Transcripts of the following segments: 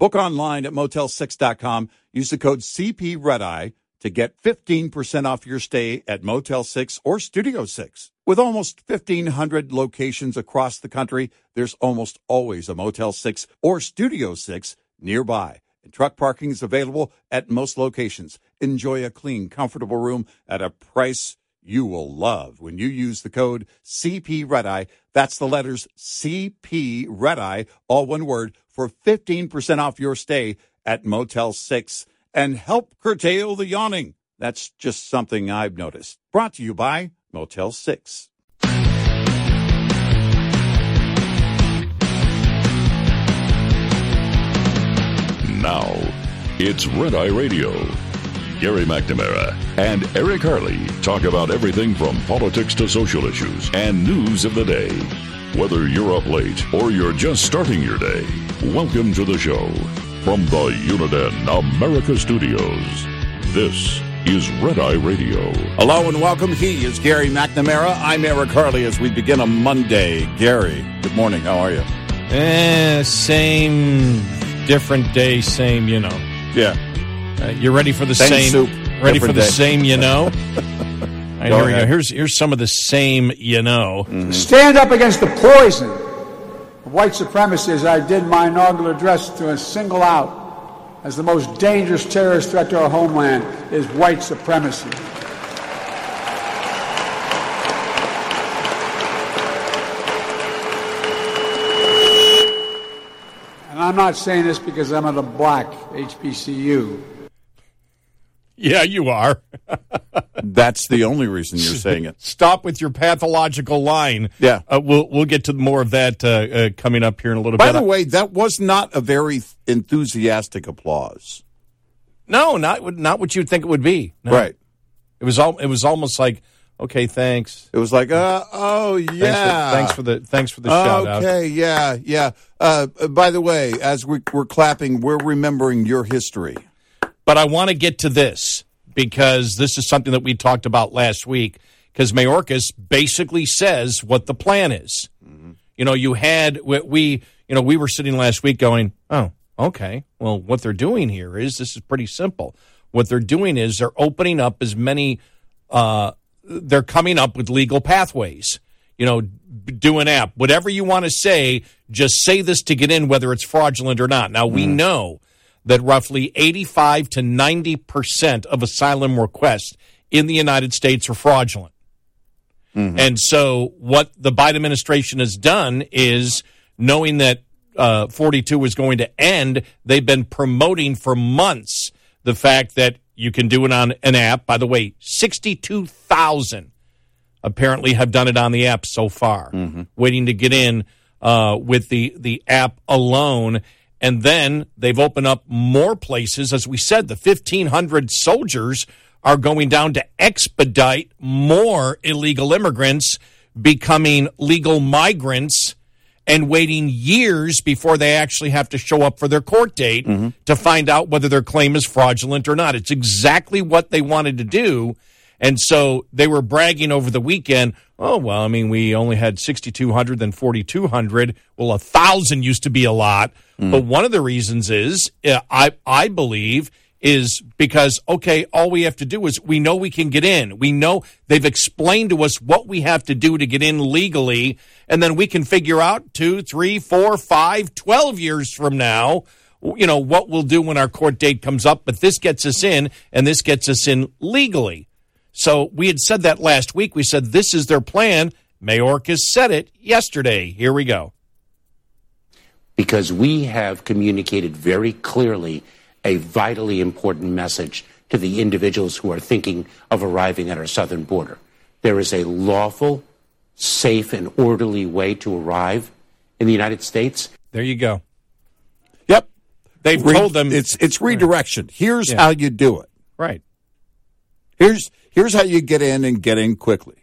Book online at motel6.com. Use the code CP Red Eye to get 15% off your stay at Motel 6 or Studio 6. With almost 1,500 locations across the country, there's almost always a Motel 6 or Studio 6 nearby. And truck parking is available at most locations. Enjoy a clean, comfortable room at a price you will love when you use the code CP Red Eye. That's the letters CP Red Eye, all one word, for 15% off your stay at Motel 6 and help curtail the yawning. That's just something I've noticed. Brought to you by Motel 6. Now, it's Red Eye Radio. Gary McNamara and Eric Harley talk about everything from politics to social issues and news of the day. Whether you're up late or you're just starting your day, welcome to the show. From the Uniden America Studios, this is Red Eye Radio. Hello and welcome. He is Gary McNamara. I'm Eric Harley as we begin a Monday. Gary, good morning. How are you? Eh, same, different day, same, you know. Yeah. Uh, you ready for the Same same? soup, ready for the day. same, you know? Here we go. Here's here's some of the same, you know. Mm-hmm. stand up against the poison of white supremacy as I did my inaugural address to single out as the most dangerous terrorist threat to our homeland is white supremacy. And I'm not saying this because I'm at a black HBCU. Yeah, you are. That's the only reason you're saying it. Stop with your pathological line. Yeah. uh, we'll we'll get to more of that uh, uh, coming up here in a little By bit. By the way, that was not a very enthusiastic applause. no, not what- not what you'd think it would be. No. Right. It was all. It was almost like, okay, thanks. It was like, uh, oh, yeah. Thanks for, thanks for the thanks for the shout out. Okay, yeah, yeah. Uh, by the way, as we, we're clapping, we're remembering your history. But I want to get to this because this is something that we talked about last week. Because Mayorkas basically says what the plan is. You know, you had we, we, you know, we were sitting last week going, oh, okay. Well, what they're doing here is this is pretty simple. What they're doing is they're opening up as many. Uh, they're coming up with legal pathways. You know, do an app, whatever you want to say. Just say this to get in, whether it's fraudulent or not. Now we know that roughly 85 to 90 percent of asylum requests in the United States are fraudulent. And so, what the Biden administration has done is knowing that uh, 42 was going to end, they've been promoting for months the fact that you can do it on an app. By the way, 62,000 apparently have done it on the app so far, waiting to get in uh, with the, the app alone. And then they've opened up more places. As we said, the 1,500 soldiers are going down to expedite more illegal immigrants becoming legal migrants and waiting years before they actually have to show up for their court date mm-hmm. to find out whether their claim is fraudulent or not. It's exactly what they wanted to do. And so they were bragging over the weekend. Oh, well, I mean, we only had 6,200, then 4,200. Well, a thousand used to be a lot. But one of the reasons is, uh, I, I believe, is because, okay, all we have to do is we know we can get in. We know they've explained to us what we have to do to get in legally. And then we can figure out two, three, four, five, twelve years from now, you know, what we'll do when our court date comes up. But this gets us in and this gets us in legally. So we had said that last week. We said this is their plan. Mayorkas said it yesterday. Here we go. because we have communicated very clearly a vitally important message to the individuals who are thinking of arriving at our southern border. There is a lawful, safe, and orderly way to arrive in the United States. There you go. Yep. They've Re- told them it's it's redirection. Here's Yeah. how you do it. Right. Here's here's how you get in and get in quickly.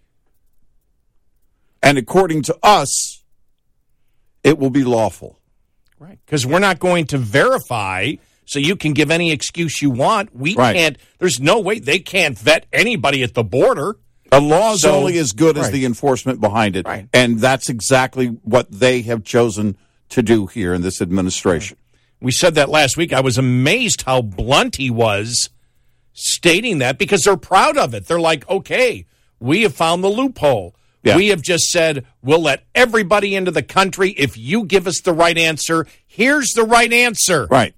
And according to us, it will be lawful. Right. Because we're not going to verify so you can give any excuse you want. We Right. can't, there's no way they can't vet anybody at the border. A law is So- only as good as the enforcement behind it. Right. And that's exactly what they have chosen to do here in this administration. We said that last week. I was amazed how blunt he was stating that because they're proud of it. They're like, okay, we have found the loophole. Yeah. We have just said we'll let everybody into the country if you give us the right answer. Here's the right answer. Right.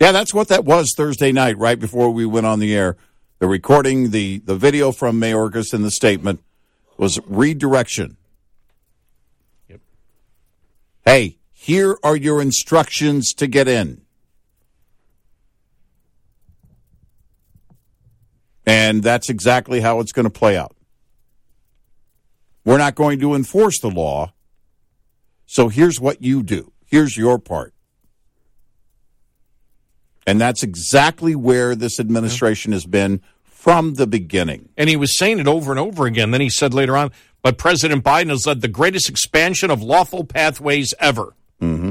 Yeah, that's what that was Thursday night, right before we went on the air. The recording, the, the video from Mayorkas and the statement was redirection. Yep. Hey, here are your instructions to get in. And that's exactly how it's going to play out. We're not going to enforce the law. So here's what you do. Here's your part. And that's exactly where this administration has been from the beginning. And he was saying it over and over again. Then he said later on, but President Biden has led the greatest expansion of lawful pathways ever. Mm-hmm.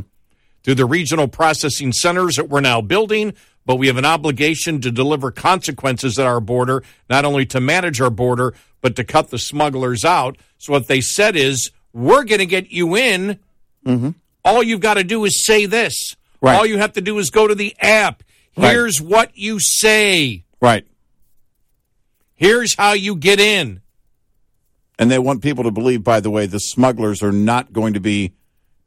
Through the regional processing centers that we're now building, but we have an obligation to deliver consequences at our border, not only to manage our border, but to cut the smugglers out. So what they said is, we're going to get you in. Mm-hmm. All you've got to do is say this. Right. All you have to do is go to the app. Right. Here's what you say. Right. Here's how you get in. And they want people to believe, by the way, the smugglers are not going to be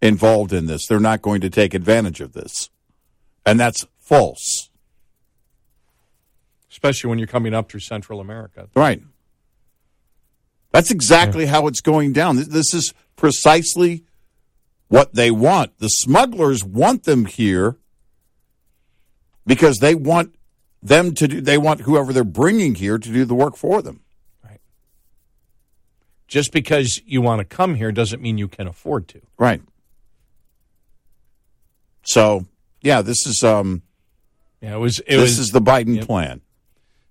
involved in this. They're not going to take advantage of this. And that's false. especially when you're coming up through Central America. Right. That's exactly how it's going down. This- This is precisely what they want. The smugglers want them here because they want them to do, they want whoever they're bringing here to do the work for them. Right. Just because you want to come here doesn't mean you can afford to. Right. So, yeah, this is um Yeah, it was. It this was. is the Biden plan.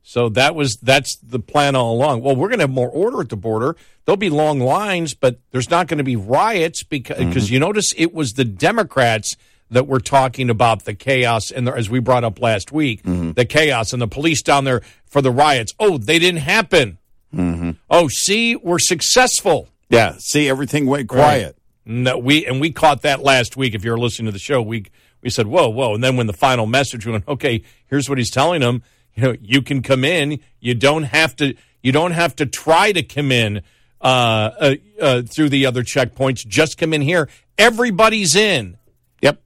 so that was that's the plan all along. Well, we're going to have more order at the border. There'll be long lines, but there's not going to be riots because mm-hmm. because you notice it was the Democrats that were talking about the chaos and the, as we brought up last week, mm-hmm. the chaos and the police down there for the riots. Oh, they didn't happen. Mm-hmm. Oh, see, we're successful. Yeah, see everything went quiet. No, we and we caught that last week. If you're listening to the show, we we said, "Whoa, whoa!" And then when the final message we went, "Okay, here's what he's telling them. You know, you can come in. You don't have to. You don't have to try to come in uh, uh, uh, through the other checkpoints. Just come in here. Everybody's in Yep.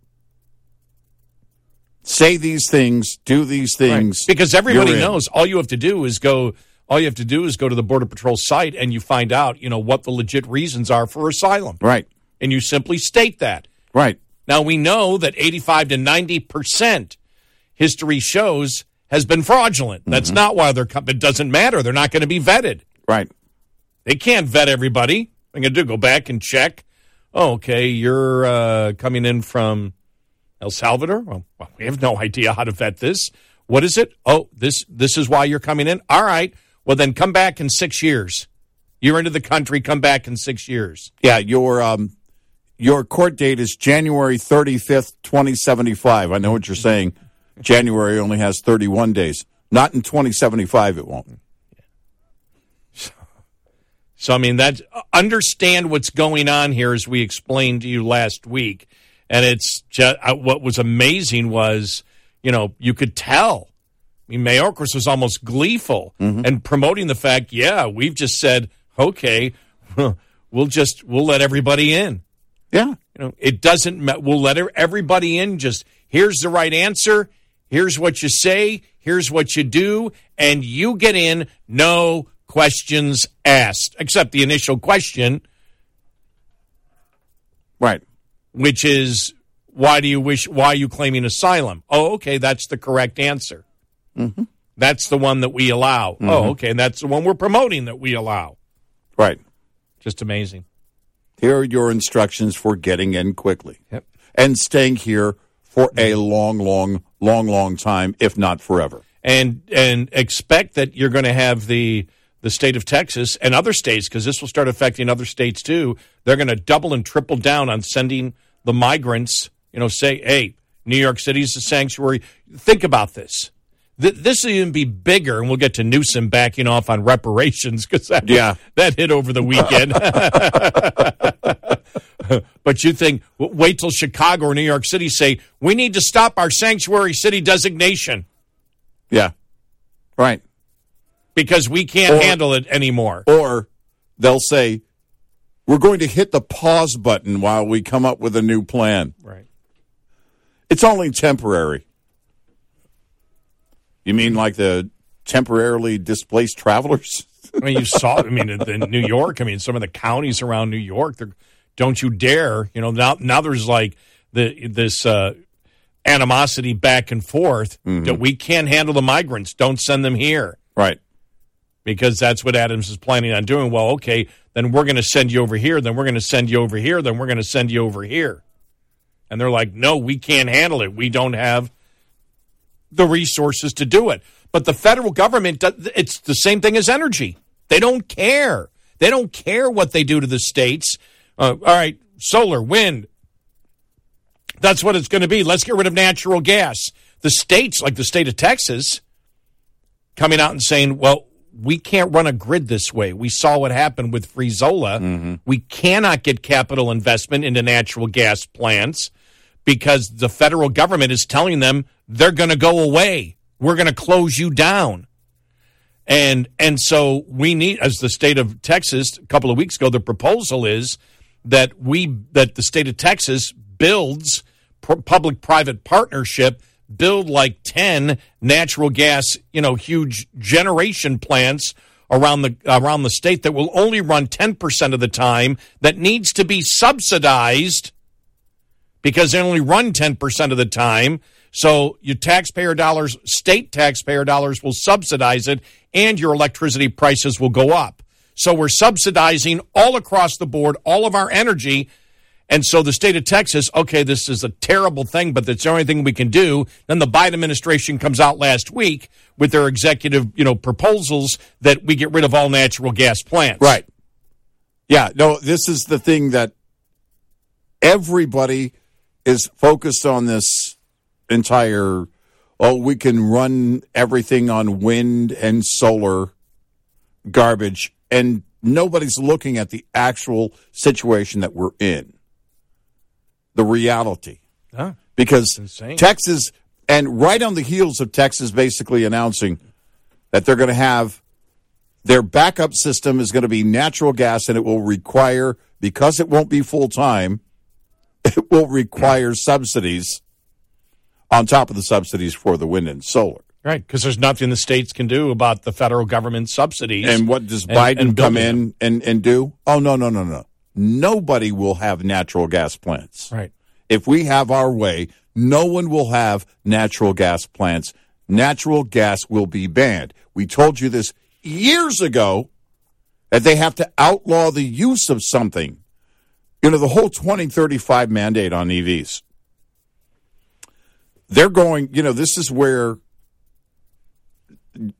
Say these things, do these things. because everybody knows. All you have to do is go. All you have to do is go to the Border Patrol site, and you find out, you know, what the legit reasons are for asylum, Right. and you simply state that. Right. Now we know that 85 to 90 percent history shows has been fraudulent. That's not why they're it doesn't matter. They're not going to be vetted. Right. They can't vet everybody. I'm going to do go back and check. Oh, okay, you're uh, coming in from El Salvador. Well, well, we have no idea how to vet this. What is it? Oh, this this is why you're coming in. All right. Well, then come back in six years. You're into the country. Come back in six years. Yeah, your um your court date is January 35th, 2075. I know what you're saying. January only has 31 days. Not in 2075 it won't. So I mean that understand what's going on here as we explained to you last week, and it's just uh, what was amazing was you know you could tell. I mean, Mayorkas was almost gleeful mm-hmm. and promoting the fact, yeah, we've just said, okay, we'll just we'll let everybody in. Yeah. You know, it doesn't. We'll let er- everybody in. Just here's the right answer. Here's what you say. Here's what you do, and you get in. No questions asked, except the initial question, Right. which is, "Why do you wish? Why are you claiming asylum?" Oh, okay, that's the correct answer. That's the one that we allow. Oh, okay, and that's the one we're promoting that we allow. Right. Just amazing. Here are your instructions for getting in quickly Yep. and staying here for a long, long, long, long time, if not forever. And and expect that you're going to have the the state of Texas and other states because this will start affecting other states too. They're going to double and triple down on sending the migrants. You know, say, hey, New York City is a sanctuary. Think about this. Th- this will even be bigger, and we'll get to Newsom backing off on reparations because that, Yeah. that hit over the weekend. but you think, wait till Chicago or New York City say, we need to stop our sanctuary city designation Yeah. Right. because we can't Or- handle it anymore. Or they'll say, we're going to hit the pause button while we come up with a new plan. Right. It's only temporary. You mean like the temporarily displaced travelers? I mean, you saw. I mean, in, New York. I mean, some of the counties around New York. They're, don't you dare! You know, now now there's like the this uh, animosity back and forth that we can't handle the migrants. Don't send them here right. because that's what Adams is planning on doing. Well, okay, then we're going to send you over here. Then we're going to send you over here. Then we're going to send you over here. And they're like, no, we can't handle it. We don't have the resources to do it. But the federal government, it's the same thing as energy. They don't care. They don't care what they do to the states. Uh, all right, solar, wind. That's what it's going to be. Let's get rid of natural gas. The states, like the state of Texas, coming out and saying, well, we can't run a grid this way. We saw what happened with Frizola. We cannot get capital investment into natural gas plants because the federal government is telling them they're going to go away. We're going to close you down. And and so we need as the state of Texas a couple of weeks ago the proposal is that we that the state of Texas builds public private partnership build like 10 natural gas, you know, huge generation plants around the around the state that will only run 10% of the time that needs to be subsidized because they only run 10% of the time. So your taxpayer dollars, state taxpayer dollars will subsidize it and your electricity prices will go up. So we're subsidizing all across the board all of our energy. And so the state of Texas, okay, this is a terrible thing, but that's the only thing we can do. Then the Biden administration comes out last week with their executive, you know, proposals that we get rid of all natural gas plants. Right. Yeah. No, this is the thing that everybody is focused on this entire. Oh, we can run everything on wind and solar garbage, and nobody's looking at the actual situation that we're in, the reality. Huh? because. Texas, and right on the heels of Texas basically announcing that they're going to have their backup system is going to be natural gas, and it will require because it won't be full time, it will require subsidies on top of the subsidies for the wind and solar. Right, because there's nothing the states can do about the federal government subsidies. And what does Biden and come in and, and do? Oh, no, no, no, no. Nobody will have natural gas plants. Right. If we have our way, no one will have natural gas plants. Natural gas will be banned. We told you this years ago that they have to outlaw the use of something. You know, the whole 2035 mandate on EVs. They're going, you know, this is where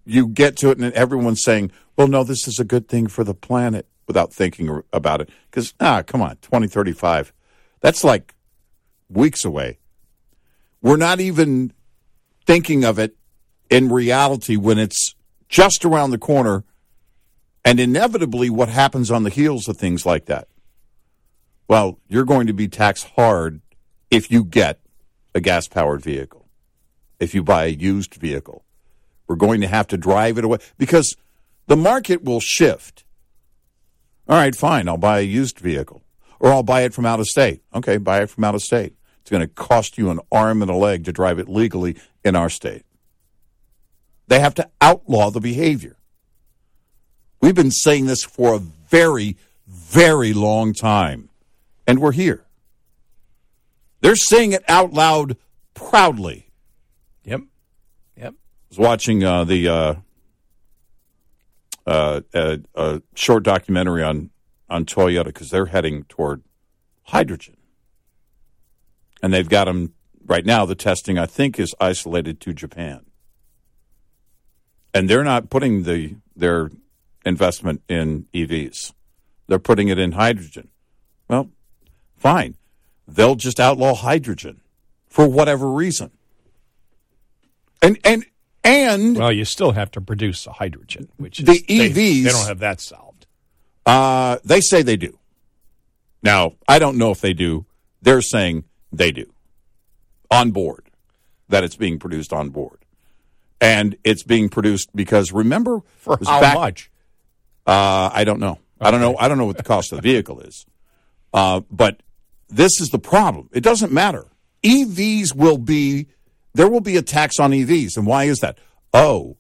you get to it and everyone's saying, well, no, this is a good thing for the planet without thinking about it. Because, ah, come on, 2035. That's like weeks away. We're not even thinking of it in reality when it's just around the corner and inevitably what happens on the heels of things like that. Well, you're going to be taxed hard if you get a gas powered vehicle, if you buy a used vehicle. We're going to have to drive it away because the market will shift. All right, fine, I'll buy a used vehicle or I'll buy it from out of state. Okay, buy it from out of state. It's going to cost you an arm and a leg to drive it legally in our state. They have to outlaw the behavior. We've been saying this for a very, very long time, and we're here. They're saying it out loud proudly. Yep. Yep. I was watching uh, the uh, uh, uh, uh, short documentary on on Toyota because they're heading toward hydrogen, and they've got them right now, the testing, I think, is isolated to Japan. And they're not putting the their investment in EVs. They're putting it in hydrogen. Well, fine. They'll just outlaw hydrogen for whatever reason. And and and Well, you still have to produce a hydrogen, which is, The they- EVs They, don't have that solved. uh, they say they do. Now, I don't know if they do. They're saying they do on board, that it's being produced on board. And it's being produced because remember For how back- much? Uh, I don't know. I don't know. I don't know what the cost of the vehicle is. Uh, but this is the problem. It doesn't matter. EVs will be there will be a tax on EVs, and why is that? Oh,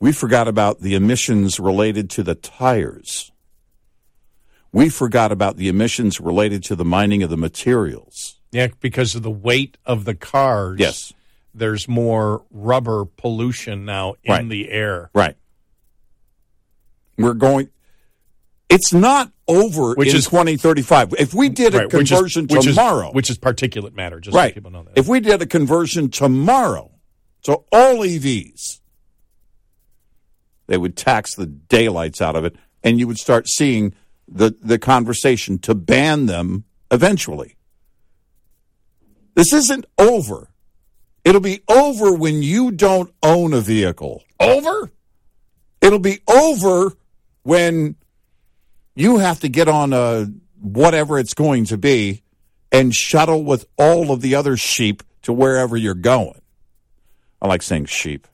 we forgot about the emissions related to the tires. We forgot about the emissions related to the mining of the materials. Yeah, because of the weight of the cars. Yes. There's more rubber pollution now in Right. the air. Right. We're going. It's not over Which in is- 2035. If we did a Right, which is- conversion which is- tomorrow, which is particulate matter, just so people know that. If we did a conversion tomorrow, so all EVs, they would tax the daylights out of it, and you would start seeing the the conversation to ban them eventually. This isn't over. It'll be over when you don't own a vehicle. Over? It'll be over when you have to get on a whatever it's going to be and shuttle with all of the other sheep to wherever you're going. I like saying sheep.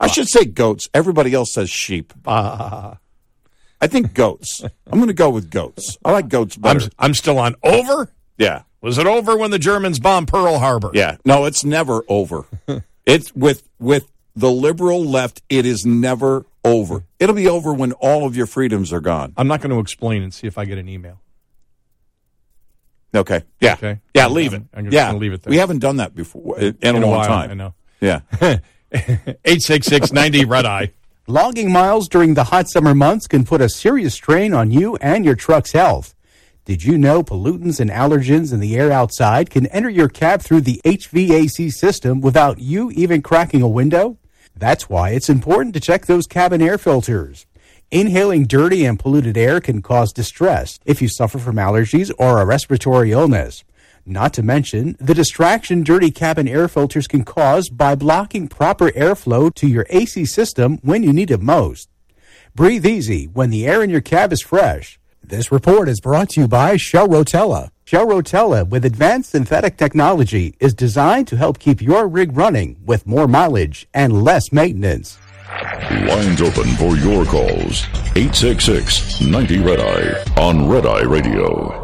I should say goats. Everybody else says sheep. Ah. I think goats. I'm going to go with goats. I like goats I'm. I'm still on over? yeah. Was it over when the Germans bombed Pearl Harbor? Yeah. No, it's never over. it's with with the liberal left, it is never over. It'll be over when all of your freedoms are gone. I'm not going to explain and see if I get an email. Okay. Yeah. Okay. Yeah, leave I'm- it. I'm yeah. leave it there. We haven't done that before in, in a a long while, time. I know. Yeah. Eight six six ninety Red Eye. Logging miles during the hot summer months can put a serious strain on you and your truck's health. Did you know pollutants and allergens in the air outside can enter your cab through the HVAC system without you even cracking a window? That's why it's important to check those cabin air filters. Inhaling dirty and polluted air can cause distress if you suffer from allergies or a respiratory illness. Not to mention the distraction dirty cabin air filters can cause by blocking proper airflow to your AC system when you need it most. Breathe easy when the air in your cab is fresh. This report is brought to you by Shell Rotella. Shell Rotella with advanced synthetic technology is designed to help keep your rig running with more mileage and less maintenance. Lines open for your calls. 866 90 Red Eye on Red Eye Radio.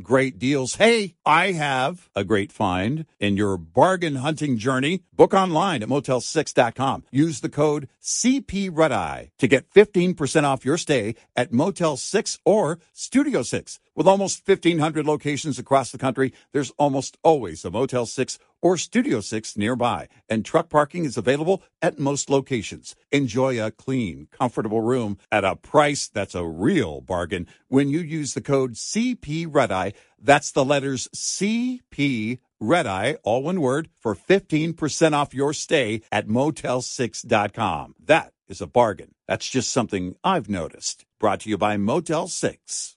great deals. Hey, I have a great find in your bargain hunting journey. Book online at motel6.com. Use the code CPRedEye to get 15% off your stay at Motel 6 or Studio 6. With almost 1,500 locations across the country, there's almost always a Motel 6 or Studio 6 nearby, and truck parking is available at most locations. Enjoy a clean, comfortable room at a price that's a real bargain when you use the code CP Red Eye. That's the letters CP Red Eye, all one word, for 15% off your stay at motel6.com. That is a bargain. That's just something I've noticed. Brought to you by Motel 6.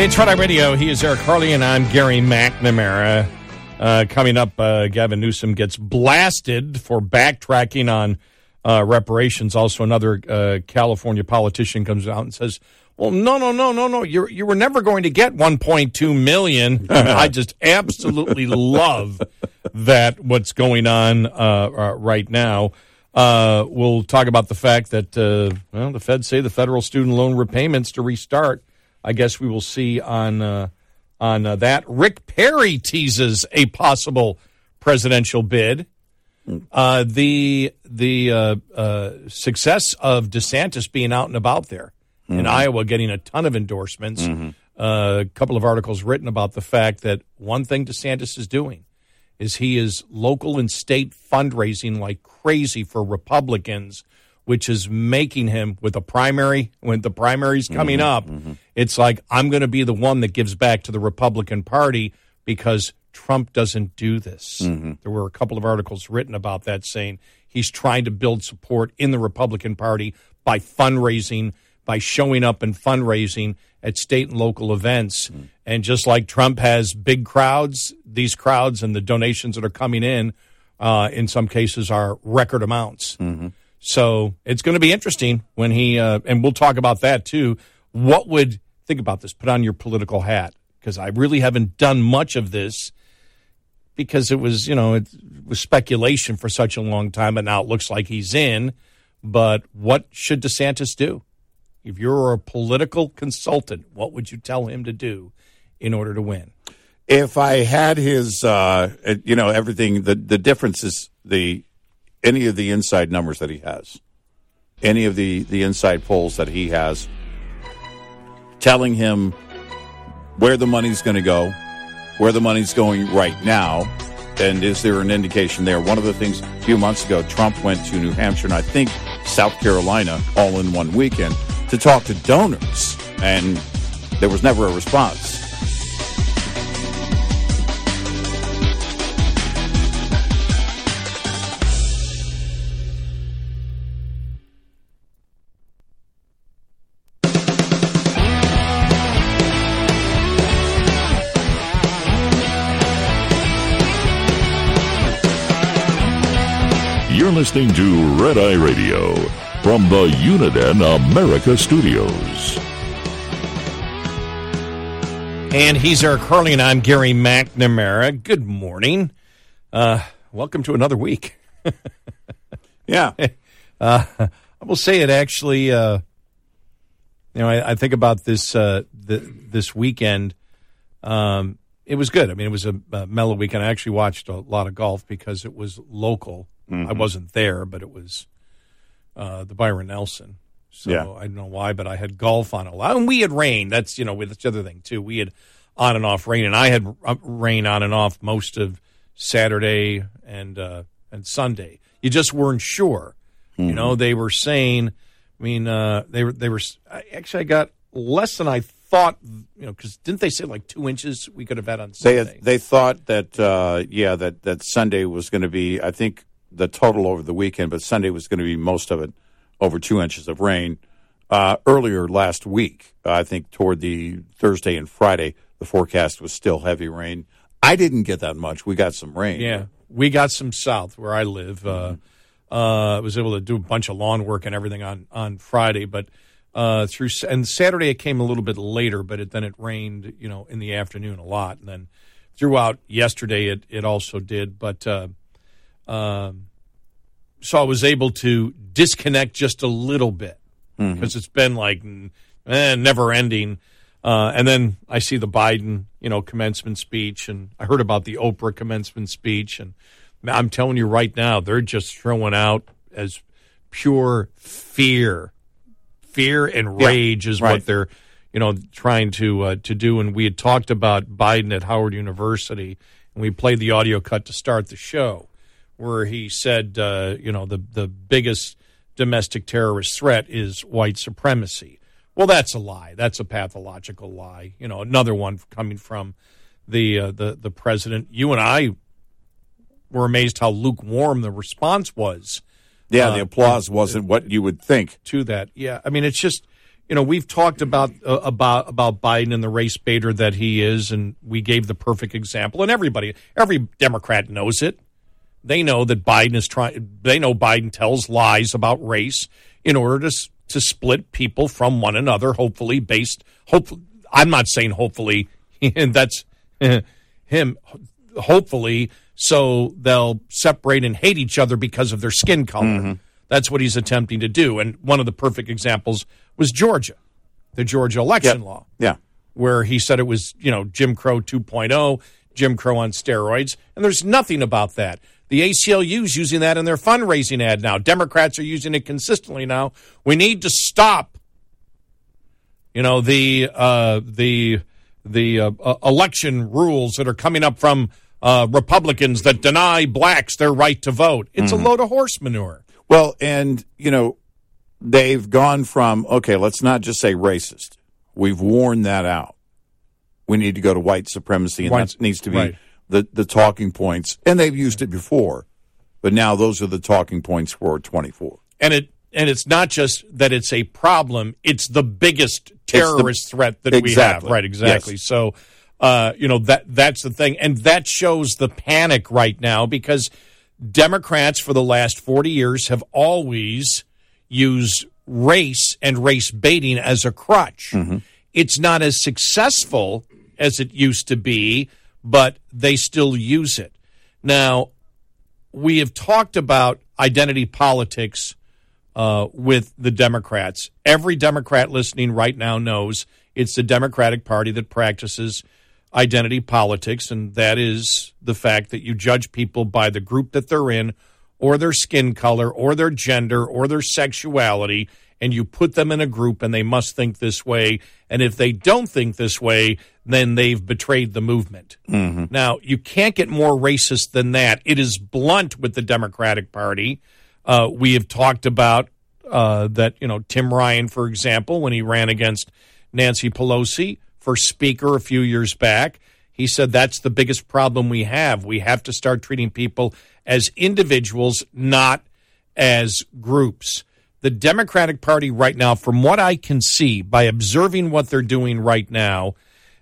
It's Red Eye Radio. He is Eric Harley, and I'm Gary McNamara. Uh, coming up, uh, Gavin Newsom gets blasted for backtracking on uh, reparations. Also, another uh, California politician comes out and says, "Well, no, no, no, no, no. You you were never going to get 1.2 million." I just absolutely love that. What's going on uh, right now? Uh, we'll talk about the fact that well, the Feds say the federal student loan repayments to restart I guess we will see on uh, on uh, that. Rick Perry teases a possible presidential bid. Uh, the the uh, uh, success of DeSantis being out and about there mm-hmm. in Iowa, getting a ton of endorsements. Mm-hmm. Uh, a couple of articles written about the fact that one thing DeSantis is doing is he is local and state fundraising like crazy for Republicans which is making him with a primary when the primary's coming mm-hmm, up mm-hmm. it's like i'm going to be the one that gives back to the republican party because trump doesn't do this mm-hmm. there were a couple of articles written about that saying he's trying to build support in the republican party by fundraising by showing up and fundraising at state and local events mm. and just like trump has big crowds these crowds and the donations that are coming in uh, in some cases are record amounts mm-hmm. So it's going to be interesting when he, uh, and we'll talk about that too. What would, think about this, put on your political hat, because I really haven't done much of this because it was, you know, it was speculation for such a long time, but now it looks like he's in. But what should DeSantis do? If you're a political consultant, what would you tell him to do in order to win? If I had his, uh, you know, everything, the, the difference is the any of the inside numbers that he has, any of the, the inside polls that he has, telling him where the money's going to go, where the money's going right now, and is there an indication there? One of the things a few months ago, Trump went to New Hampshire and I think South Carolina all in one weekend to talk to donors, and there was never a response. Listening to Red Eye Radio from the Uniden America Studios. And he's Eric Harley, and I'm Gary McNamara. Good morning. Uh, welcome to another week. yeah. Uh, I will say it actually, uh, you know, I, I think about this uh, the, this weekend. Um, it was good. I mean, it was a, a mellow weekend. I actually watched a lot of golf because it was local Mm-hmm. I wasn't there, but it was uh, the Byron Nelson. So yeah. I don't know why, but I had golf on a lot, and we had rain. That's you know, with the other thing too. We had on and off rain, and I had rain on and off most of Saturday and uh, and Sunday. You just weren't sure. Mm-hmm. You know, they were saying. I mean, uh, they were they were actually I got less than I thought. You know, because didn't they say like two inches we could have had on Sunday? They they thought that uh, yeah that that Sunday was going to be. I think the total over the weekend, but Sunday was going to be most of it over two inches of rain. Uh, earlier last week, I think toward the Thursday and Friday, the forecast was still heavy rain. I didn't get that much. We got some rain. Yeah, we got some south where I live. Uh, mm-hmm. Uh, I was able to do a bunch of lawn work and everything on on Friday, but uh, through and Saturday it came a little bit later, but it, then it rained, you know, in the afternoon a lot, and then throughout yesterday it it also did. But uh, um, so I was able to disconnect just a little bit because mm-hmm. it's been like eh, never ending. Uh, and then I see the Biden, you know, commencement speech, and I heard about the Oprah commencement speech, and I'm telling you right now, they're just throwing out as pure fear, fear and rage yeah, is right. what they're, you know, trying to uh, to do. And we had talked about Biden at Howard University, and we played the audio cut to start the show where he said, uh, you know, the, the biggest domestic terrorist threat is white supremacy. Well, that's a lie. That's a pathological lie. You know, another one coming from the uh, the the president. You and I were amazed how lukewarm the response was. Yeah, uh, the applause wasn't what you would think to that. Yeah, I mean, it's just you know, we've talked about uh, about about Biden and the race baiter that he is, and we gave the perfect example. And everybody, every Democrat knows it. They know that Biden is trying. They know Biden tells lies about race in order to to split people from one another. Hopefully, based. Hope I'm not saying hopefully, and that's him. Hopefully, so they'll separate and hate each other because of their skin color. Mm-hmm. That's what he's attempting to do. And one of the perfect examples was Georgia, the Georgia election Yep. law Yeah. where he said it was, you know, Jim Crow 2.0, Jim Crow on steroids. And there's nothing about that. The ACLU's using that in their fundraising ad now. Democrats are using it consistently now. We need to stop, you know, the uh, the the uh, uh, election rules that are coming up from uh, Republicans that deny blacks their right to vote. It's a load of horse manure. Well, and you know, they've gone from okay, let's not just say racist. We've worn that out. We need to go to white supremacy, and White- that needs to be right. The the talking points. And they've used it before, but now those are the talking points for twenty four. and it and it's not just that it's a problem it's the biggest terrorist threat that we have right exactly Yes. so uh, you know that that's the thing and that shows the panic right now because democrats for the last 40 years have always used race and race baiting as a crutch it's not as successful as it used to be but they still use it now we have talked about identity politics uh, with the Democrats. Every Democrat listening right now knows it's the Democratic Party that practices identity politics, and that is the fact that you judge people by the group that they're in, or their skin color, or their gender, or their sexuality, and you put them in a group and they must think this way. And if they don't think this way, then they've betrayed the movement. Now, you can't get more racist than that. It is blunt with the Democratic Party. Uh, we have talked about uh, that, you know, Tim Ryan, for example, when he ran against Nancy Pelosi for Speaker a few years back, he said that's the biggest problem we have. We have to start treating people as individuals, not as groups. The Democratic Party right now, from what I can see by observing what they're doing right now,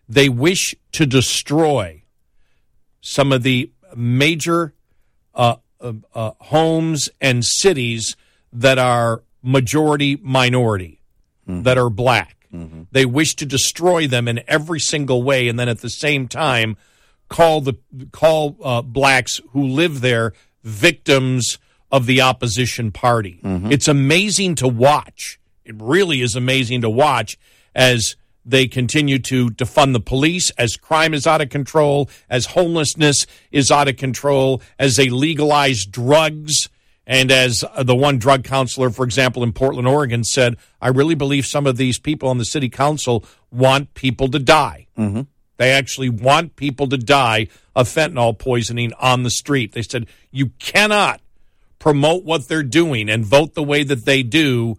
they wish to destroy some of the major uh, uh, uh, homes and cities that are majority minority, that are black. They wish to destroy them in every single way, and then at the same time call the call uh, blacks who live there victims of the opposition party. It's amazing to watch. It really is amazing to watch as they continue to defund the police, as crime is out of control, as homelessness is out of control, as they legalize drugs. And as uh, the one drug counselor, for example, in Portland, Oregon said, I really believe some of these people on the city council want people to die. Mm-hmm. They actually want people to die of fentanyl poisoning on the street. They said, you cannot promote what they're doing and vote the way that they do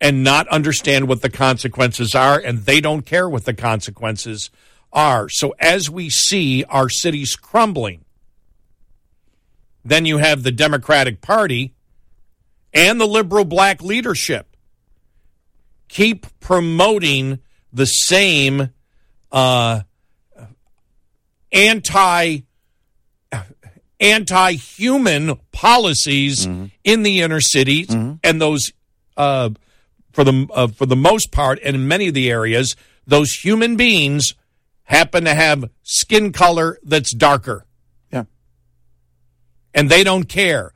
and not understand what the consequences are, and they don't care what the consequences are. So as we see our cities crumbling, then you have the Democratic Party and the liberal black leadership keep promoting the same uh, anti anti-human policies in the inner cities and those uh, for the uh, for the most part and in many of the areas those human beings happen to have skin color that's darker Yeah. and they don't care.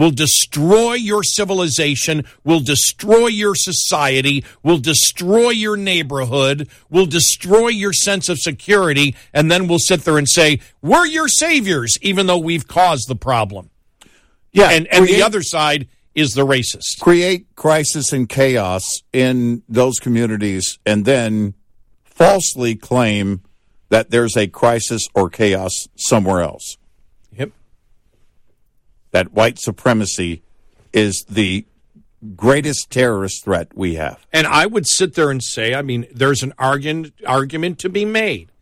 Will destroy your civilization, will destroy your society, will destroy your neighborhood, will destroy your sense of security, and then we'll sit there and say, We're your saviors, even though we've caused the problem. Yeah. And and the other side is the racist. create crisis and chaos in those communities and then falsely claim that there's a crisis or chaos somewhere else. That white supremacy is the greatest terrorist threat we have. And I would sit there and say, I mean, there's an argument argument to be made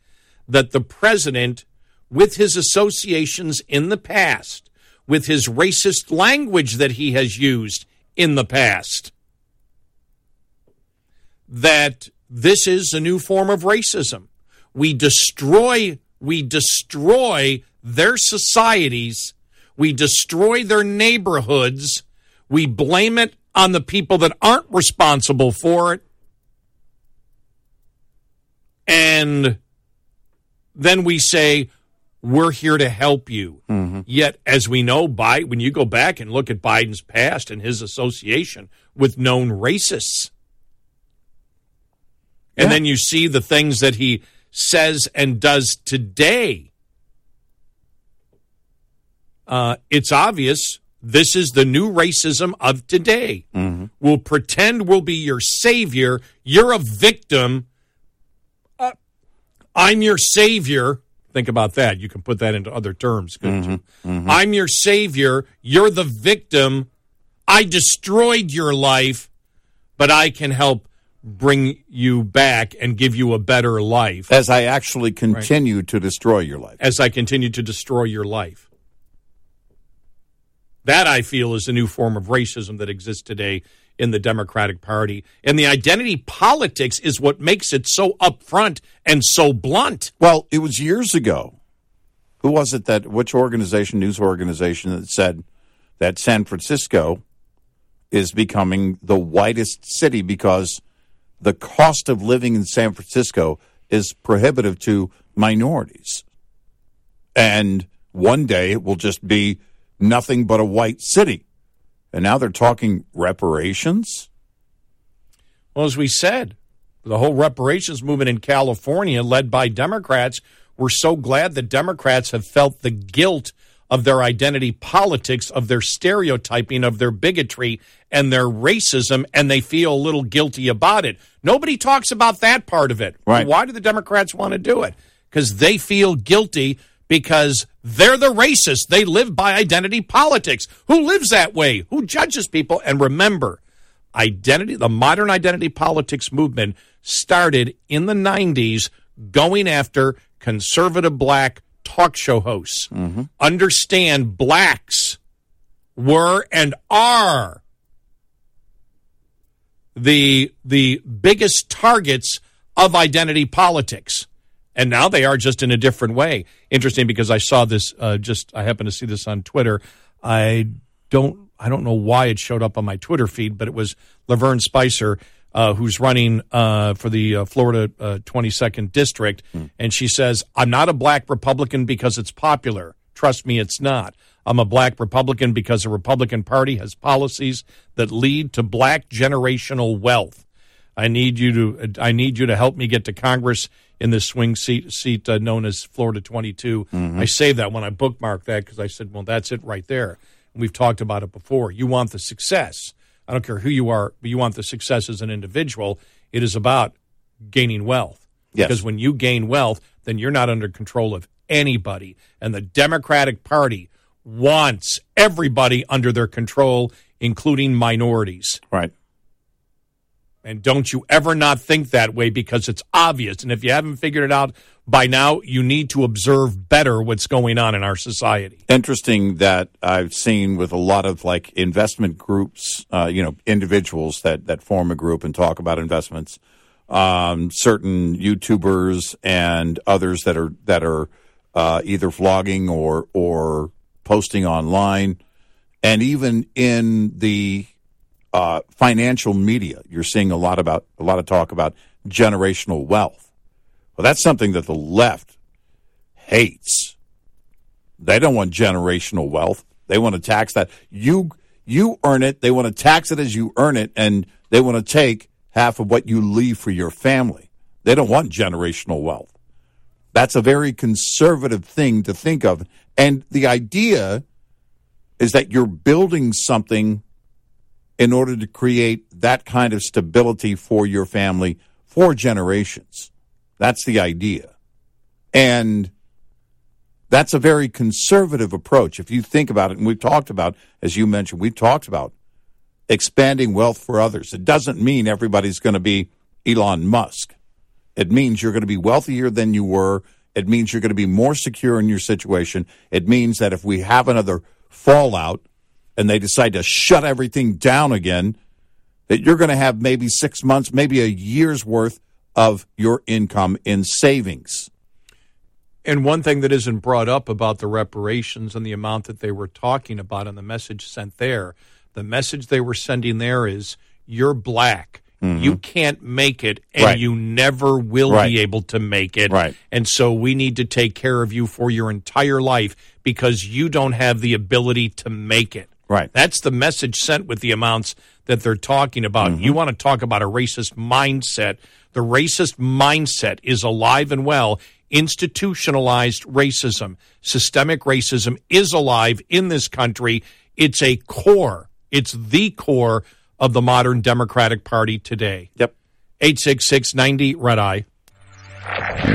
that the president, with his associations in the past, with his racist language that he has used in the past, that this is a new form of racism. We destroy we destroy their societies, we destroy their neighborhoods, we blame it on the people that aren't responsible for it. And then we say, we're here to help you. Mm-hmm. Yet, as we know, by when you go back and look at Biden's past and his association with known racists, and Yeah. then you see the things that he says and does today, uh, it's obvious this is the new racism of today. We'll pretend we'll be your savior. You're a victim. Uh, I'm your savior. Think about that. You can put that into other terms. couldn't you? I'm your savior. You're the victim. I destroyed your life, but I can help bring you back and give you a better life As I actually continue to destroy your life. as I continue to destroy your life. That I feel is a new form of racism that exists today in the Democratic Party. And the identity politics is what makes it so upfront and so blunt. Well, it was years ago. Who was it that, which organization, news organization, that said that San Francisco is becoming the whitest city because the cost of living in San Francisco is prohibitive to minorities. And one day it will just be nothing but a white city. And now they're talking reparations. Well, as we said, the whole reparations movement in California, led by Democrats, we're so glad that Democrats have felt the guilt of their identity politics, of their stereotyping, of their bigotry, and their racism, and they feel a little guilty about it. Nobody talks about that part of it. Right. Why do the Democrats want to do it? Because they feel guilty because they're the racists. They live by identity politics. Who lives that way? Who judges people? And remember, identity, the modern identity politics movement started in the 90s going after conservative black talk show hosts. Mm-hmm. Understand blacks were and are the the biggest targets of identity politics. And now they are just in a different way. Interesting because I saw this uh, just I happened to see this on Twitter. I don't I don't know why it showed up on my Twitter feed, but it was Lavern Spicer uh, who's running uh, for the uh, Florida uh, 22nd district, and she says, "I'm not a black Republican because it's popular. Trust me, it's not. I'm a black Republican because the Republican Party has policies that lead to black generational wealth. I need you to I need you to help me get to Congress in this swing seat seat uh, known as Florida 22. I saved that when I bookmarked that because I said, well, that's it right there. And we've talked about it before. You want the success. I don't care who you are, but you want the success as an individual. It is about gaining wealth. Yes. Because when you gain wealth, then you're not under control of anybody. And the Democratic Party wants everybody under their control, including minorities. Right. And don't you ever not think that way because it's obvious. And if you haven't figured it out by now, you need to observe better what's going on in our society. interesting that I've seen with a lot of like investment groups, uh, you know, individuals that that form a group and talk about investments. Um, certain YouTubers and others that are that are uh, either vlogging or or posting online, and even in the uh, financial media, you're seeing a lot about a lot of talk about generational wealth. Well, that's something that the left hates. They don't want generational wealth. They want to tax that. You you earn it. They want to tax it as you earn it, and they want to take half of what you leave for your family. They don't want generational wealth. That's a very conservative thing to think of. And the idea is that you're building something in order to create that kind of stability for your family for generations. That's the idea. And that's a very conservative approach. If you think about it, and we've talked about, as you mentioned, we've talked about expanding wealth for others. It doesn't mean everybody's going to be Elon Musk. It means you're going to be wealthier than you were. It means you're going to be more secure in your situation. It means that if we have another fallout and they decide to shut everything down again, that you're going to have maybe six months, maybe a year's worth of your income in savings. And one thing that isn't brought up about the reparations and the amount that they were talking about and the message sent there, the message they were sending there is you're black. Mm-hmm. You can't make it, and right. you never will right. be able to make it. Right. And so we need to take care of you for your entire life because you don't have the ability to make it. Right. That's the message sent with the amounts that they're talking about. Mm-hmm. You want to talk about a racist mindset. The racist mindset is alive and well. Institutionalized racism, systemic racism is alive in this country. It's a core, it's the core of the modern Democratic Party today. Yep. 86690 Red Eye.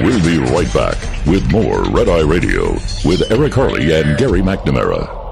We'll be right back with more Red Eye Radio with Eric Harley and Gary McNamara.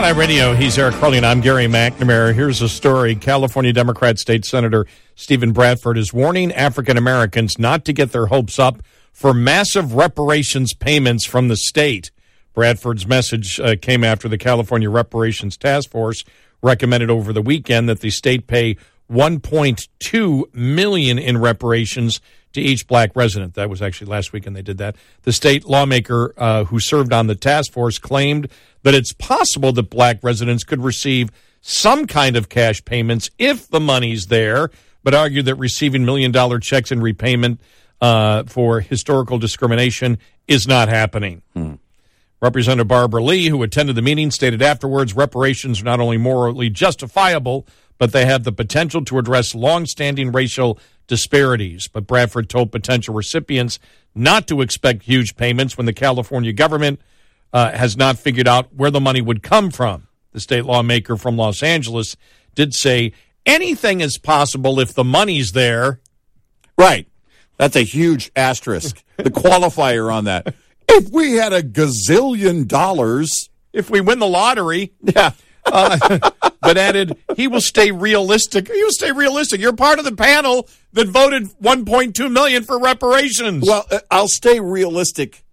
Front Radio, he's Eric Harley, and I'm Gary McNamara. Here's a story. California Democrat State Senator Steven Bradford is warning African Americans not to get their hopes up for massive reparations payments from the state. Bradford's message uh, came after the California Reparations Task Force recommended over the weekend that the state pay 1.2 million in reparations to each black resident. That was actually last weekend they did that. The state lawmaker uh, who served on the task force claimed that it's possible that black residents could receive some kind of cash payments if the money's there, but argued that receiving million dollar checks in repayment uh, for historical discrimination is not happening. Hmm. Representative Barbara Lee, who attended the meeting, stated afterwards reparations are not only morally justifiable, but they have the potential to address longstanding racial disparities. But Bradford told potential recipients not to expect huge payments when the California government uh, has not figured out where the money would come from. The state lawmaker from Los Angeles did say anything is possible if the money's there. Right. That's a huge asterisk. the qualifier on that. If we had a gazillion dollars, if we win the lottery, yeah. uh, but added, he will stay realistic. He will stay realistic. You're part of the panel that voted 1.2 million for reparations. Well, uh, I'll stay realistic.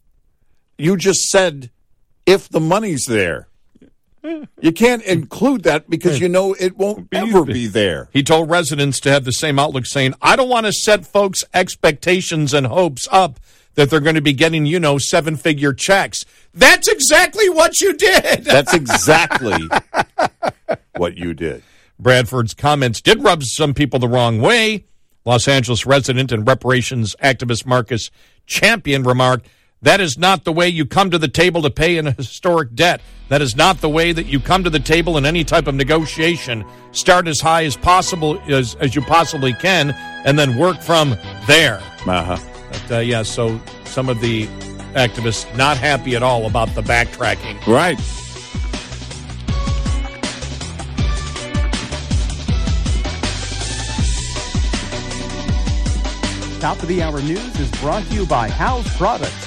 You just said if the money's there. You can't include that because you know it won't ever be there. He told residents to have the same outlook, saying, I don't want to set folks' expectations and hopes up that they're going to be getting, you know, seven figure checks. That's exactly what you did. That's exactly what you did. Bradford's comments did rub some people the wrong way. Los Angeles resident and reparations activist Marcus Champion remarked, that is not the way you come to the table to pay an historic debt. That is not the way that you come to the table in any type of negotiation. Start as high as possible as, as you possibly can, and then work from there. Uh-huh. But, uh, yeah, so some of the activists not happy at all about the backtracking. Right. Top of the hour news is brought to you by House Products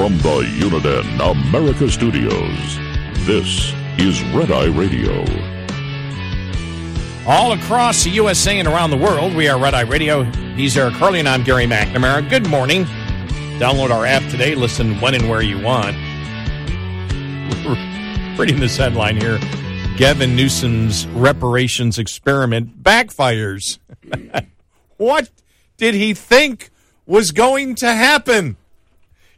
From the Uniden America Studios, this is Red Eye Radio. All across the USA and around the world, we are Red Eye Radio. He's Eric Harley, and I'm Gary McNamara. Good morning. Download our app today. Listen when and where you want. Reading this headline here Gavin Newsom's reparations experiment backfires. what did he think was going to happen?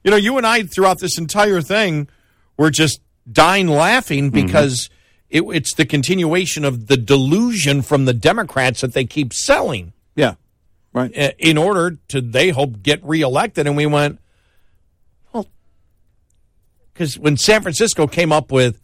You know, you and I throughout this entire thing were just dying laughing mm-hmm. because mm-hmm. it, it's the continuation of the delusion from the Democrats that they keep selling. Yeah, right. In order to, they hope, get reelected. And we went, well, because when San Francisco came up with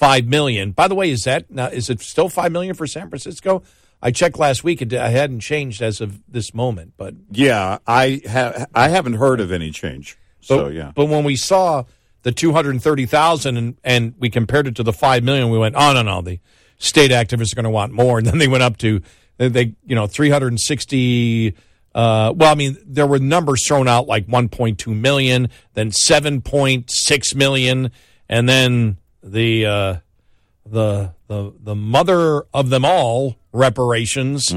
five million. By the way, is that now, is it still five million for San Francisco? I checked last week; it I hadn't changed as of this moment. But Yeah, I ha- I haven't heard of any change. So but, yeah, but when we saw the two hundred thirty thousand and and we compared it to the five million, we went, oh no no, the state activists are going to want more, and then they went up to they you know three hundred and sixty. Uh, well, I mean, there were numbers thrown out like 1.2 million, then 7.6 million, and then the uh, the the the mother of them all reparations,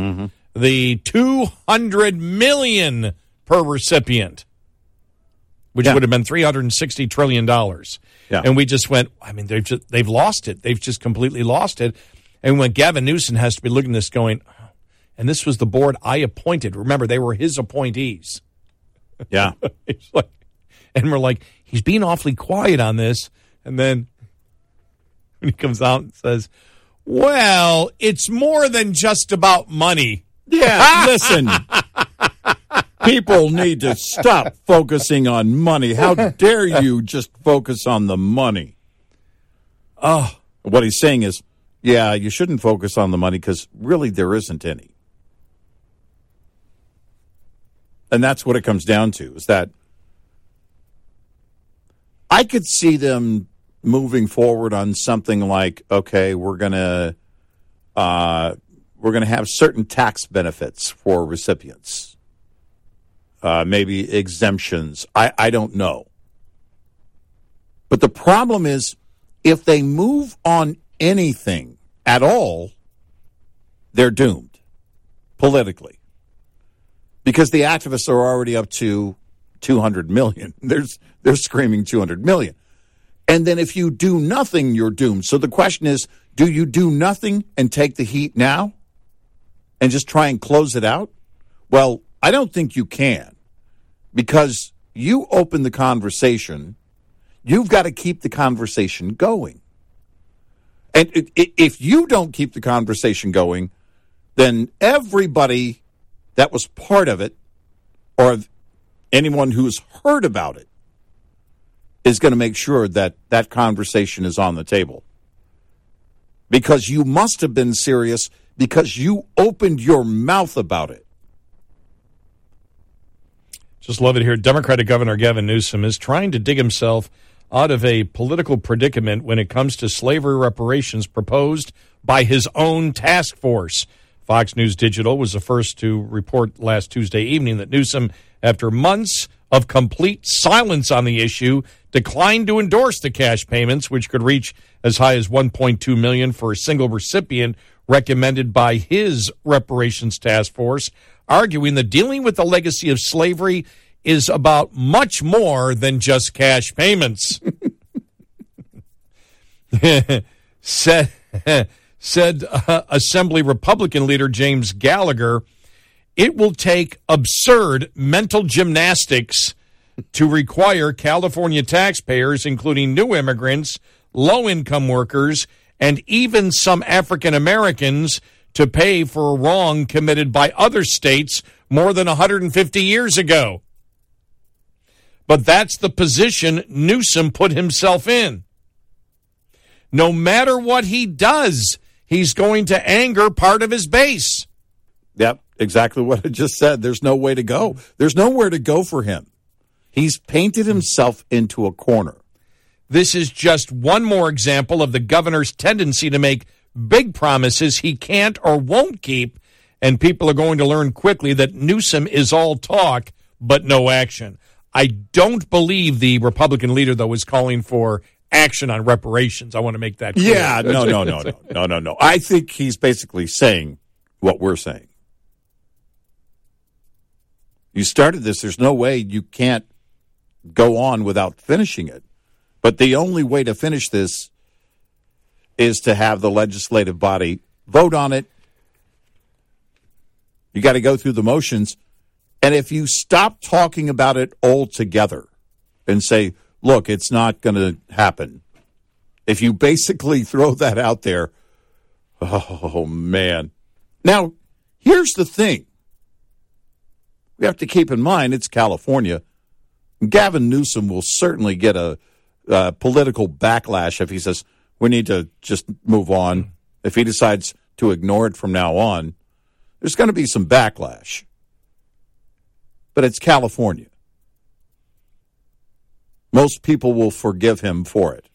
the 200 million per recipient, which Yeah. would have been 360 trillion dollars. Yeah. And we just went. I mean, they've just they've lost it. They've just completely lost it. And when Gavin Newsom has to be looking at this, going, oh, and this was the board I appointed. Remember, they were his appointees. yeah. Like, and we're like, he's being awfully quiet on this. And then when he comes out and says, well, it's more than just about money. Yeah, listen. People need to stop focusing on money. How dare you just focus on the money? Oh, what he's saying is, yeah, you shouldn't focus on the money because really there isn't any. And that's what it comes down to is that I could see them moving forward on something like, okay, we're to uh, we're going to have certain tax benefits for recipients, uh, maybe exemptions. I, I don't know. But the problem is, if they move on anything at all, they're doomed politically because the activists are already up to 200 million. There's, they're screaming 200 million. And then if you do nothing, you're doomed. So the question is do you do nothing and take the heat now and just try and close it out? Well, I don't think you can because you open the conversation. You've got to keep the conversation going. And if you don't keep the conversation going, then everybody that was part of it or anyone who's heard about it is going to make sure that that conversation is on the table. Because you must have been serious because you opened your mouth about it. Just love it here. Democratic Governor Gavin Newsom is trying to dig himself out of a political predicament when it comes to slavery reparations proposed by his own task force. Fox News Digital was the first to report last Tuesday evening that Newsom, after months of complete silence on the issue, declined to endorse the cash payments, which could reach as high as 1.2 million for a single recipient recommended by his reparations task force, arguing that dealing with the legacy of slavery is about much more than just cash payments. said said uh, Assembly Republican leader James Gallagher, it will take absurd mental gymnastics to require California taxpayers, including new immigrants, low income workers, and even some African Americans, to pay for a wrong committed by other states more than 150 years ago. But that's the position Newsom put himself in. No matter what he does, he's going to anger part of his base. Yep, exactly what I just said. There's no way to go. There's nowhere to go for him. He's painted himself into a corner. This is just one more example of the governor's tendency to make big promises he can't or won't keep, and people are going to learn quickly that Newsom is all talk but no action. I don't believe the Republican leader, though, is calling for action on reparations. I want to make that clear. Yeah, no, no, no, no, no, no, no. I think he's basically saying what we're saying. You started this. There's no way you can't go on without finishing it. But the only way to finish this is to have the legislative body vote on it. You got to go through the motions. And if you stop talking about it altogether and say, look, it's not going to happen, if you basically throw that out there, oh man. Now, here's the thing we have to keep in mind it's California. Gavin Newsom will certainly get a, uh political backlash if he says, we need to just move on. If he decides to ignore it from now on, there's going to be some backlash. But it's California. Most people will forgive him for it.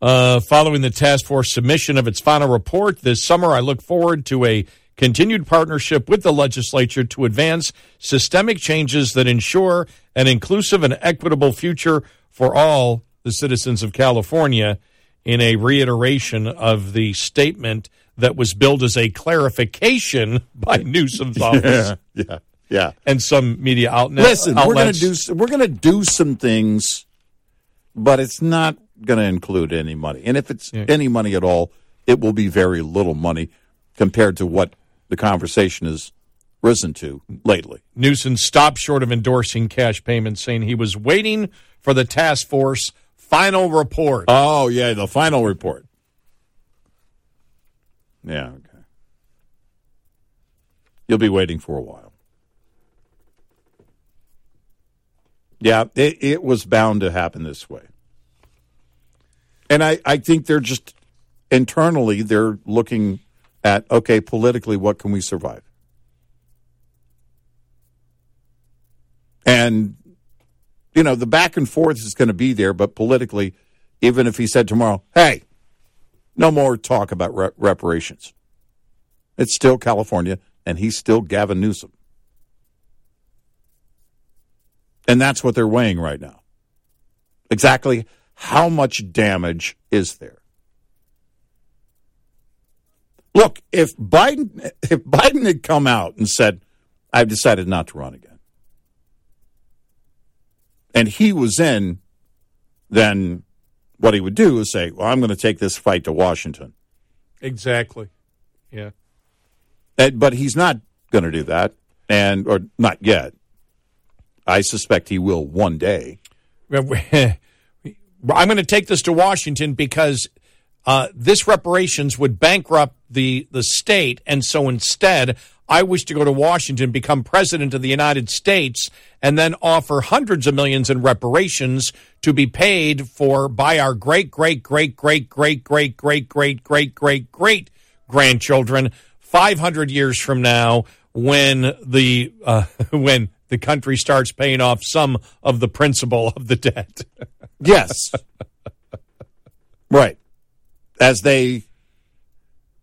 Uh, following the task force submission of its final report this summer, I look forward to a continued partnership with the legislature to advance systemic changes that ensure an inclusive and equitable future for all the citizens of California in a reiteration of the statement that was billed as a clarification by Newsom's office Yeah, yeah, yeah. and some media outlet, Listen, we're going to outlets. do we're going to do some things, but it's not going to include any money. And if it's any money at all, it will be very little money compared to what the conversation has risen to lately. Newsom stopped short of endorsing cash payments, saying he was waiting for the task force final report. Oh yeah, the final report. Yeah, okay. You'll be waiting for a while. Yeah, it, it was bound to happen this way. And I, I think they're just internally they're looking at okay, politically, what can we survive? And you know, the back and forth is going to be there, but politically, even if he said tomorrow, hey, no more talk about re- reparations, it's still California, and he's still Gavin Newsom. And that's what they're weighing right now. Exactly how much damage is there? Look, if Biden if Biden had come out and said, I've decided not to run again, and he was in, then what he would do is say, Well, I'm going to take this fight to Washington. Exactly. Yeah. And, but he's not going to do that, and or not yet. I suspect he will one day. I'm going to take this to Washington because uh, this reparations would bankrupt the the state, and so instead, I wish to go to Washington, become president of the United States, and then offer hundreds of millions in reparations to be paid for by our great great great great great great great great great great great grandchildren 500 years from now when the uh, when the country starts paying off some of the principal of the debt. Yes. right. As they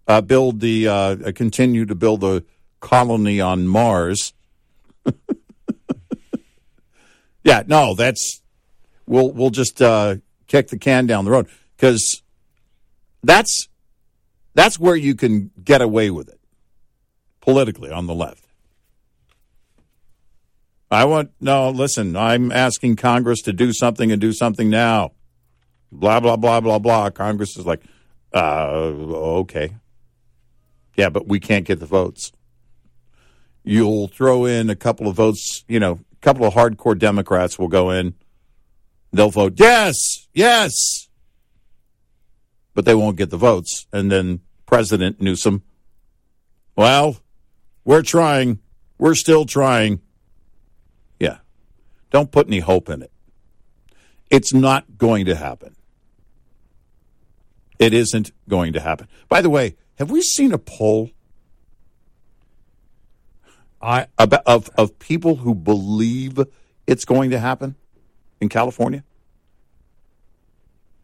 uh, build the, uh, continue to build a colony on Mars. yeah, no, that's, we'll, we'll just uh, kick the can down the road because that's, that's where you can get away with it politically on the left. I want no. Listen, I'm asking Congress to do something and do something now. Blah blah blah blah blah. Congress is like, uh, okay, yeah, but we can't get the votes. You'll throw in a couple of votes. You know, a couple of hardcore Democrats will go in. They'll vote yes, yes, but they won't get the votes. And then President Newsom, well, we're trying. We're still trying. Yeah. Don't put any hope in it. It's not going to happen. It isn't going to happen. By the way, have we seen a poll I about, of, of people who believe it's going to happen in California?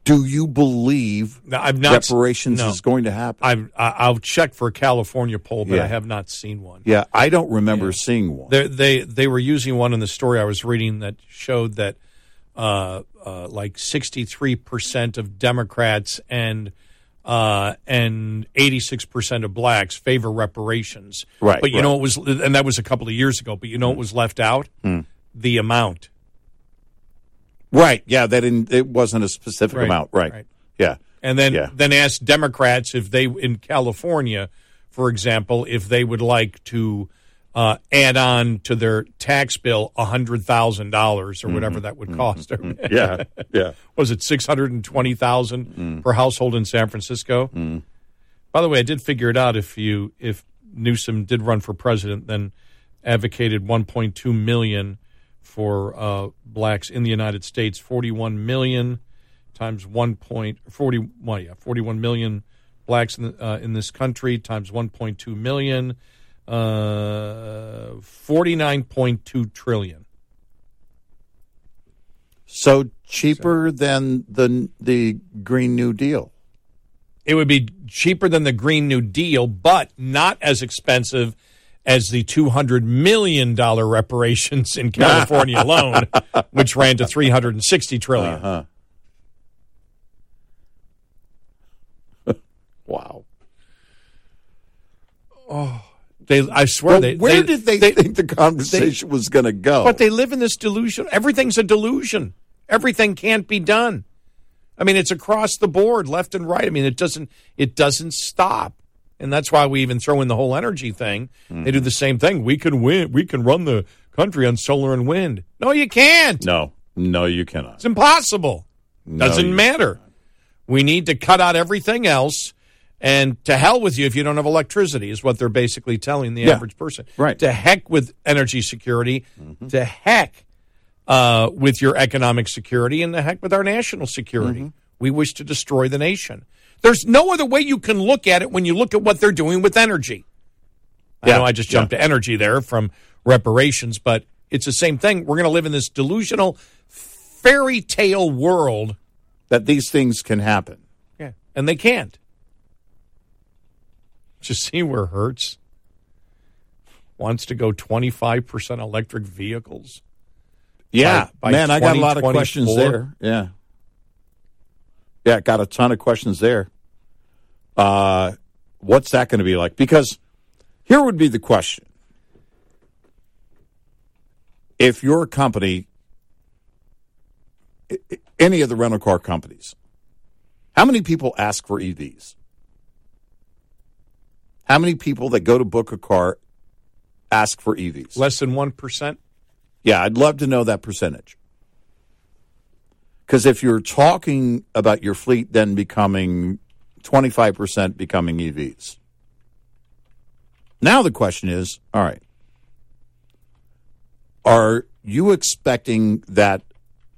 Do you believe No, I've not- reparations no. is going to happen? I've, I- I'll check for a California poll, but Yeah. I have not seen one. yeah, I don't remember seeing one. They they they were using one in the story I was reading that showed that uh, uh, like sixty three percent of Democrats and uh, and eighty six percent of blacks favor reparations. Right, but you right. know it was and that was a couple of years ago. But you know it was left out? The amount. Right. Yeah, that didn't, it wasn't a specific Right, amount. Right. right. Yeah. and then Yeah. then ask Democrats if they in California, for example, if they would like to uh, add on to their tax bill hundred thousand dollars or whatever that would cost. Mm-hmm. Yeah. Yeah. Was it six hundred and twenty thousand Mm. per household in San Francisco? By the way, I did figure it out. If you if Newsom did run for president, then advocated one point two million for uh, blacks in the United States. 41 million times 1. Point, 40, well, yeah, 41 million blacks in, the, uh, in this country times 1.2 million. Uh, 49.2 trillion. So cheaper than the the Green New Deal. It would be cheaper than the Green New Deal, but not as expensive as the $200 million reparations in California alone, which ran to 360 trillion. Uh-huh. wow. Oh, they, I swear Well, they. where they- did they, think the conversation was going to go? But they live in this delusion. Everything's a delusion. Everything can't be done. I mean, it's across the board, left and right. I mean, it doesn't it doesn't stop. And that's why we even throw in the whole energy thing. They do mm-hmm. the same thing. We can win. We can run the country on solar and wind. No, you can't. no, no, you cannot. It's impossible. Doesn't you matter. We need to cut out everything else. And to hell with you if you don't have electricity, is what they're basically telling the Yeah. average person. Right. To heck with energy security. To heck uh, with your economic security, and the heck with our national security. We wish to destroy the nation. There's no other way you can look at it when you look at what they're doing with energy. I Yeah. know I just jumped to energy there from reparations, but it's the same thing. We're going to live in this delusional fairy tale world, That these things can happen. yeah, and they can't. Just see where Hertz wants to go 25% electric vehicles. Yeah, By- by man, I got a lot of questions there. Yeah, yeah, got a ton of questions there. Uh, what's that going to be like? Because here would be the question: If your company, any of the rental car companies, how many people ask for EVs? How many people that go to book a car ask for EVs? Less than 1%? Yeah, I'd love to know that percentage. Because if you're talking about your fleet then becoming 25% becoming EVs, now the question is all right, are you expecting that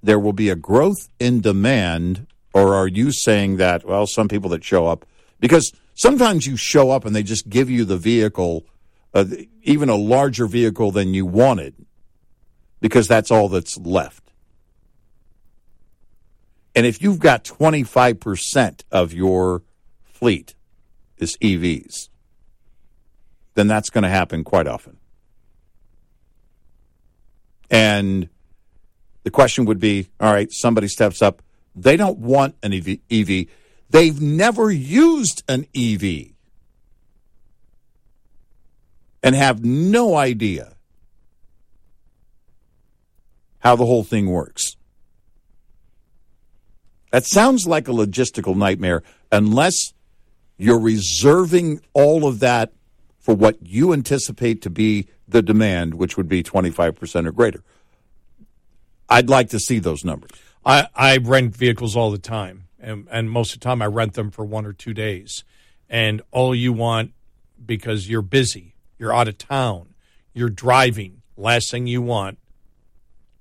there will be a growth in demand, or are you saying that, well, some people that show up, because sometimes you show up and they just give you the vehicle, uh, even a larger vehicle than you wanted because that's all that's left. And if you've got 25% of your fleet is EVs, then that's going to happen quite often. And the question would be all right, somebody steps up. They don't want an EV. They've never used an EV and have no idea how the whole thing works. That sounds like a logistical nightmare unless you're reserving all of that for what you anticipate to be the demand, which would be 25% or greater. I'd like to see those numbers. I, I rent vehicles all the time, and, and most of the time I rent them for one or two days. And all you want, because you're busy, you're out of town, you're driving, last thing you want,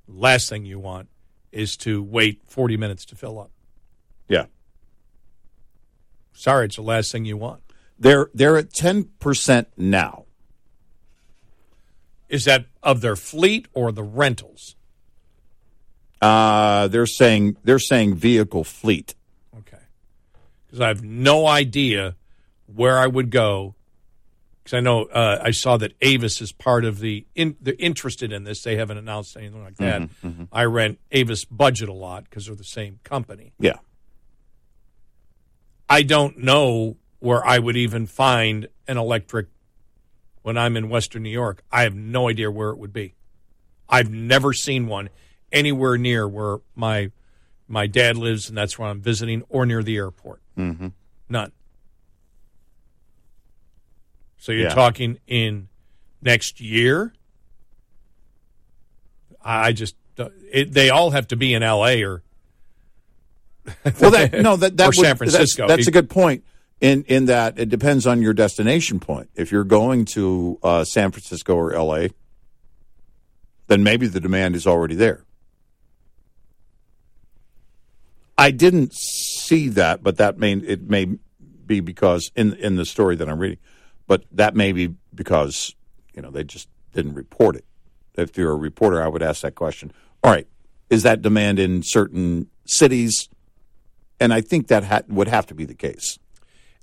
last thing you want is to wait 40 minutes to fill up. Yeah. Sorry, it's the last thing you want. They're they're at 10% now. Is that of their fleet or the rentals? Uh, they're saying they're saying vehicle fleet. Because I have no idea where I would go. Because I know uh, I saw that Avis is part of the in, they're interested in this. They haven't announced anything like that. I rent Avis Budget a lot because they're the same company. Yeah. I don't know where I would even find an electric when I'm in Western New York. I have no idea where it would be. I've never seen one anywhere near where my my dad lives, and that's where I'm visiting, or near the airport. Mm-hmm. None. So you're Yeah. talking in next year? I just it, they all have to be in L.A. or Well, that no, that that Or would, San that's- Francisco. That's, a good point. In in that it depends on your destination point. If you're going to uh, San Francisco or L.A., then maybe the demand is already there. I didn't see that, but that may it may be because in in the story that I'm reading, but that may be because you know they just didn't report it. If you're a reporter, I would ask that question. All right, is that demand in certain cities? And I think that ha- would have to be the case.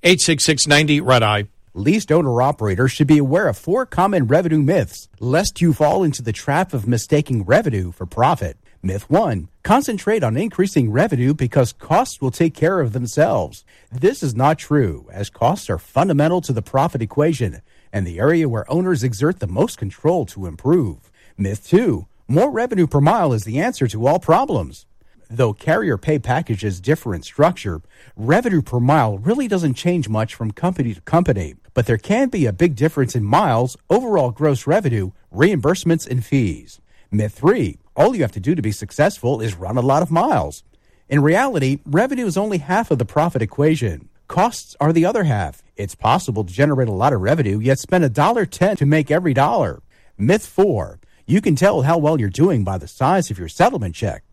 86690 Red Eye. Leased owner operators should be aware of four common revenue myths, lest you fall into the trap of mistaking revenue for profit. Myth 1 Concentrate on increasing revenue because costs will take care of themselves. This is not true, as costs are fundamental to the profit equation and the area where owners exert the most control to improve. Myth 2 More revenue per mile is the answer to all problems. Though carrier pay packages differ in structure, revenue per mile really doesn't change much from company to company, but there can be a big difference in miles, overall gross revenue, reimbursements, and fees. Myth 3 All you have to do to be successful is run a lot of miles. In reality, revenue is only half of the profit equation. Costs are the other half. It's possible to generate a lot of revenue, yet spend a dollar ten to make every dollar. Myth 4 You can tell how well you're doing by the size of your settlement check.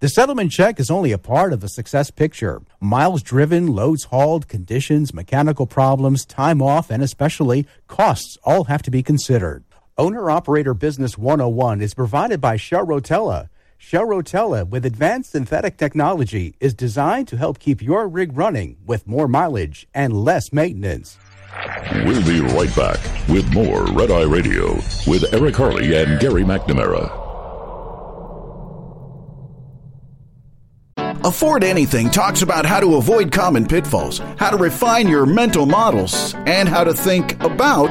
The settlement check is only a part of the success picture. Miles driven, loads hauled, conditions, mechanical problems, time off, and especially costs all have to be considered. Owner Operator Business 101 is provided by Shell Rotella. Shell Rotella, with advanced synthetic technology, is designed to help keep your rig running with more mileage and less maintenance. We'll be right back with more Red Eye Radio with Eric Harley and Gary McNamara. Afford Anything talks about how to avoid common pitfalls, how to refine your mental models, and how to think about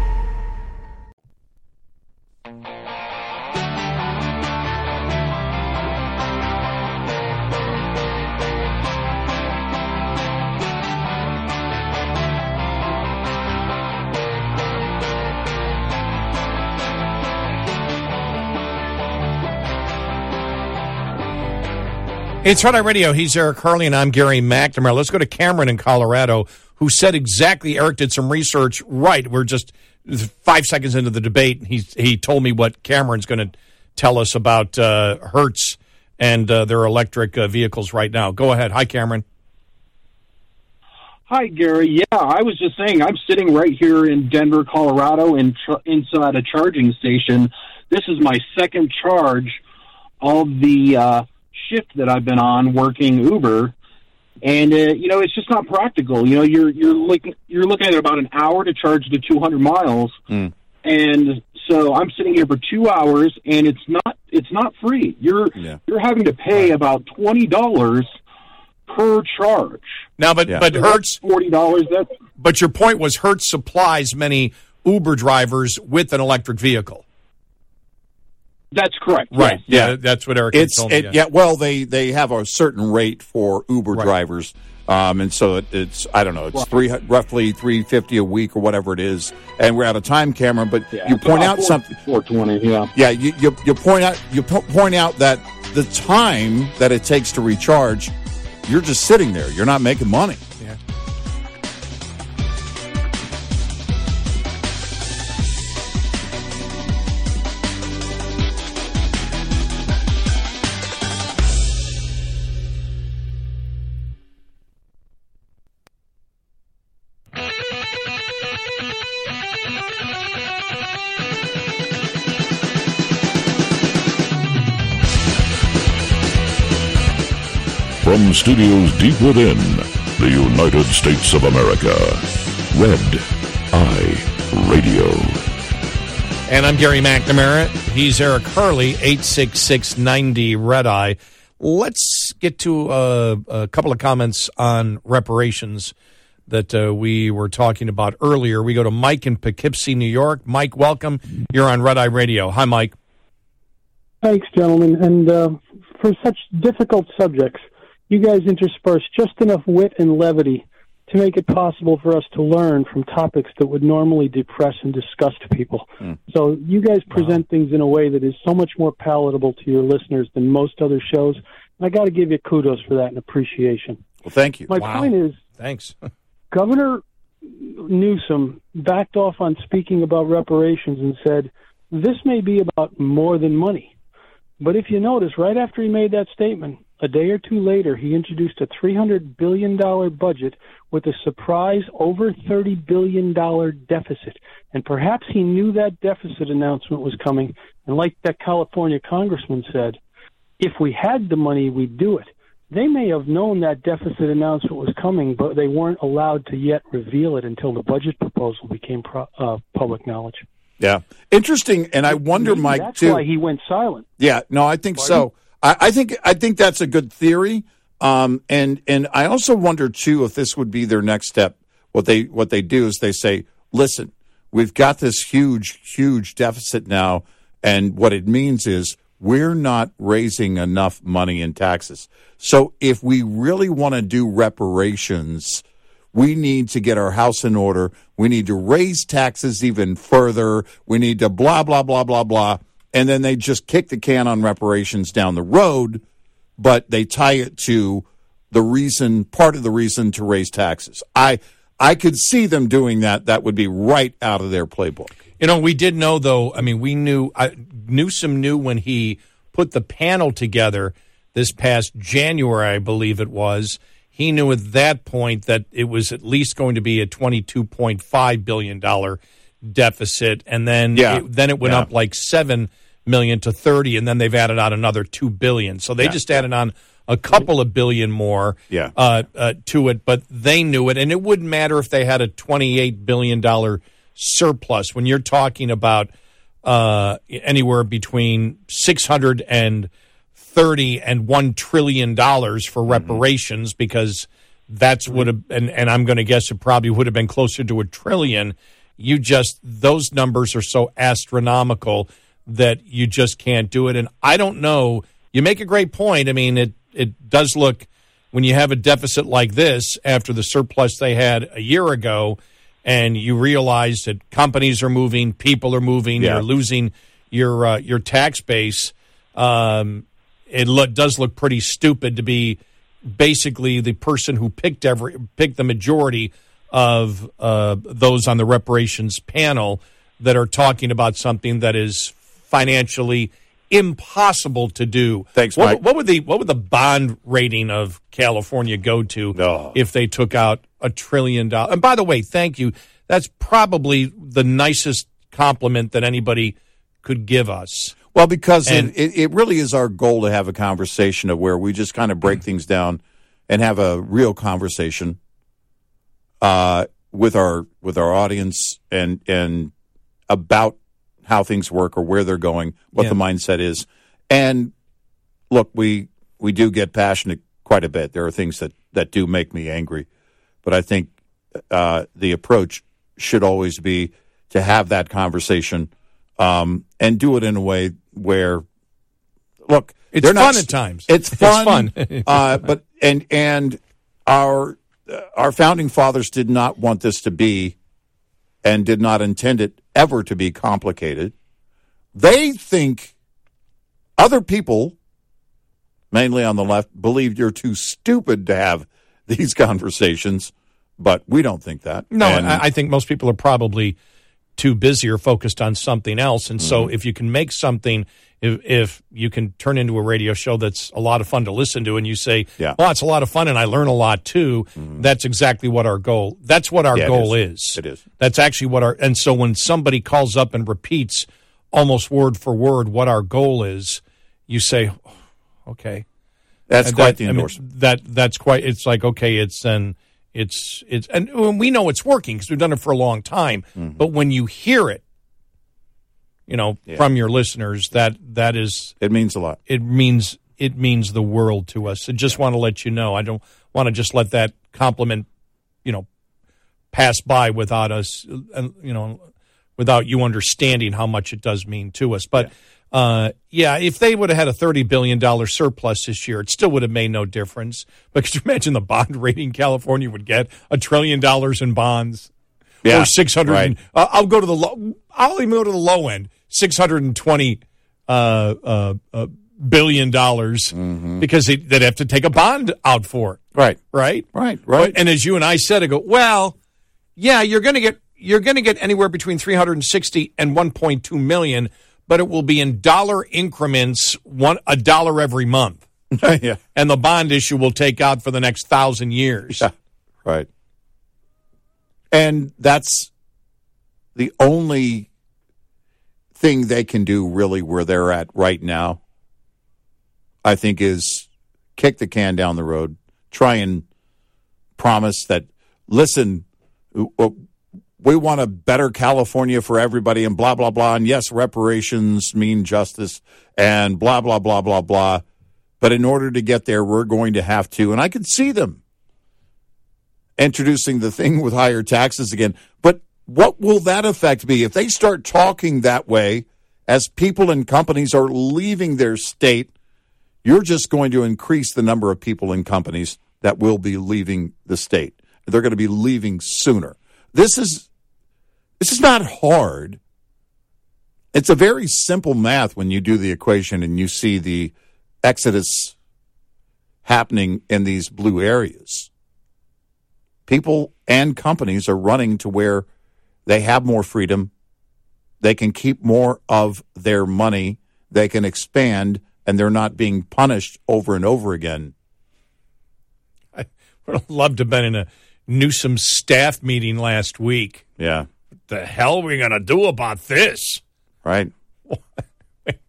It's Red Eye Radio. He's Eric Harley, and I'm Gary McNamara. Let's go to Cameron in Colorado, who said exactly. Eric did some research. Right, we're just five seconds into the debate. He he told me what Cameron's going to tell us about uh, Hertz and uh, their electric uh, vehicles right now. Go ahead. Hi, Cameron. Hi, Gary. Yeah, I was just saying, I'm sitting right here in Denver, Colorado, in tr- inside a charging station. This is my second charge of the uh, shift that I've been on working Uber, and uh, you know it's just not practical. You know, you're you're looking you're looking at about an hour to charge to 200 miles, Mm. and so I'm sitting here for two hours, and it's not it's not free. You're Yeah. you're having to pay about twenty dollars per charge. Now, but Yeah. but Hertz. Forty dollars. That's But your point was Hertz supplies many Uber drivers with an electric vehicle. That's correct. Right. Yeah, Yeah. that's what Eric It's told me. it, yeah. Well, they they have a certain rate for Uber Right. drivers, um, and so it, it's I don't know, it's three roughly three fifty a week or whatever it is. And we're out of time, Cameron. But Yeah, you point about out something. Four twenty. Yeah. Yeah, you, you you point out you point out that the time that it takes to recharge, you're just sitting there. You're not making money. Studios deep within the United States of America, Red Eye Radio. And I'm Gary McNamara. He's Eric Harley, 86690 Red Eye. Let's get to uh, a couple of comments on reparations that uh, we were talking about earlier. We go to Mike in Poughkeepsie, New York. Mike, welcome. You're on Red Eye Radio. Hi, Mike. Thanks, gentlemen. And uh, for such difficult subjects, you guys intersperse just enough wit and levity to make it possible for us to learn from topics that would normally depress and disgust people. Hmm. So you guys present things in a way that is so much more palatable to your listeners than most other shows. And I got to give you kudos for that and appreciation. Well, thank you. My point is, Thanks. Governor Newsom backed off on speaking about reparations and said, this may be about more than money. But if you notice, right after he made that statement, a day or two later, he introduced a $300 billion budget with a surprise over $30 billion deficit. And perhaps he knew that deficit announcement was coming. And like that California congressman said, if we had the money, we'd do it. They may have known that deficit announcement was coming, but they weren't allowed to yet reveal it until the budget proposal became pro- uh, public knowledge. Yeah, interesting. And I wonder, Maybe Mike, that's too. why he went silent. Yeah, no, I think so. I, I think I think that's a good theory. Um, and and I also wonder too if this would be their next step. What they what they do is they say, listen, we've got this huge huge deficit now, and what it means is we're not raising enough money in taxes. So if we really want to do reparations, we need to get our house in order. We need to raise taxes even further. We need to blah, blah, blah, blah, blah. And then they just kick the can on reparations down the road, but they tie it to the reason, part of the reason to raise taxes. I, I could see them doing that. That would be right out of their playbook. You know, we did know though. I mean, we knew I, Newsom knew when he put the panel together this past January, I believe it was. He knew at that point that it was at least going to be a twenty-two point five billion dollar deficit, and then Yeah. it, then it went Yeah. up like seven million to thirty, and then they've added on another two billion. So they Yeah. just added on a couple of billion more Yeah. uh, uh, to it, but they knew it, and it wouldn't matter if they had a twenty-eight billion dollar surplus. When you're talking about uh, anywhere between six hundred and thirty and one trillion dollars for reparations, because that's would have, and, and I'm going to guess it probably would have been closer to a trillion. You just those numbers are so astronomical that you just can't do it. And I don't know. You make a great point. I mean, it it does look when you have a deficit like this after the surplus they had a year ago, and you realize that companies are moving, people are moving, Yeah. you're losing your uh, your tax base. Um, it lo- does look pretty stupid to be basically the person who picked every picked the majority of uh, those on the reparations panel that are talking about something that is financially impossible to do. Thanks, what, Mike. What would the what would the bond rating of California go to No. if they took out a trillion dollars? And by the way, thank you. That's probably the nicest compliment that anybody could give us. Well, because And- it, it, it really is our goal to have a conversation of where we just kind of break things down and have a real conversation uh, with our with our audience and and about how things work or where they're going, what Yeah. the mindset is. And look, we we do get passionate quite a bit. There are things that that do make me angry, but I think uh, the approach should always be to have that conversation um, and do it in a way where, look, It's they're not fun at times. It's It's fun, fun. uh, but and and our our founding fathers did not want this to be, and did not intend it ever to be complicated. They think other people, mainly on the left, believe you're too stupid to have these conversations, but we don't think that. No, And- I, I think most people are probably too busy or focused on something else. And so, Mm-hmm. if you can make something, if, if you can turn into a radio show that's a lot of fun to listen to, and you say, Yeah. "Well, it's a lot of fun, and I learn a lot too," that's exactly what our goal. That's what our Yeah, goal is. is. It is. That's actually what our. And so, when somebody calls up and repeats almost word for word what our goal is, you say, "Oh, "Okay." that's And quite that- the I mean, that that's quite. It's like okay, it's and it's it's and we know it's working because we've done it for a long time. But when you hear it, you know, Yeah. from your listeners, that that is it means a lot. it means it means the world to us. I just want to let you know. I don't want to just let that compliment, you know, pass by without us, uh, you know, without you understanding how much it does mean to us. But Uh, yeah, if they would have had a thirty billion dollar surplus this year, it still would have made no difference. But could you imagine the bond rating California would get a trillion dollars in bonds? Yeah, or six hundred. right. Uh, I'll go to the low. I'll even go to the low end, six hundred and twenty uh, uh, uh, billion dollars, because they, they'd have to take a bond out for it. Right. Right. Right. Right. But- and as you and I said, I go, well, yeah, you're going to get you're going to get anywhere between 360 and 1.2 million, but it will be in dollar increments, one a dollar every month, yeah. and the bond issue will take out for the next thousand years. Right. And that's the only thing they can do really where they're at right now, I think, is kick the can down the road, try and promise that, listen, we want a better California for everybody and blah, blah, blah. And yes, reparations mean justice and blah, blah, blah, blah, blah. But in order to get there, we're going to have to, and I can see them introducing the thing with higher taxes again. But what will that effect be if they start talking that way as people and companies are leaving their state? You're just going to increase the number of people and companies that will be leaving the state. They're going to be leaving sooner. This is this is not hard. It's a very simple math when you do the equation and you see the exodus happening in these blue areas people and companies are running to where they have more freedom. They can keep more of their money. They can expand, and they're not being punished over and over again. I would have loved to have been in a Newsom staff meeting last week. Yeah. The hell are we going to do about this? Right.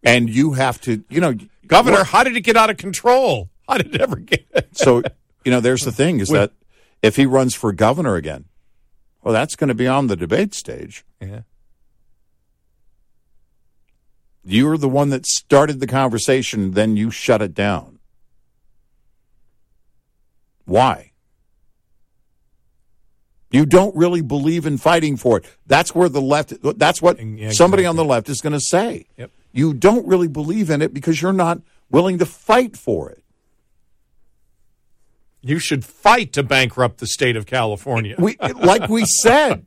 and you have to, you know, Governor, what- how did it get out of control? How did it ever get? so you know, there's the thing is that if he runs for governor again, well, that's going to be on the debate stage. Yeah. You're the one that started the conversation, then you shut it down. Why? You don't really believe in fighting for it. That's where the left, that's what Yeah, somebody on the left is going to say. Yep. You don't really believe in it because you're not willing to fight for it. You should fight to bankrupt the state of California. We, like we said,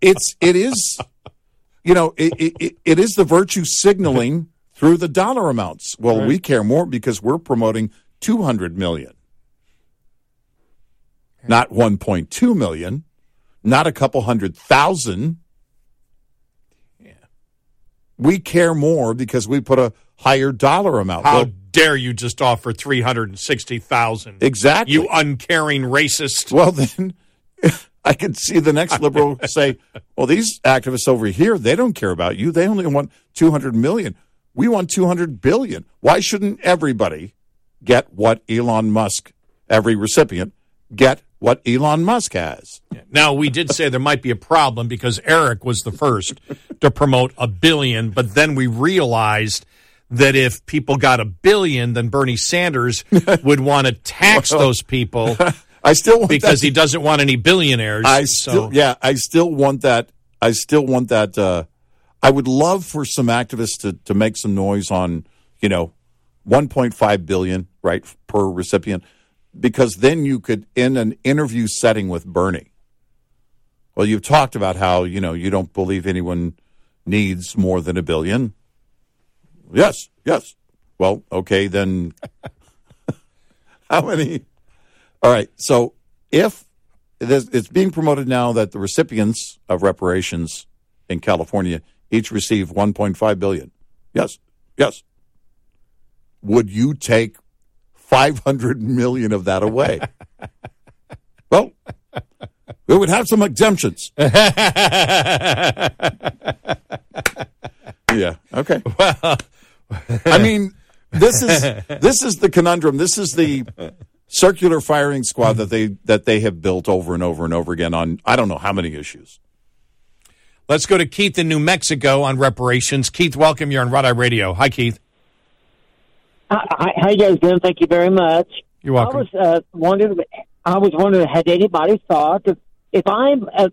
it's, it is, you know, it, it- it, it is the virtue signaling through the dollar amounts. Well, we care more because we're promoting 200 million. Not 1.2 million, not a couple hundred thousand. Yeah. We care more because we put a higher dollar amount. How Well, dare you just offer 360,000? exactly. You uncaring racist. Well, then I can see the next liberal say, "Well, these activists over here, they don't care about you. They only want 200 million. We want 200 billion. Why shouldn't everybody get what Elon Musk, every recipient, get what Elon Musk has?" Now, we did say there might be a problem because Eric was the first to promote a billion, but then we realized that if people got a billion, then Bernie Sanders would want to tax those people I still want because that- he doesn't want any billionaires. I So- still, yeah, I still want that. I still want that. Uh, I would love for some activists to, to make some noise on, you know, 1.5 billion, right, per recipient, because then you could, in an interview setting with Bernie, well, you've talked about how, you know, you don't believe anyone needs more than a billion. Yes, yes. Well, okay, then how many? All right. So if it is- being promoted now that the recipients of reparations in California each receive 1.5 billion. Yes. Yes. Would you take 500 million of that away? well, we would have some exemptions. yeah. Okay. Well, I mean, this is this is the conundrum. This is the circular firing squad that they that they have built over and over and over again on I don't know how many issues. Let's go to Keith in New Mexico on reparations. Keith, welcome. You're on Red Eye Radio. Hi, Keith. Hi, how you guys doing? Thank you very much. You're welcome. I was uh, wondering. I was wondering, had anybody thought if, if I'm uh,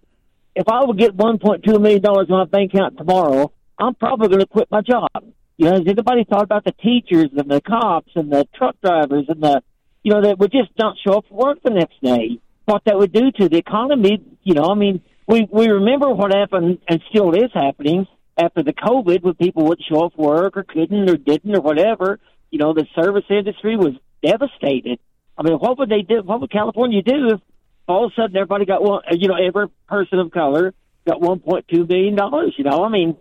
if I would get 1.2 million dollars in my bank account tomorrow, I'm probably going to quit my job. You know, has anybody thought about the teachers and the cops and the truck drivers and the, you know, that would just not show up for work the next day? What that would do to the economy? You know, I mean, we we remember what happened and still is happening after the COVID when people wouldn't show up for work or couldn't or didn't or whatever. You know, the service industry was devastated. I mean, what would they do? What would California do if all of a sudden everybody got one? You know, every person of color got one point two billion dollars. You know, I mean,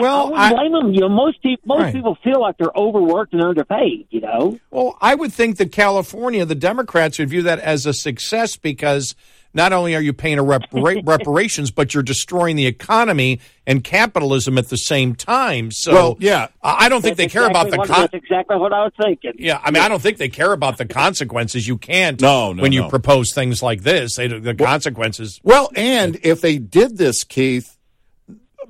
Well, I, I I- wouldn't blame them. You know, most people most Right. people feel like they're overworked and underpaid. You know, Well, I would think that California, the Democrats would view that as a success because not only are you paying a repara- reparations, but you're destroying the economy and capitalism at the same time. So, Well, yeah. I I don't think That's they care about the. what, Con- that's exactly what I was thinking. yeah, I mean, I don't think they care about the consequences. You can't. No, no, When you no. propose things like this, they, the consequences. Well, and if they did this, Keith,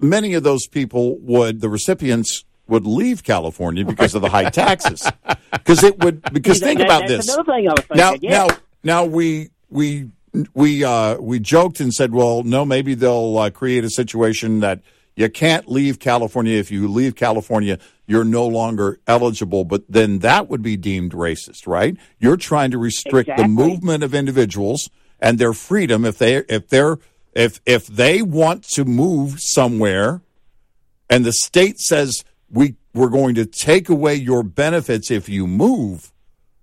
many of those people would the recipients would leave California because of the high taxes. Because it would because That- think that- about that's this. Another thing I was Now thinking. yeah. now now we we we uh we joked and said, well, no, maybe they'll uh, create a situation that you can't leave California. If you leave California, you're no longer eligible. But then that would be deemed racist, right? You're trying to restrict the movement of individuals and their freedom if they if they're if if they want to move somewhere and the state says we we're going to take away your benefits if you move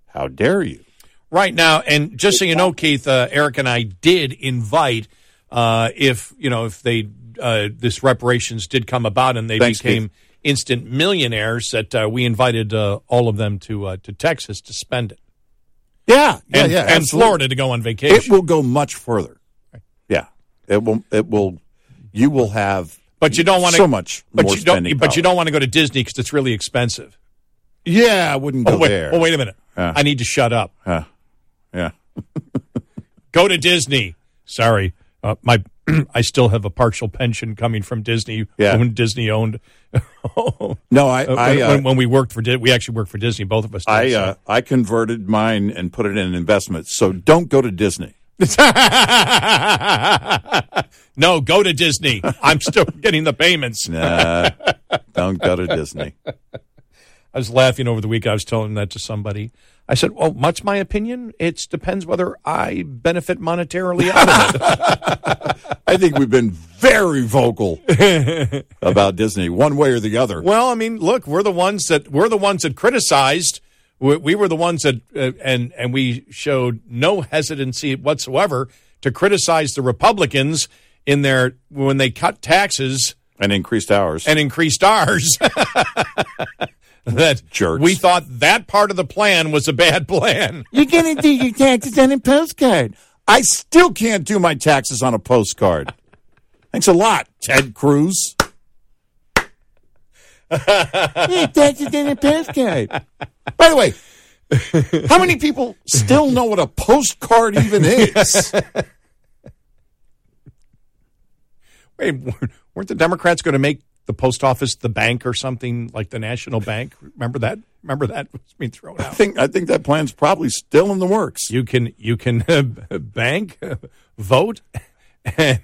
how dare you Right now, and just so you know, Keith, uh, Eric and I did invite uh, if you know if they uh, this reparations did come about and they Thanks, became Keith. instant millionaires, that uh, we invited uh, all of them to uh, to Texas to spend it, yeah yeah and, yeah and. Florida to go on vacation. it will go much further yeah it will it will you will have but you don't want to so much But more you don't. spending But you don't want to go to Disney because it's really expensive. yeah i wouldn't go Oh wait, there oh wait a minute. Yeah. I need to shut up. Uh, yeah Go to Disney. Sorry, uh, my I still have a partial pension coming from Disney Yeah. when Disney owned. no i Uh, i when, uh, when, when we worked for we actually worked for Disney. Both of us. Did, I so. uh, I converted mine and put it in investments. So don't go to Disney. no, go to Disney. I'm still getting the payments. Nah, don't go to Disney. I was laughing over the week. I was telling that to somebody. I said, "Well, much my opinion. It depends whether I benefit monetarily out of it." I think we've been very vocal about Disney, one way or the other. well, I mean, look, we're the ones that we're the ones that criticized. We, we were the ones that, uh, and and we showed no hesitancy whatsoever to criticize the Republicans in their when they cut taxes And increased hours. and increased ours. that Jerks. we thought that part of the plan was a bad plan. You're going to do your taxes on a postcard. I still can't do my taxes on a postcard. Thanks a lot, Ted Cruz. yeah, taxes on a postcard. By the way, how many people still know what a postcard even is? Wait, weren't the Democrats going to make the post office the bank or something like the National Bank? Remember that? Remember that was being thrown out. I think I think that plan's probably still in the works. You can you can uh, bank, vote, and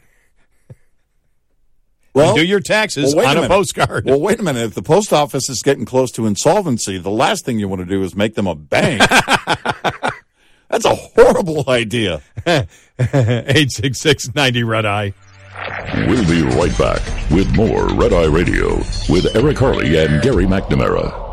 Well, do your taxes well, on a, minute. postcard. Well, wait a minute. If the post office is getting close to insolvency, the last thing you want to do is make them a bank. That's a horrible idea. Eight six six ninety red eye. We'll be right back with more Red Eye Radio with Eric Harley and Gary McNamara.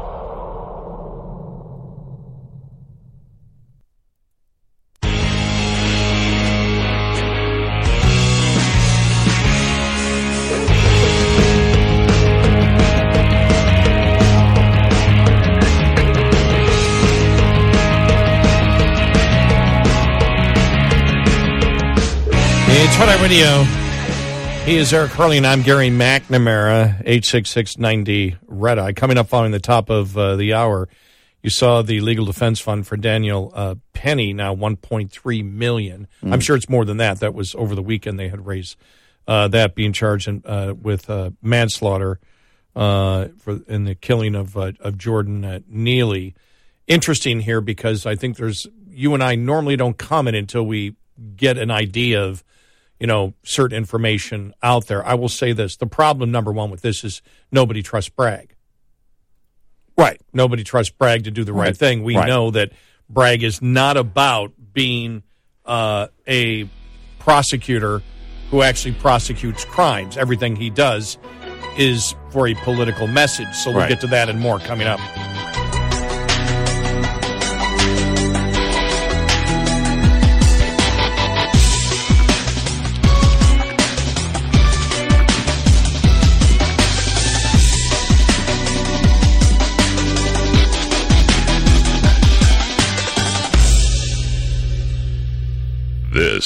It's Red Eye Radio. He is Eric Harley, and I'm Gary McNamara, 86690 Red Eye. Coming up following the top of uh, the hour, you saw the Legal Defense Fund for Daniel uh, Penny, now $1.3 million. I'm sure it's more than that. That was over the weekend they had raised uh, that, being charged in, uh, with uh, manslaughter uh, for in the killing of, uh, of Jordan uh, Neely. Interesting here because I think there's, you and I normally don't comment until we get an idea of you know, certain information out there. I will say this: the problem number one with this is nobody trusts Bragg. Right. Nobody trusts Bragg to do the right, Right. thing. We Right. know that Bragg is not about being uh, a prosecutor who actually prosecutes crimes. Everything he does is for a political message. So we'll Right. get to that and more coming up.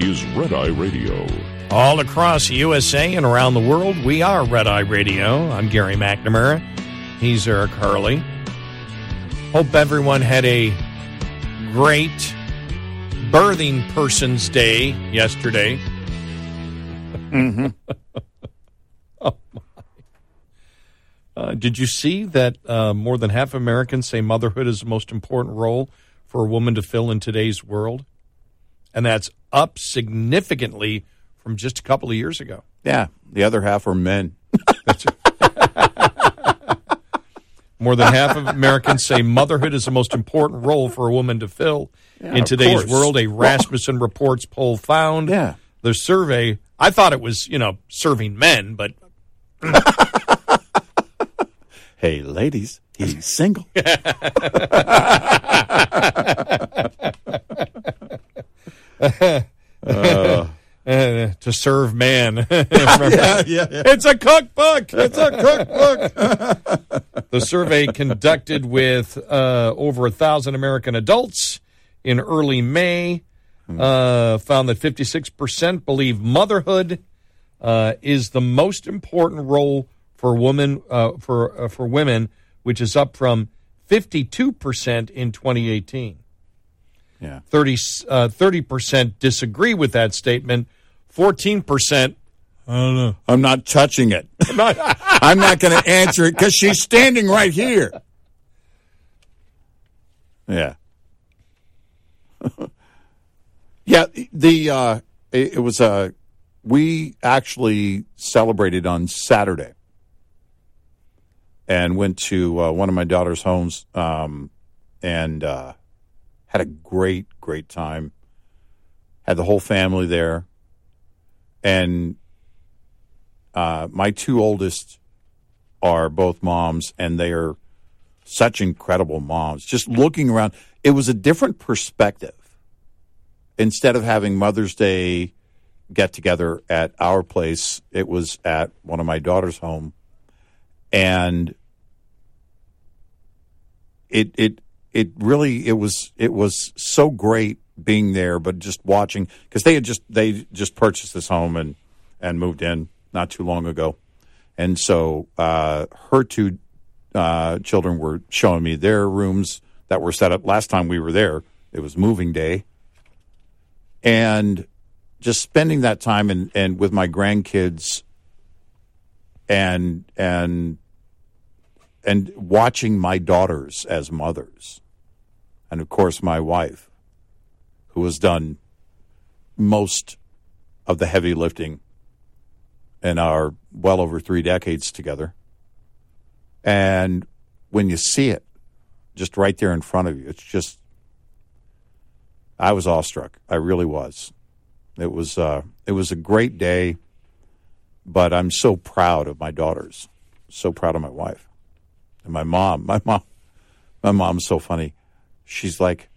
is Red Eye Radio. All across USA and around the world, we are Red Eye Radio. I'm Gary McNamara. He's Eric Harley. Hope everyone had a great birthing person's day yesterday. Mm-hmm. oh my. Uh, did you see that uh, more than half Americans say motherhood is the most important role for a woman to fill in today's world? And that's up significantly from just a couple of years ago. Yeah. The other half are men. More than half of Americans say motherhood is the most important role for a woman to fill. Yeah, in today's world, a Rasmussen Reports poll found Yeah. the survey. I thought it was, you know, serving men, but Hey, ladies, he's single. uh, to serve man. yeah, yeah, yeah. It's a cookbook. It's a cookbook. the survey conducted with uh, over a thousand American adults in early May uh, found that 56% believe motherhood uh, is the most important role for women uh, for uh, for women, which is up from 52% in 2018. Yeah. 30 uh, percent disagree with that statement. Fourteen percent. I don't know. I'm not touching it. I'm not going to answer it because she's standing right here. Yeah. yeah. The uh, it, it was uh, we actually celebrated on Saturday and went to uh, one of my daughter's homes um, and uh, had a great, great time. Had the whole family there, and uh, my two oldest are both moms, and they are such incredible moms. Just looking around, it was a different perspective. Instead of having Mother's Day get together at our place, it was at one of my daughter's home, and it it it really it was it was so great being there, but just watching because they had just they just purchased this home and and moved in not too long ago, and so uh, her two uh, children were showing me their rooms that were set up last time we were there. It was moving day, and just spending that time and and with my grandkids, and and and watching my daughters as mothers, and of course my wife, who has done most of the heavy lifting in our well over three decades together. And when you see it just right there in front of you, it's just, I was awestruck. I really was. It was, uh, it was a great day, but I'm so proud of my daughters, so proud of my wife. And my mom, my mom, my mom's so funny. She's like,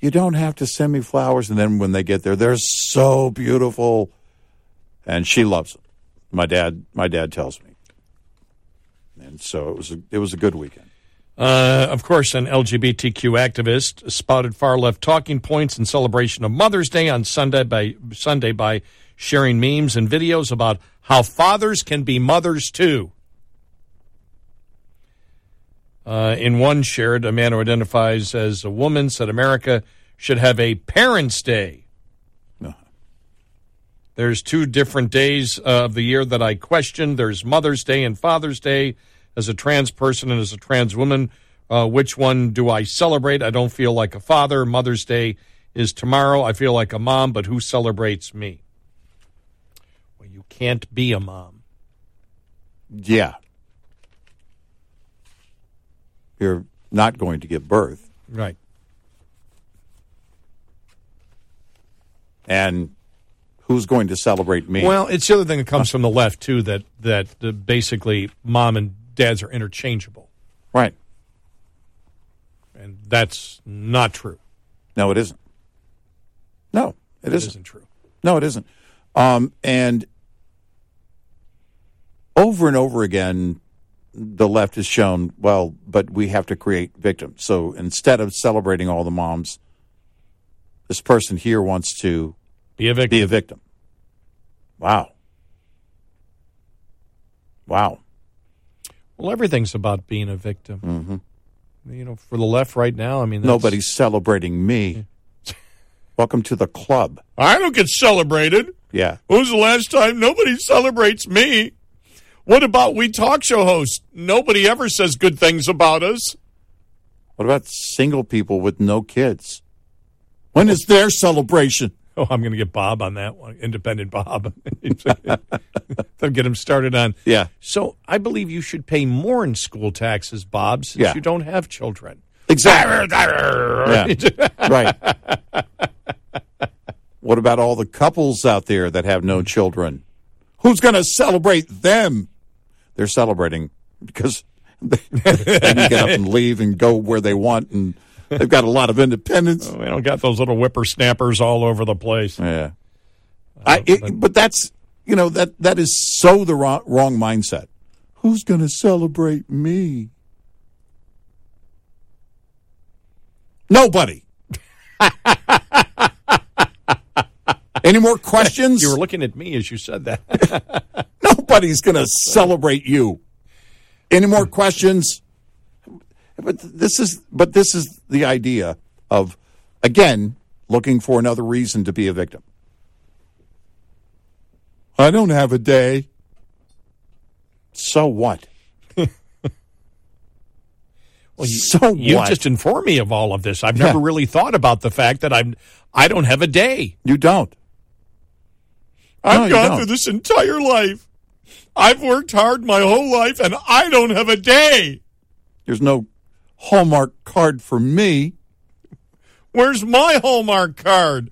you don't have to send me flowers. And then when they get there, they're so beautiful. And she loves them. My dad, my dad tells me. And so it was a, it was a good weekend. Uh, of course, an LGBTQ activist spouted far left talking points in celebration of Mother's Day on Sunday by Sunday by sharing memes and videos about how fathers can be mothers too. Uh, in one shared, a man who identifies as a woman said America should have a Parents' Day. There's two different days uh, of the year that I question. There's Mother's Day and Father's Day. As a trans person and as a trans woman, uh, which one do I celebrate? I don't feel like a father. Mother's Day is tomorrow. I feel like a mom, but who celebrates me? Well, you can't be a mom. Yeah. You're not going to give birth. Right. And who's going to celebrate me? Well, it's the other thing that comes from the left too that that uh, basically mom and dads are interchangeable, right. and that's not true. No, it isn't. No, it It isn't. isn't true. No, it isn't. Um, and over and over again, the left has shown, well, but we have to create victims. So instead of celebrating all the moms, this person here wants to Be a victim. be a victim. Wow. Wow. Well, everything's about being a victim. hmm You know, for the left right now, I mean, that's- Nobody's celebrating me. Welcome to the club. I don't get celebrated. Yeah. When was the last time nobody celebrates me? What about we talk show hosts? Nobody ever says good things about us. What about single people with no kids? When is their celebration? Oh, I'm going to get Bob on that one, independent Bob. They'll get him started on. Yeah. So I believe you should pay more in school taxes, Bob, since Yeah. you don't have children. Exactly. Yeah. right. What about all the couples out there that have no children? Who's going to celebrate them? They're celebrating because they, they can get up and leave and go where they want, and they've got a lot of independence. We don't got those little whippersnappers all over the place. Yeah. I, it, but that's you know that that is so the wrong, wrong mindset. Who's going to celebrate me? Nobody. Any more questions? You were looking at me as you said that. Nobody's going to celebrate you. Any more questions? But this is but this is the idea of again looking for another reason to be a victim. I don't have a day. So what? Well, you, so you what? just informed me of all of this. I've never Yeah. really thought about the fact that I'm I don't have a day. You don't. I've No, gone don't. through this entire life. I've worked hard my whole life and I don't have a day. There's no Hallmark card for me. Where's my Hallmark card?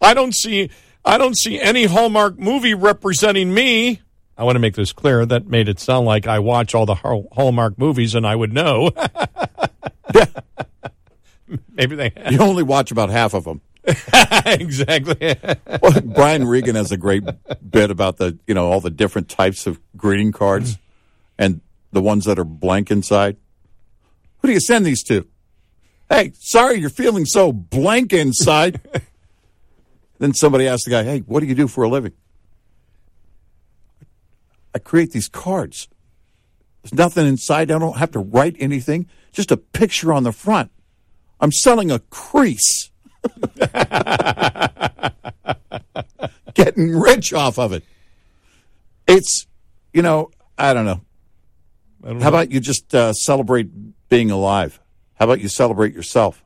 I don't see I don't see any Hallmark movie representing me. I want to make this clear. That made it sound like I watch all the Hallmark movies and I would know. Maybe they You only watch about half of them. exactly. Well, Brian Regan has a great bit about the you know all the different types of greeting cards and the ones that are blank inside. Who do you send these to? Hey, sorry you're feeling so blank inside. then somebody asks the guy, "Hey, what do you do for a living?" I create these cards. There's nothing inside. I don't have to write anything. Just a picture on the front. I'm selling a crease. Getting rich off of it. It's, you know, I don't know. How about you just uh, celebrate being alive? How about you celebrate yourself?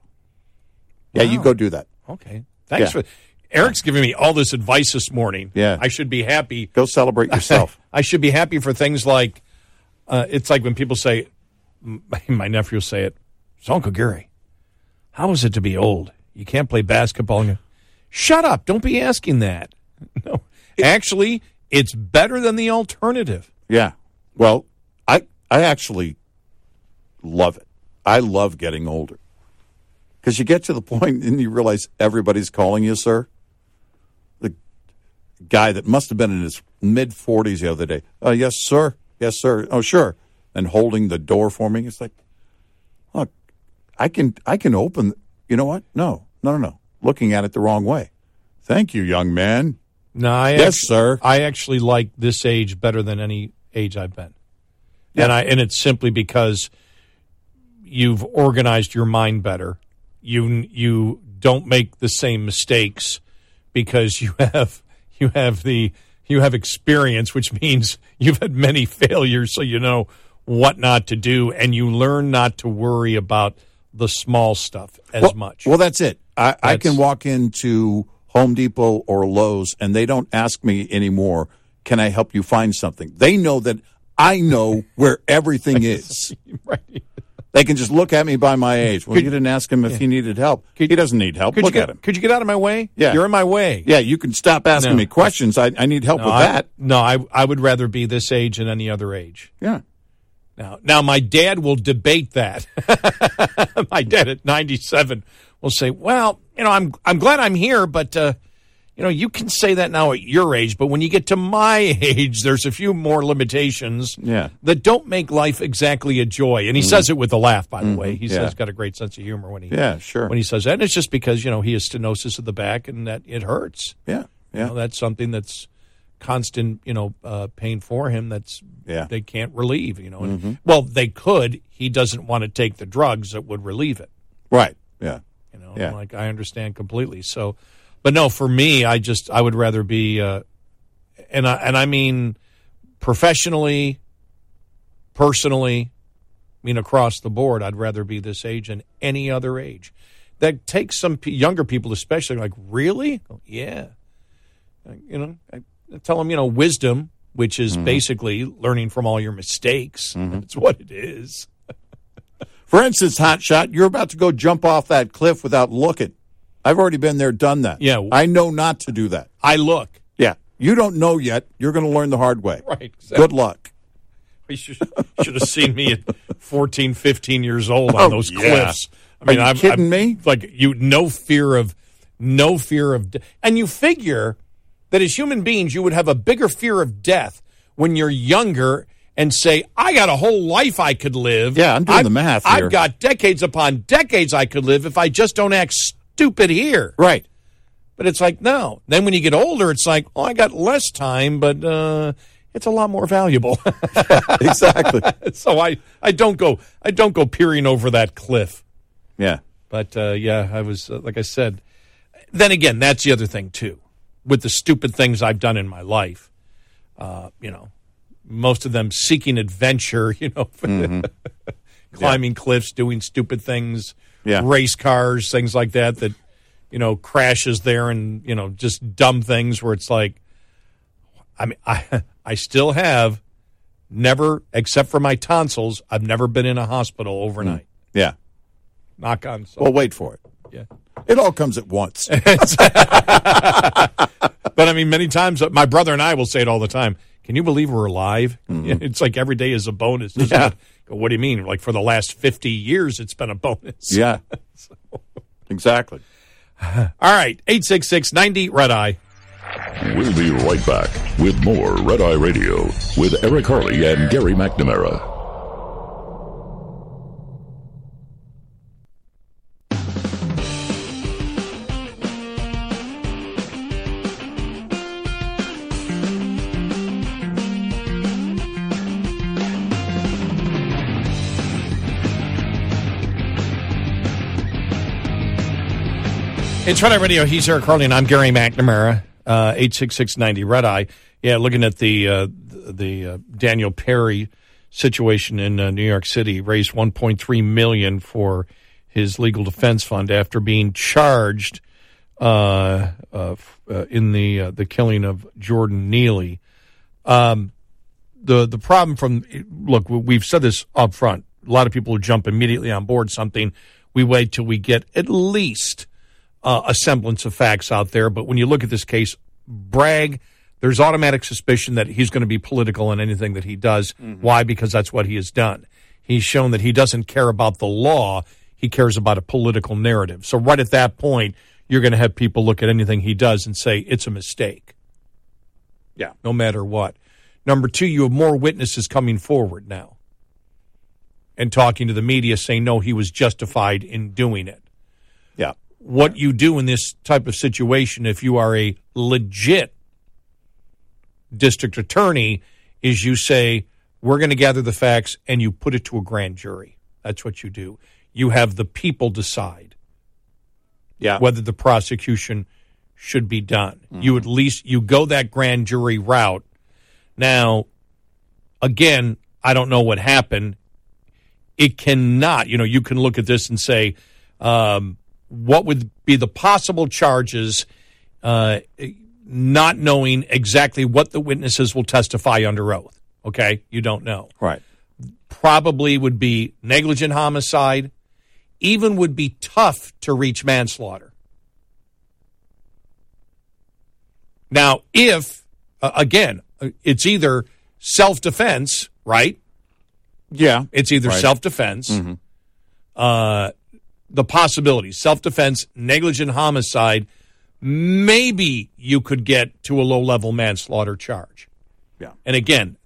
Yeah, you go do that. Okay. Thanks Yeah. for Eric's giving me all this advice this morning. Yeah. I should be happy. Go celebrate yourself. I should be happy for things like uh, it's like when people say, my nephew will say it, so Uncle Gary, how is it to be old? You can't play basketball. And go, Shut up. Don't be asking that. No. Actually, it's better than the alternative. Yeah. Well, I I actually love it. I love getting older. Because you get to the point and you realize everybody's calling you, sir. The guy that must have been in his mid 40s the other day. Oh, yes, sir. Yes, sir. Oh, sure. And holding the door for me. It's like, look, I can I can open. You know what? No, no, no, no. Looking at it the wrong way. Thank you, young man. No, I Yes, actu- sir. I actually like this age better than any age I've been. and I and it's simply because you've organized your mind better. You you don't make the same mistakes because you have you have the you have experience, which means you've had many failures, so you know what not to do, and you learn not to worry about the small stuff as well, much. Well, that's it. I, I can walk into Home Depot or Lowe's and they don't ask me anymore, can I help you find something? They know that I know where everything is. right. They can just look at me by my age. Well, you didn't ask him if he needed help. he doesn't need help. Could Look you at get, him. Could you get out of my way? Yeah. you're in my way. Yeah, you can stop asking No. me questions. I, I need help No, with I- that. No, I I would rather be this age than any other age. Yeah. Now, now my dad will debate that. my dad at 97 will say, "Well, you know, I'm I'm glad I'm here, but uh, you know, you can say that now at your age, but when you get to my age, there's a few more limitations Yeah. that don't make life exactly a joy." And he Mhm. says it with a laugh, by the way. He yeah. says got a great sense of humor when he Yeah, sure. when he says that. And it's just because you know he has stenosis of the back and that it hurts. Yeah, yeah. You know, that's something that's constant, you know, uh, pain for him. That's Yeah. they can't relieve. You know, Mhm. well, they could. He doesn't want to take the drugs that would relieve it. Right. Yeah. Know, Yeah. like I understand completely. So, but no, for me, I just I would rather be, uh, and I and I mean professionally, personally, I mean across the board. I'd rather be this age than any other age. That takes some p- younger people, especially, like really, Oh, yeah. Uh, You know, I, I tell them, you know, wisdom, which is basically learning from all your mistakes. That's what it is. For instance, Hot Shot, you're about to go jump off that cliff without looking. I've already been there, done that. Yeah. I know not to do that. I look. Yeah. You don't know yet. You're going to learn the hard way. Right, exactly. Good luck. You should, should have seen me at 14, 15 years old on Oh, those yeah. cliffs. I Are mean, you I'm, kidding I'm- me? Like you, no fear of, no fear of, de- and you figure that as human beings, you would have a bigger fear of death when you're younger and say, "I got a whole life I could live." Yeah, I'm doing I've- the math here. I've got decades upon decades I could live if I just don't act stupid here. Right. But it's like no. Then when you get older, it's like, oh, I got less time, but uh, it's a lot more valuable. exactly. so I, I don't go I don't go peering over that cliff. Yeah. But uh, yeah, I was uh, like I said. Then again, that's the other thing too, with the stupid things I've done in my life. Uh, you know, most of them seeking adventure. You know, climbing cliffs, doing stupid things, Yeah. race cars, things like that. That you know crashes there, and you know just dumb things where it's like, I mean, I I still have never, except for my tonsils, I've never been in a hospital overnight. Yeah. Knock on. Well, wait for it. Yeah. It all comes at once. But I mean, many times uh, my brother and I will say it all the time. Can you believe we're alive? Mm-hmm. It's like every day is a bonus. Yeah. it? What do you mean? Like for the last fifty years, it's been a bonus. yeah. Exactly. All right, eight six six ninety red eye. We'll be right back with more Red Eye Radio with Eric Harley and Gary McNamara. It's Red Eye Radio. He's Eric Harley, and I'm Gary McNamara. Uh, eight six six ninety red eye. Yeah, looking at the uh, the uh, Daniel Penny situation in uh, New York City, raised one point three million for his legal defense fund after being charged uh, uh, uh, in the uh, the killing of Jordan Neely. Um, the the problem from look, we've said this up front. A lot of people jump immediately on board something. We wait till we get at least uh, a semblance of facts out there. But when you look at this case, Bragg, there's automatic suspicion that he's going to be political in anything that he does. Why? Because that's what he has done. He's shown that he doesn't care about the law. He cares about a political narrative. So right at that point, you're going to have people look at anything he does and say it's a mistake. Yeah. No matter what. Number two, you have more witnesses coming forward now and talking to the media saying, no, he was justified in doing it Yeah. What you do in this type of situation if you are a legit district attorney is you say we're going to gather the facts and you put it to a grand jury. That's what you do. You have the people decide yeah. whether the prosecution should be done. Mm-hmm. You at least you go that grand jury route. Now, again, I don't know what happened. It cannot, you know, you can look at this and say, um, what would be the possible charges, uh, not knowing exactly what the witnesses will testify under oath. Okay, you don't know. Right. Probably would be negligent homicide, even would be tough to reach manslaughter. Now, if, uh, again, it's either self defense, right? Yeah. It's either right. self defense, mm-hmm. uh, the possibility, self defense, negligent homicide, maybe you could get to a low level manslaughter charge. Yeah. And again,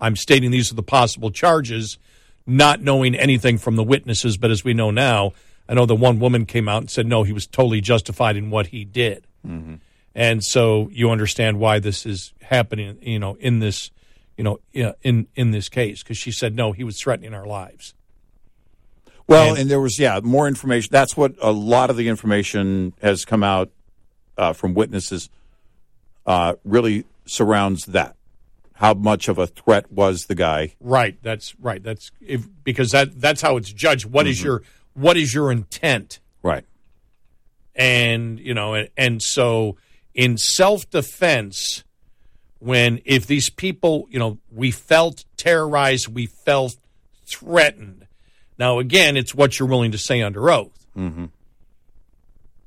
I'm stating these are the possible charges, not knowing anything from the witnesses, but as we know now, I know the one woman came out and said, no, he was totally justified in what he did. Mm-hmm. And so you understand why this is happening, you know, in this, you know, in in this case, because she said no, he was threatening our lives. Well, and, and, there was yeah more information. That's what a lot of the information has come out uh, from witnesses. Uh, really surrounds that. How much of a threat was the guy? Right. That's right. That's if, because that that's how it's judged. What mm-hmm. is your what is your intent? Right. And you know, and, and so in self defense, when if these people, you know, we felt terrorized, we felt threatened. Now, again, it's what you're willing to say under oath. Mm-hmm.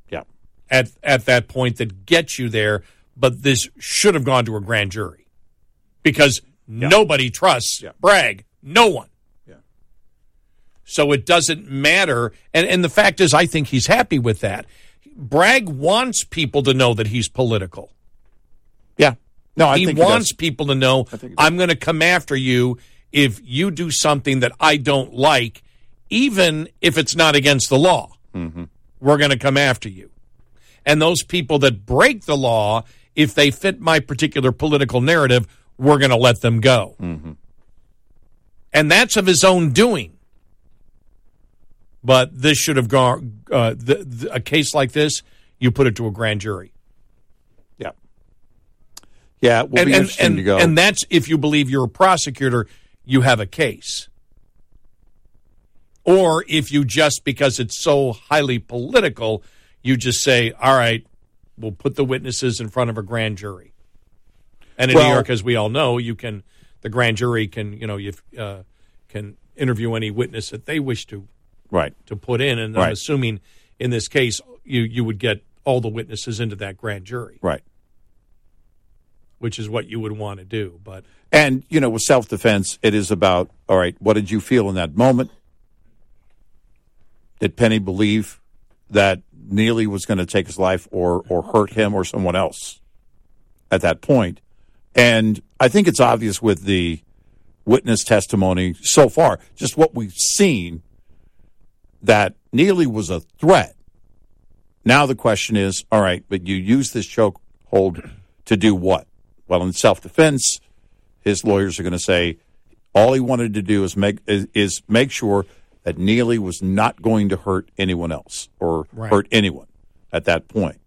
Yeah. At at that point that gets you there, but this should have gone to a grand jury because yeah. nobody trusts yeah. Bragg. No one. Yeah. So it doesn't matter. And and the fact is, I think he's happy with that. Bragg wants people to know that he's political. Yeah. No, I he think wants he people to know I'm going to come after you if you do something that I don't like, even if it's not against the law. Mm-hmm. We're going to come after you. And those people that break the law, if they fit my particular political narrative, we're going to let them go. Mm-hmm. And that's of his own doing. But this should have gone, uh, the, the, a case like this, you put it to a grand jury. Yeah. Yeah, and, and, and. And that's if you believe you're a prosecutor, you have a case. Or if you just, because it's so highly political, you just say, all right, we'll put the witnesses in front of a grand jury. And in well, New York, as we all know, you can, the grand jury can, you know, you uh, can interview any witness that they wish to right. to put in. And right. i'm assuming in this case you you would get all the witnesses into that grand jury. Right. Which is what you would want to do but and you know with self-defense it is about all right what did you feel in that moment did penny believe that neely was going to take his life or or hurt him or someone else at that point? and i think it's obvious with the witness testimony so far just what we've seen that Neely was a threat. Now the question is, all right, but you use this chokehold to do what? Well, in self-defense, his lawyers are going to say all he wanted to do is make is, is make sure that Neely was not going to hurt anyone else or right. hurt anyone at that point.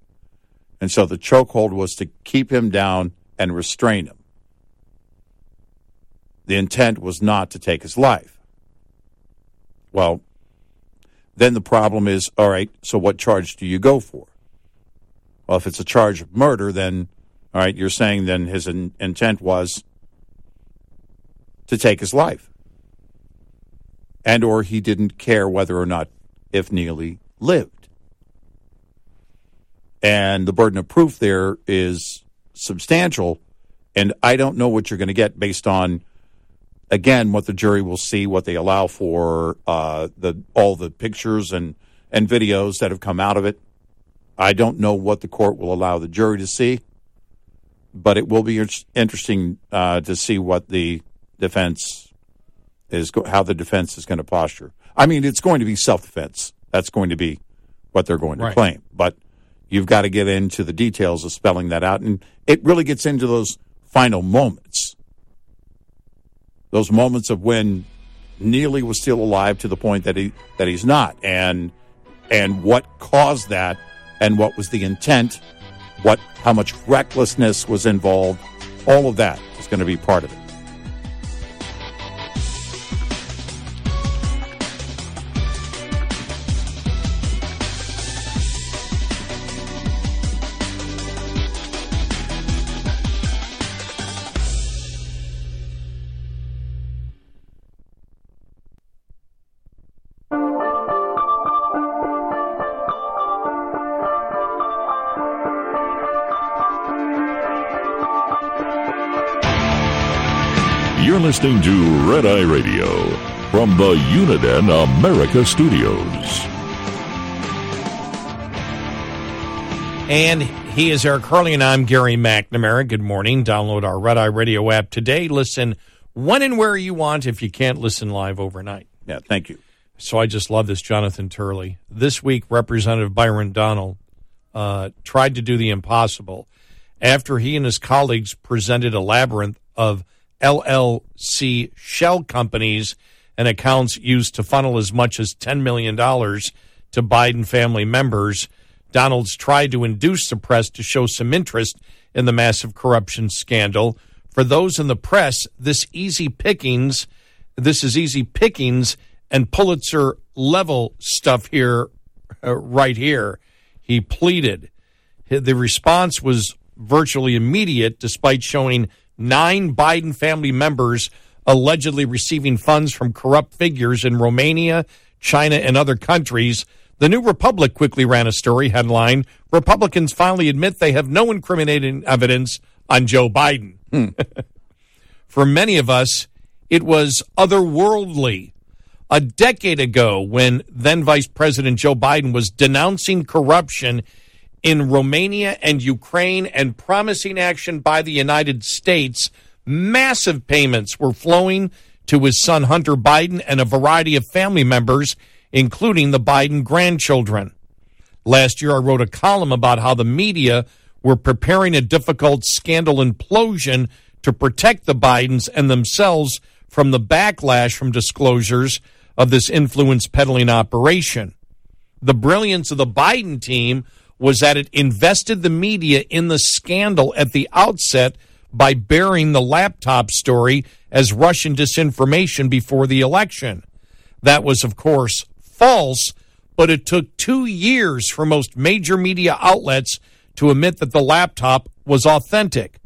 And so the chokehold was to keep him down and restrain him. The intent was not to take his life. Well, then the problem is all right, so what charge do you go for? Well, if it's a charge of murder, then, all right, you're saying then his in- intent was to take his life. And or he didn't care whether or not if Neely lived. And the burden of proof there is substantial. And I don't know what you're going to get based on again, what the jury will see, what they allow for, uh, the all the pictures and and videos that have come out of it. I don't know what the court will allow the jury to see, but it will be interesting uh, to see what the defense is, how the defense is going to posture. I mean, it's going to be self defense. That's going to be what they're going to right. claim, but you've got to get into the details of spelling that out, and it really gets into those final moments those moments of when Neely was still alive to the point that he that he's not, and and what caused that, and what was the intent, what how much recklessness was involved, all of that is going to be part of it. The Uniden America Studios. And he is Eric Harley, and I'm Gary McNamara. Good morning. Download our Red Eye Radio app today. Listen when and where you want if you can't listen live overnight. Yeah, thank you. So I just love this, Jonathan Turley. This week, Representative Byron Donalds uh, tried to do the impossible after he and his colleagues presented a labyrinth of LLC shell companies and accounts used to funnel as much as $10 million to Biden family members. Donalds tried to induce the press to show some interest in the massive corruption scandal. For those in the press, this easy pickings, this is easy pickings and Pulitzer level stuff here, uh, right here. He pleaded. The response was virtually immediate, despite showing nine Biden family members allegedly receiving funds from corrupt figures in Romania, China, and other countries. The New Republic quickly ran a story headline Republicans finally admit they have no incriminating evidence on Joe Biden. Hmm. For many of us, it was otherworldly. A decade ago, when then Vice President Joe Biden was denouncing corruption in Romania and Ukraine and promising action by the United States, massive payments were flowing to his son Hunter Biden and a variety of family members, including the Biden grandchildren. Last year, I wrote a column about how the media were preparing a difficult scandal implosion to protect the Bidens and themselves from the backlash from disclosures of this influence peddling operation. The brilliance of the Biden team was that it invested the media in the scandal at the outset by burying the laptop story as Russian disinformation before the election. That was, of course, false, but it took two years for most major media outlets to admit that the laptop was authentic.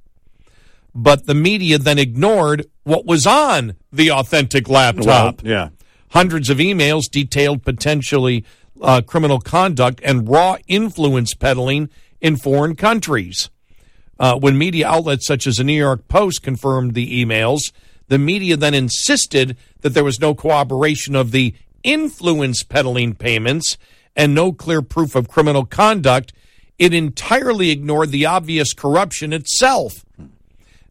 But the media then ignored what was on the authentic laptop. Well, yeah. Hundreds of emails detailed potentially uh, criminal conduct and raw influence peddling in foreign countries. Uh, when media outlets such as the New York Post confirmed the emails, the media then insisted that there was no corroboration of the influence peddling payments and no clear proof of criminal conduct. It entirely ignored the obvious corruption itself.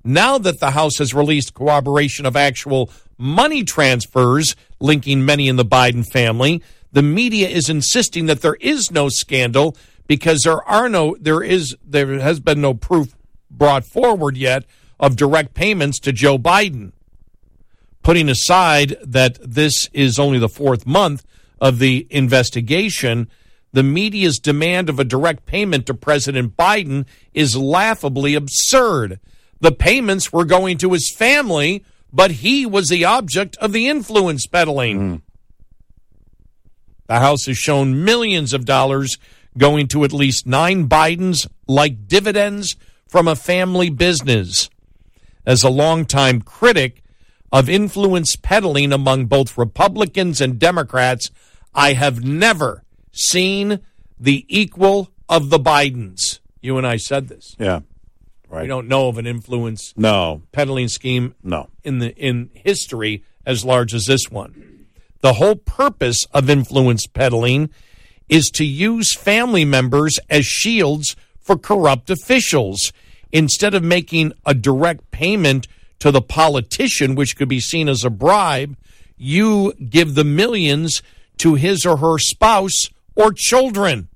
Now that the House has released corroboration of actual money transfers linking many in the Biden family, the media is insisting that there is no scandal because there are no there is there has been no proof brought forward yet of direct payments to Joe Biden. Putting aside that this is only the fourth month of the investigation, the media's demand of a direct payment to President Biden is laughably absurd. The payments were going to his family, but he was the object of the influence peddling. Mm. The House has shown millions of dollars going to at least nine Bidens like dividends from a family business. As a longtime critic of influence peddling among both Republicans and Democrats, I have never seen the equal of the Bidens. You and I said this. Yeah. Right. We don't know of an influence no peddling scheme no in the in history as large as this one. The whole purpose of influence peddling is to use family members as shields for corrupt officials. Instead of making a direct payment to the politician, which could be seen as a bribe, you give the millions to his or her spouse or children.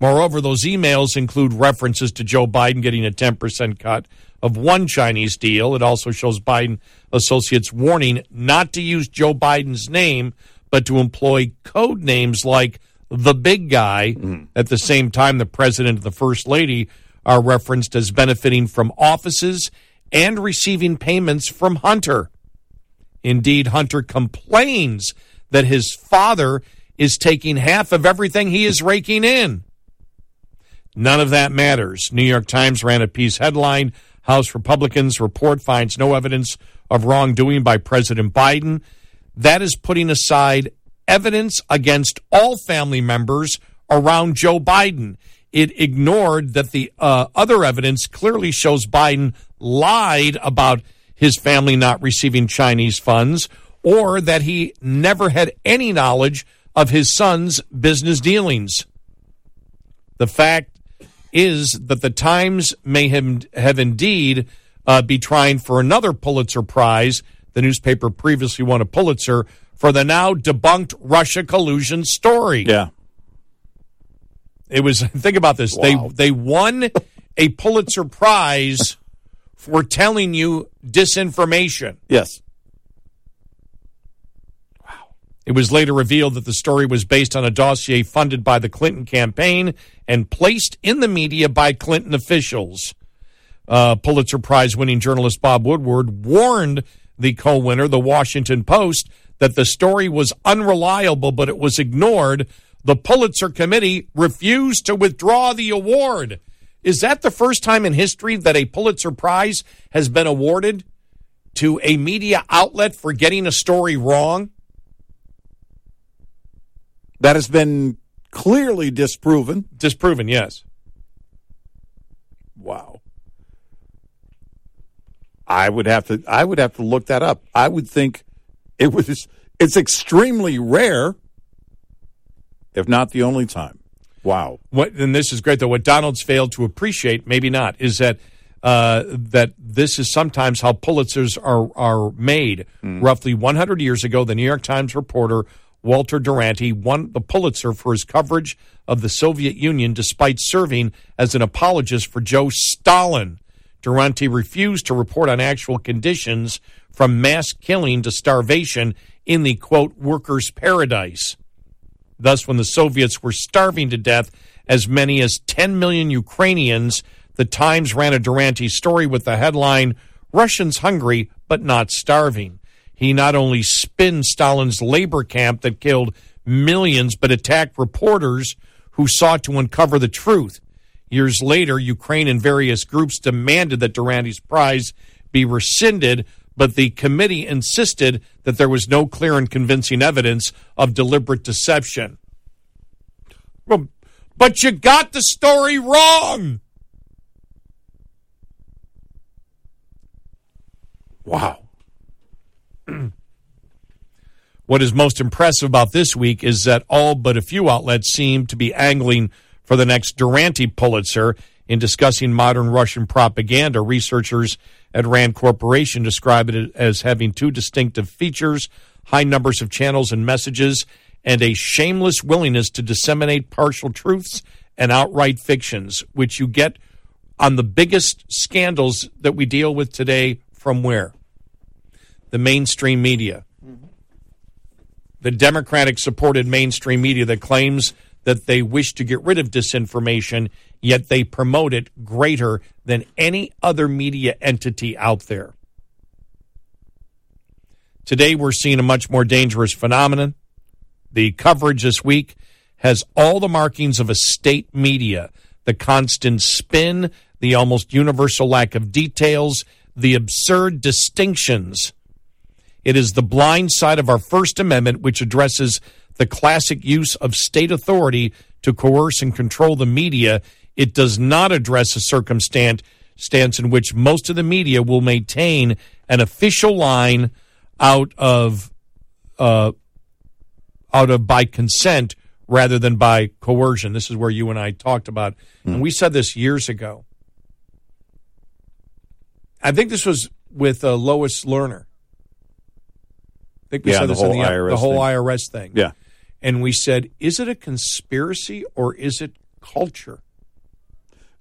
Moreover, those emails include references to Joe Biden getting a 10% cut of one Chinese deal. It also shows Biden associates warning not to use Joe Biden's name, but to employ code names like the big guy. Mm. At the same time, the president and the first lady are referenced as benefiting from offices and receiving payments from Hunter. Indeed, Hunter complains that his father is taking half of everything he is raking in. None of that matters. New York Times ran a piece headline House Republicans report finds no evidence of wrongdoing by President Biden. That is putting aside evidence against all family members around Joe Biden. It ignored that the uh, other evidence clearly shows Biden lied about his family not receiving Chinese funds or that he never had any knowledge of his son's business dealings. The fact is that the Times may have, have indeed uh, be trying for another Pulitzer Prize. The newspaper previously won a Pulitzer for the now debunked Russia collusion story. Yeah. It was think about this. They they won a Pulitzer Prize for telling you disinformation. Yes. Wow. It was later revealed that the story was based on a dossier funded by the Clinton campaign and placed in the media by Clinton officials. Uh, Pulitzer Prize winning journalist Bob Woodward warned the co winner, the Washington Post, that the story was unreliable, but it was ignored. The Pulitzer Committee refused to withdraw the award. Is that the first time in history that a Pulitzer Prize has been awarded to a media outlet for getting a story wrong? That has been clearly disproven. Disproven, yes. Wow. I would have to I would have to look that up. I would think it was it's extremely rare if not the only time. Wow. What and this is great though what Donalds failed to appreciate, maybe not, is that uh, that this is sometimes how Pulitzers are are made. Roughly 100 years ago, the New York Times reporter Walter Duranty won the Pulitzer for his coverage of the Soviet Union despite serving as an apologist for Joe Stalin. Duranty refused to report on actual conditions from mass killing to starvation in the quote workers' paradise. Thus, when the Soviets were starving to death, as many as 10 million Ukrainians, the Times ran a Duranty story with the headline Russians hungry but not starving. He not only spinned Stalin's labor camp that killed millions, but attacked reporters who sought to uncover the truth. Years later, Ukraine and various groups demanded that Duranty's prize be rescinded, but the committee insisted that there was no clear and convincing evidence of deliberate deception. Well, But you got the story wrong. Wow. What is most impressive about this week is that all but a few outlets seem to be angling for the next Duranty Pulitzer in discussing modern Russian propaganda. Researchers at Rand Corporation describe it as having two distinctive features high numbers of channels and messages, and a shameless willingness to disseminate partial truths and outright fictions, which you get on the biggest scandals that we deal with today from where? The mainstream media mm-hmm. the Democratic supported mainstream media that claims that they wish to get rid of disinformation, yet they promote it greater than any other media entity out there. Today, we're seeing a much more dangerous phenomenon. The coverage this week has all the markings of a state media the constant spin, the almost universal lack of details, the absurd distinctions. It is the blind side of our First Amendment, which addresses the classic use of state authority to coerce and control the media. It does not address a circumstance stance in which most of the media will maintain an official line out of uh, out of by consent rather than by coercion. This is where you and I talked about, and we said this years ago. I think this was with uh, Lois Lerner. I think we Yeah, said this in the, IRS the whole thing. IRS thing. Yeah. And we said, is it a conspiracy or is it culture.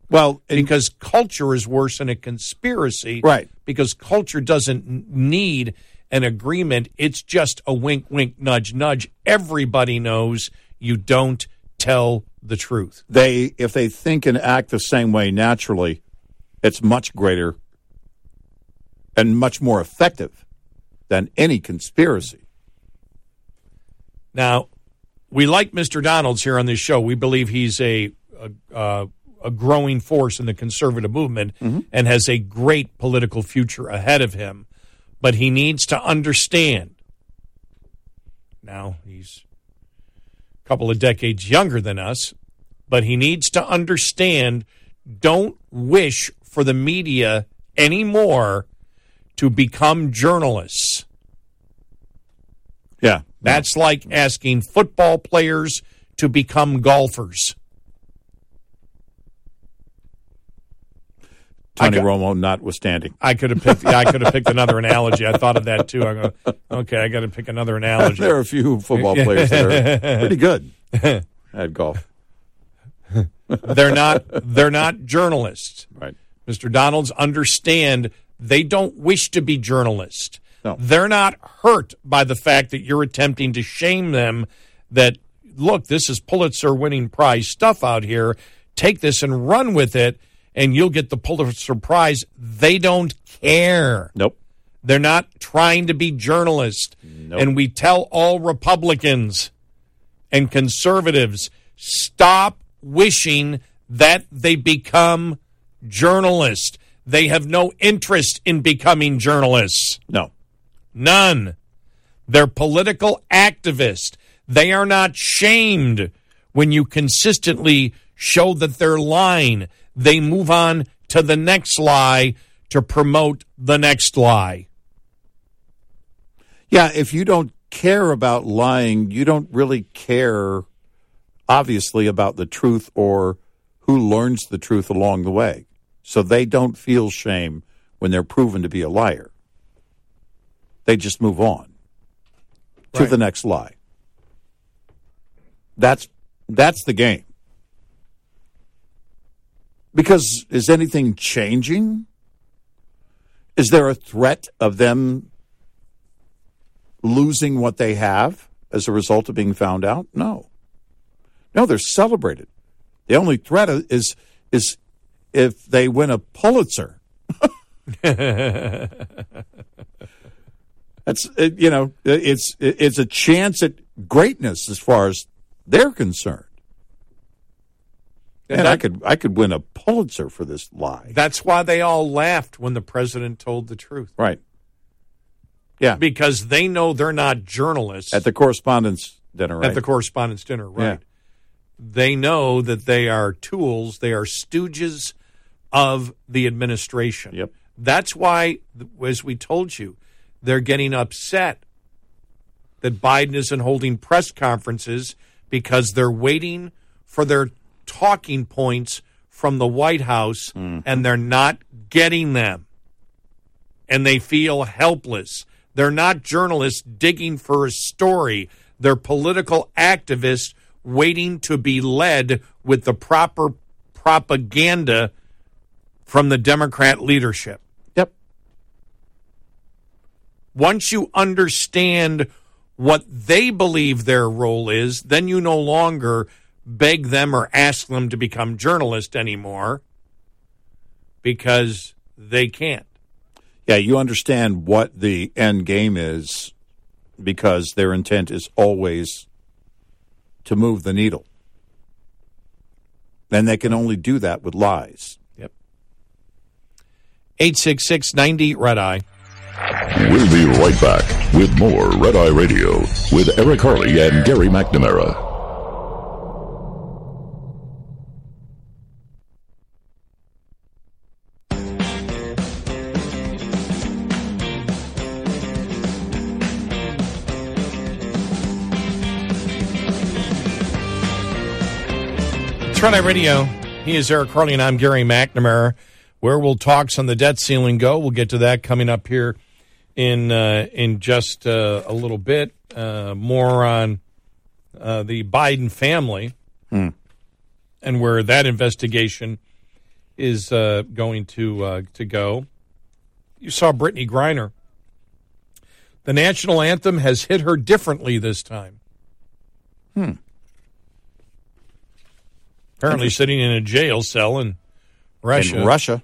Well, because culture is worse than a conspiracy. Right. Because culture doesn't need an agreement. It's just a wink, wink, nudge, nudge. Everybody knows you don't tell the truth. they if they think and act the same way naturally, it's much greater and much more effective than any conspiracy. Now, we like Mr. Donalds here on this show. We believe he's a a, uh, a growing force in the conservative movement and has a great political future ahead of him. But he needs to understand. Now he's a couple of decades younger than us, but he needs to understand. Don't wish for the media anymore to become journalists. That's like asking football players to become golfers. Tony I Romo notwithstanding. I could have picked. Yeah, I could have picked another analogy. I thought of that too. I go, okay, I got to pick another analogy. there are a few football players that are pretty good at golf. they're not. They're not journalists. Right. Mr. Donalds understand they don't wish to be journalists. No. They're not hurt by the fact that you're attempting to shame them. That look, this is Pulitzer winning prize stuff out here. Take this and run with it, and you'll get the Pulitzer Prize. They don't care. Nope. They're not trying to be journalists. And we tell all Republicans and conservatives stop wishing that they become journalists. They have no interest in becoming journalists. No. None. They're political activists. They are not shamed when you consistently show that they're lying. They move on to the next lie to promote the next lie. Yeah, if you don't care about lying, you don't really care, obviously, about the truth or who learns the truth along the way. So they don't feel shame when they're proven to be a liar. They just move on to the next lie. That's that's the game. Because is anything changing? Is there a threat of them losing what they have as a result of being found out? No. No, they're celebrated. The only threat is is if they win a Pulitzer. That's you know it's it's a chance at greatness as far as they're concerned. And I could I could win a Pulitzer for this lie. That's why they all laughed when the president told the truth. Right. Yeah. Because they know they're not journalists At the correspondence dinner, right? at the correspondence dinner, right? Yeah. They know that they are tools, they are stooges of the administration. Yep. That's why, as we told you, they're getting upset that Biden isn't holding press conferences because they're waiting for their talking points from the White House mm-hmm. and they're not getting them. And they feel helpless. They're not journalists digging for a story. They're political activists waiting to be led with the proper propaganda from the Democrat leadership. Once you understand what they believe their role is, then you no longer beg them or ask them to become journalists anymore because they can't. Yeah, you understand what the end game is because their intent is always to move the needle. And they can only do that with lies. Yep. 866 90 Red Eye. We'll be right back with more Red Eye Radio with Eric Harley and Gary McNamara. Red Eye Radio. He is Eric Harley, and I'm Gary McNamara. Where will talks on the debt ceiling go? We'll get to that coming up here in uh, in just uh, a little bit. Uh, more on uh, the Biden family Hmm. and where that investigation is uh, going to uh, to go. You saw Brittney Griner. The national anthem has hit her differently this time. Hmm. Apparently, sitting in a jail cell in Russia. In Russia.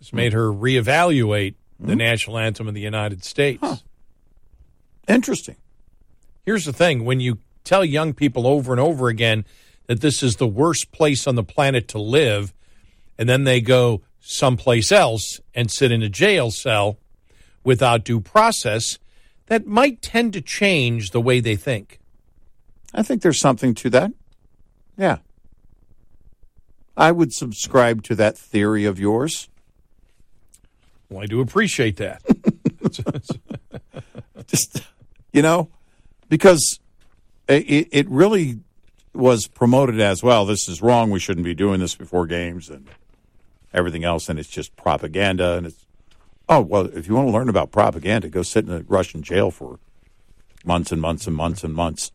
Has made her reevaluate the hmm? national anthem of the United States. Interesting. Here's the thing when you tell young people over and over again that this is the worst place on the planet to live, and then they go someplace else and sit in a jail cell without due process, that might tend to change the way they think. I think there's something to that. Yeah. I would subscribe to that theory of yours. Well, I do appreciate that. Just, you know, because it, it really was promoted as well. This is wrong. We shouldn't be doing this before games and everything else. And it's just propaganda. And it's, oh, well, if you want to learn about propaganda, go sit in a Russian jail for months and months and months and months.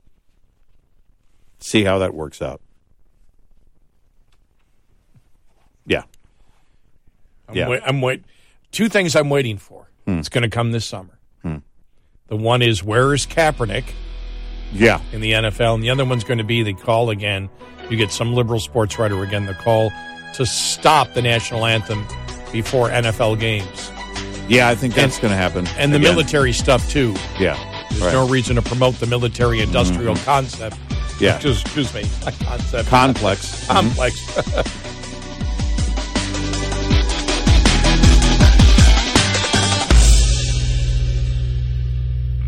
See how that works out. Yeah. I'm Yeah. wait, I'm wait. Two things I'm waiting for. Hmm. It's going to come this summer. Hmm. The one is where is Kaepernick Yeah. in the NFL, and the other one's going to be the call again. You get some liberal sports writer again. The call to stop the national anthem before NFL games, Yeah, I think that's going to happen. and the military stuff too. Yeah. There's Right. no reason to promote the military industrial mm-hmm. concept. Yeah. Excuse, excuse me, concept. Complex. Complex. Mm-hmm.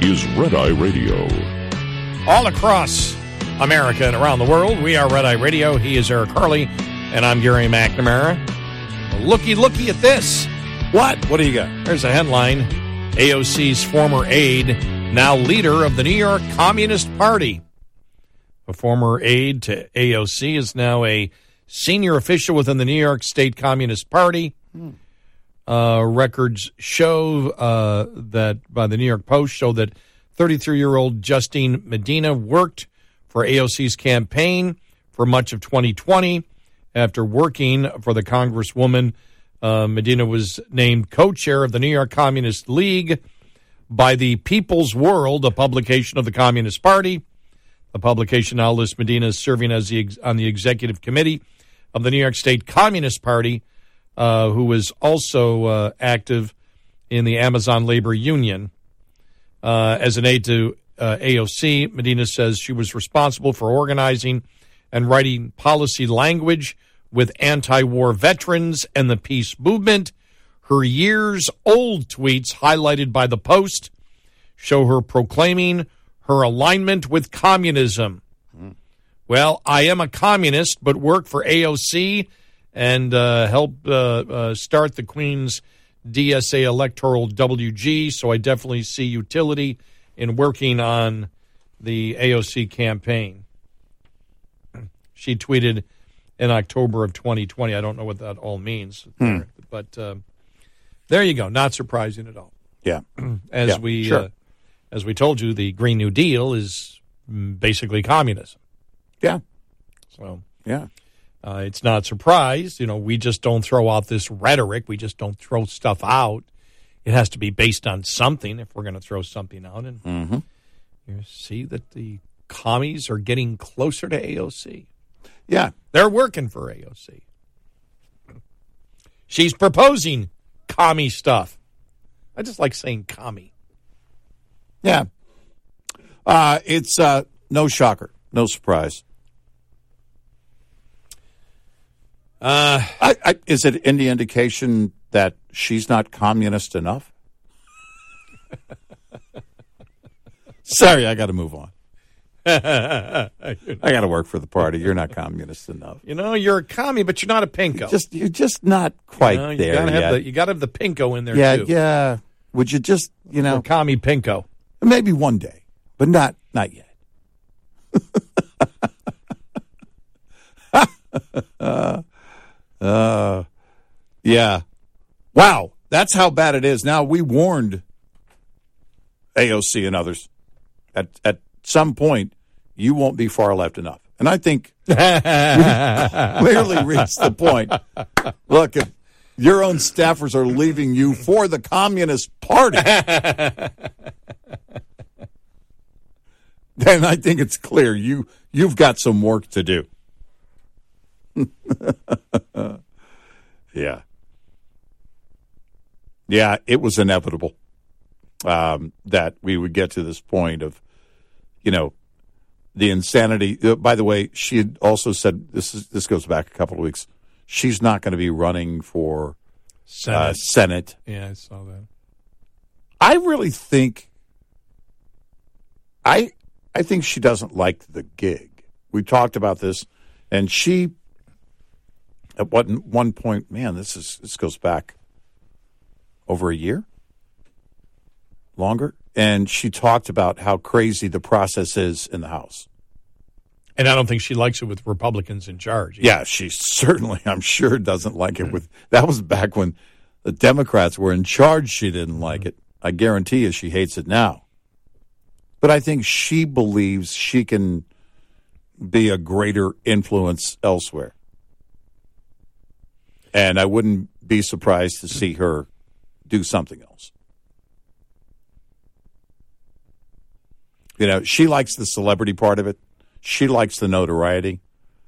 is Red Eye Radio. all across America and around the world. We are Red Eye Radio. He is Eric Harley, and I'm Gary McNamara. Looky, looky at this. What? What do you got? There's a headline AOC's former aide, now leader of the New York Communist Party. A former aide to AOC is now a senior official within the New York State Communist Party. Hmm. Uh, records show uh, that by the New York Post show that 33 year old Justine Medina worked for AOC's campaign for much of 2020. After working for the Congresswoman, uh, Medina was named co chair of the New York Communist League by the People's World, a publication of the Communist Party. The publication now lists Medina serving as the on the executive committee of the New York State Communist Party, uh, who was also uh, active in the Amazon Labor Union. Uh, as an aide to uh, AOC, Medina says she was responsible for organizing and writing policy language with anti war veterans and the peace movement. Her years old tweets, highlighted by the Post, show her proclaiming her alignment with communism. Well, I am a communist, but work for AOC and uh, help uh, uh, start the Queens DSA electoral WG. So I definitely see utility in working on the AOC campaign. She tweeted in October of 2020. I don't know what that all means, Hmm. but uh, there you go. Not surprising at all. Yeah. As Yeah, we sure. uh, as we told you, the Green New Deal is mm, basically communism. Yeah. So Yeah. Uh, it's not a surprise. You know, we just don't throw out this rhetoric. We just don't throw stuff out. It has to be based on something if we're going to throw something out. And Mm-hmm. you see that the commies are getting closer to AOC. Yeah. They're working for AOC. She's proposing commie stuff. I just like saying commie. Yeah. Uh, it's uh, no shocker, no surprise. Uh, I, I, is it any indication that she's not communist enough? Sorry, I got to move on. I got to work for the party. You're not communist enough. You know, you're a commie, but you're not a pinko. Just you're just not quite you know, you there gotta yet. Have the, you got to have the pinko in there yeah, too. yeah. Would you just you know Or commie pinko? maybe one day, but not not yet. uh, Uh, yeah. Wow, that's how bad it is. Now we warned AOC and others at at some point you won't be far left enough, and I think we clearly reached the point. Look, if your own staffers are leaving you for the Communist Party, then I think it's clear you you've got some work to do. yeah. Yeah, it was inevitable um, that we would get to this point of, you know, the insanity. Uh, by the way, she had also said this is this goes back a couple of weeks. She's not going to be running for Senate. Uh, Senate. Yeah, I saw that. I really think I I think she doesn't like the gig. We talked about this, and she at one one point, man, this is this goes back over a year, longer, and she talked about how crazy the process is in the House. And I don't think she likes it with Republicans in charge. Yeah, she certainly, I'm sure, doesn't like it. Mm-hmm. With that was back when the Democrats were in charge. She didn't like mm-hmm. it. I guarantee you, she hates it now. But I think she believes she can be a greater influence elsewhere, and I wouldn't be surprised to see her do something else. You know, she likes the celebrity part of it. She likes the notoriety.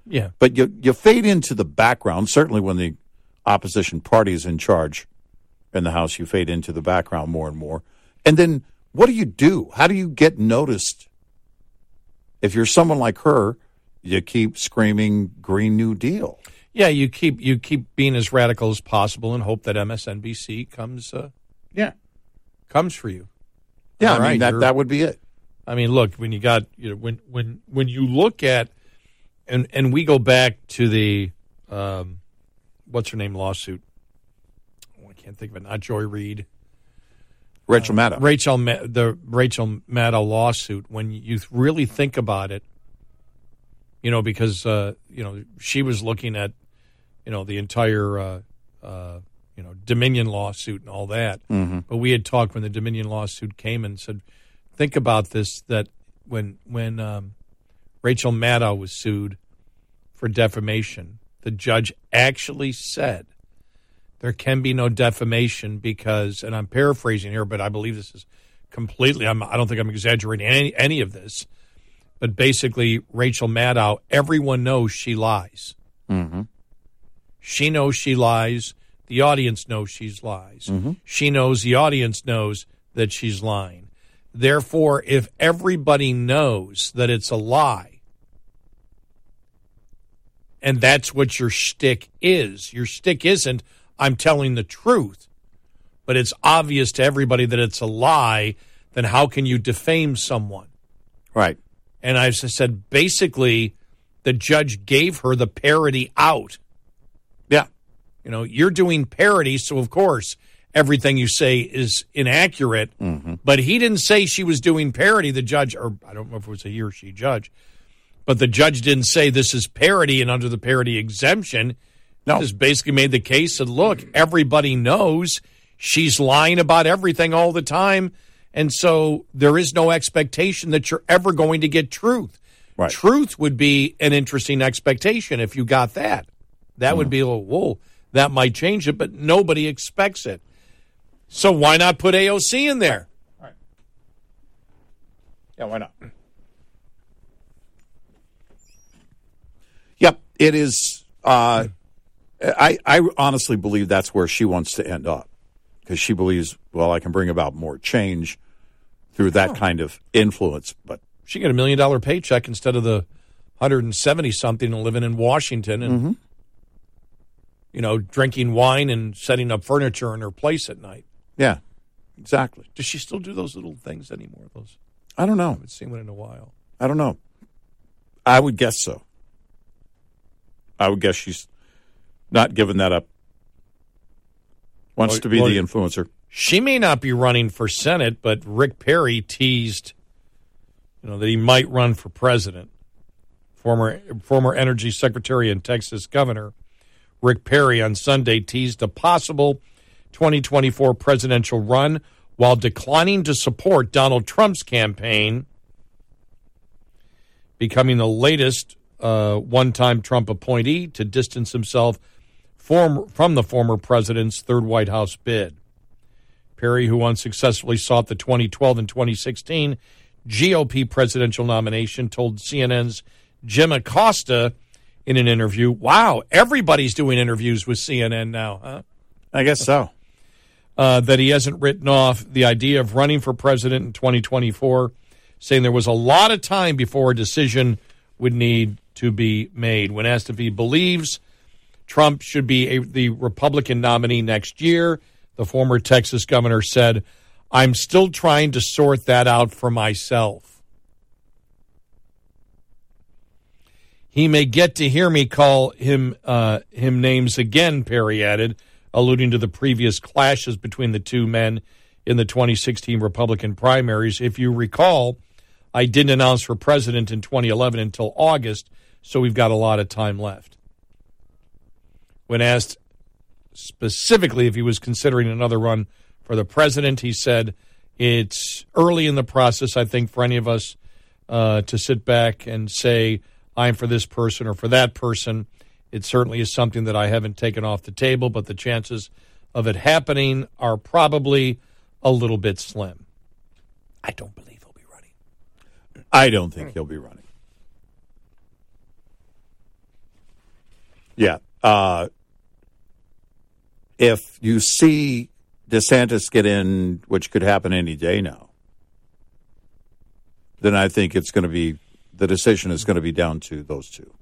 Yeah. But you you fade into the background. Certainly, when the opposition party is in charge in the House, you fade into the background more and more. And then, what do you do? How do you get noticed? If you're someone like her, you keep screaming "Green New Deal." Yeah, you keep you keep being as radical as possible and hope that MSNBC comes uh, Yeah, comes for you. yeah. All I mean right, that that would be it. I mean, look, when you got you know when when when you look at and and we go back to the um, what's her name lawsuit. Oh, I can't think of it. Not Joy Reid. Rachel Maddow. Rachel Ma- the Rachel Maddow lawsuit. When you really think about it, you know, because uh, you know she was looking at you know the entire uh, uh, you know Dominion lawsuit and all that. Mhm. But we had talked when the Dominion lawsuit came and said, think about this: that when when um, Rachel Maddow was sued for defamation, the judge actually said there can be no defamation because, and I'm paraphrasing here, but I believe this is completely. I'm, I don't think I'm exaggerating any any of this, but basically, Rachel Maddow, everyone knows she lies. Mm-hmm. She knows she lies. The audience knows she's lies. Mm-hmm. She knows the audience knows that she's lying. Therefore, if everybody knows that it's a lie, and that's what your shtick is, your shtick isn't, I'm telling the truth, but it's obvious to everybody that it's a lie, then how can you defame someone? Right. And I said, basically, the judge gave her the parody out. Yeah. You know, you're doing parody, so of course everything you say is inaccurate. Mm-hmm. But he didn't say she was doing parody. The judge, or I don't know if it was a he or she judge, but the judge didn't say this is parody and under the parody exemption. No. Just basically made the case and look, everybody knows she's lying about everything all the time. And so there is no expectation that you're ever going to get truth. Right. Truth would be an interesting expectation if you got that. That would be a little, whoa, that might change it, but nobody expects it. So why not put AOC in there? Yeah, why not? Yep, it is. Uh, I I honestly believe that's where she wants to end up because she believes, well, I can bring about more change through that kind of influence. But She got a million dollar paycheck instead of the 170 something and living in Washington and, you know, drinking wine and setting up furniture in her place at night. yeah, exactly. Does she still do those little things anymore? Those I don't know. I haven't seen one in a while. I don't know. I would guess so. I would guess she's not giving that up. Wants Well, to be well, the influencer. She may not be running for Senate, but Rick Perry teased, you know, that he might run for president. Former former Energy Secretary and Texas Governor Rick Perry on Sunday teased a possible 2024 presidential run while declining to support Donald Trump's campaign, becoming the latest uh, one-time Trump appointee to distance himself form, from the former president's third White House bid. Perry, who unsuccessfully sought the 2012 and 2016 GOP presidential nomination, told CNN's Jim Acosta in an interview, Wow, everybody's doing interviews with CNN now, huh? I guess so. Uh, that he hasn't written off the idea of running for president in 2024, saying there was a lot of time before a decision would need to be made. When asked if he believes Trump should be a, the Republican nominee next year, the former Texas governor said, I'm still trying to sort that out for myself. He may get to hear me call him uh, him names again, Perry added, alluding to the previous clashes between the two men in the 2016 Republican primaries. If you recall, I didn't announce for president in 2011 until August, so we've got a lot of time left. When asked specifically if he was considering another run for the president, he said, It's early in the process, I think, for any of us uh, to sit back and say, I'm for this person or for that person. It certainly is something that I haven't taken off the table, but the chances of it happening are probably a little bit slim. I don't believe he'll be running. I don't think he'll be running. Yeah. Uh, if you see DeSantis get in, which could happen any day now, then I think it's going to be the decision is going to be down to those two.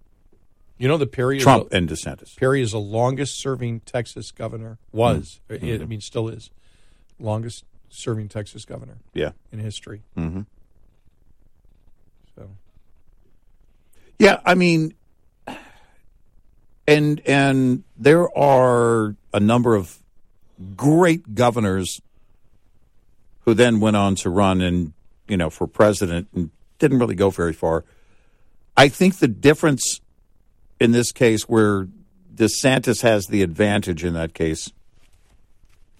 You know, the Perry Trump a, and DeSantis. Perry is the longest serving Texas governor. Was Mm-hmm. I mean, still is longest serving Texas governor. Yeah. in history. Mm-hmm. So Yeah, I mean, and and there are a number of great governors who then went on to run and you know for president and didn't really go very far. I think the difference in this case, where DeSantis has the advantage in that case,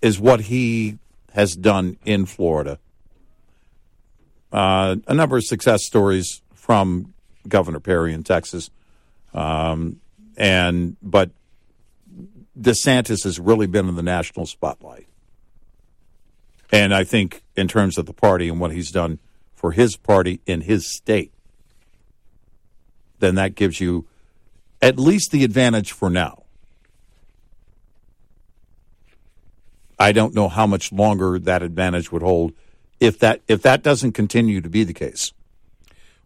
is what he has done in Florida. Uh, a number of success stories from Governor Perry in Texas, um, and but DeSantis has really been in the national spotlight. And I think, in terms of the party and what he's done for his party in his state, then that gives you at least the advantage for now. I don't know how much longer that advantage would hold if that if that doesn't continue to be the case.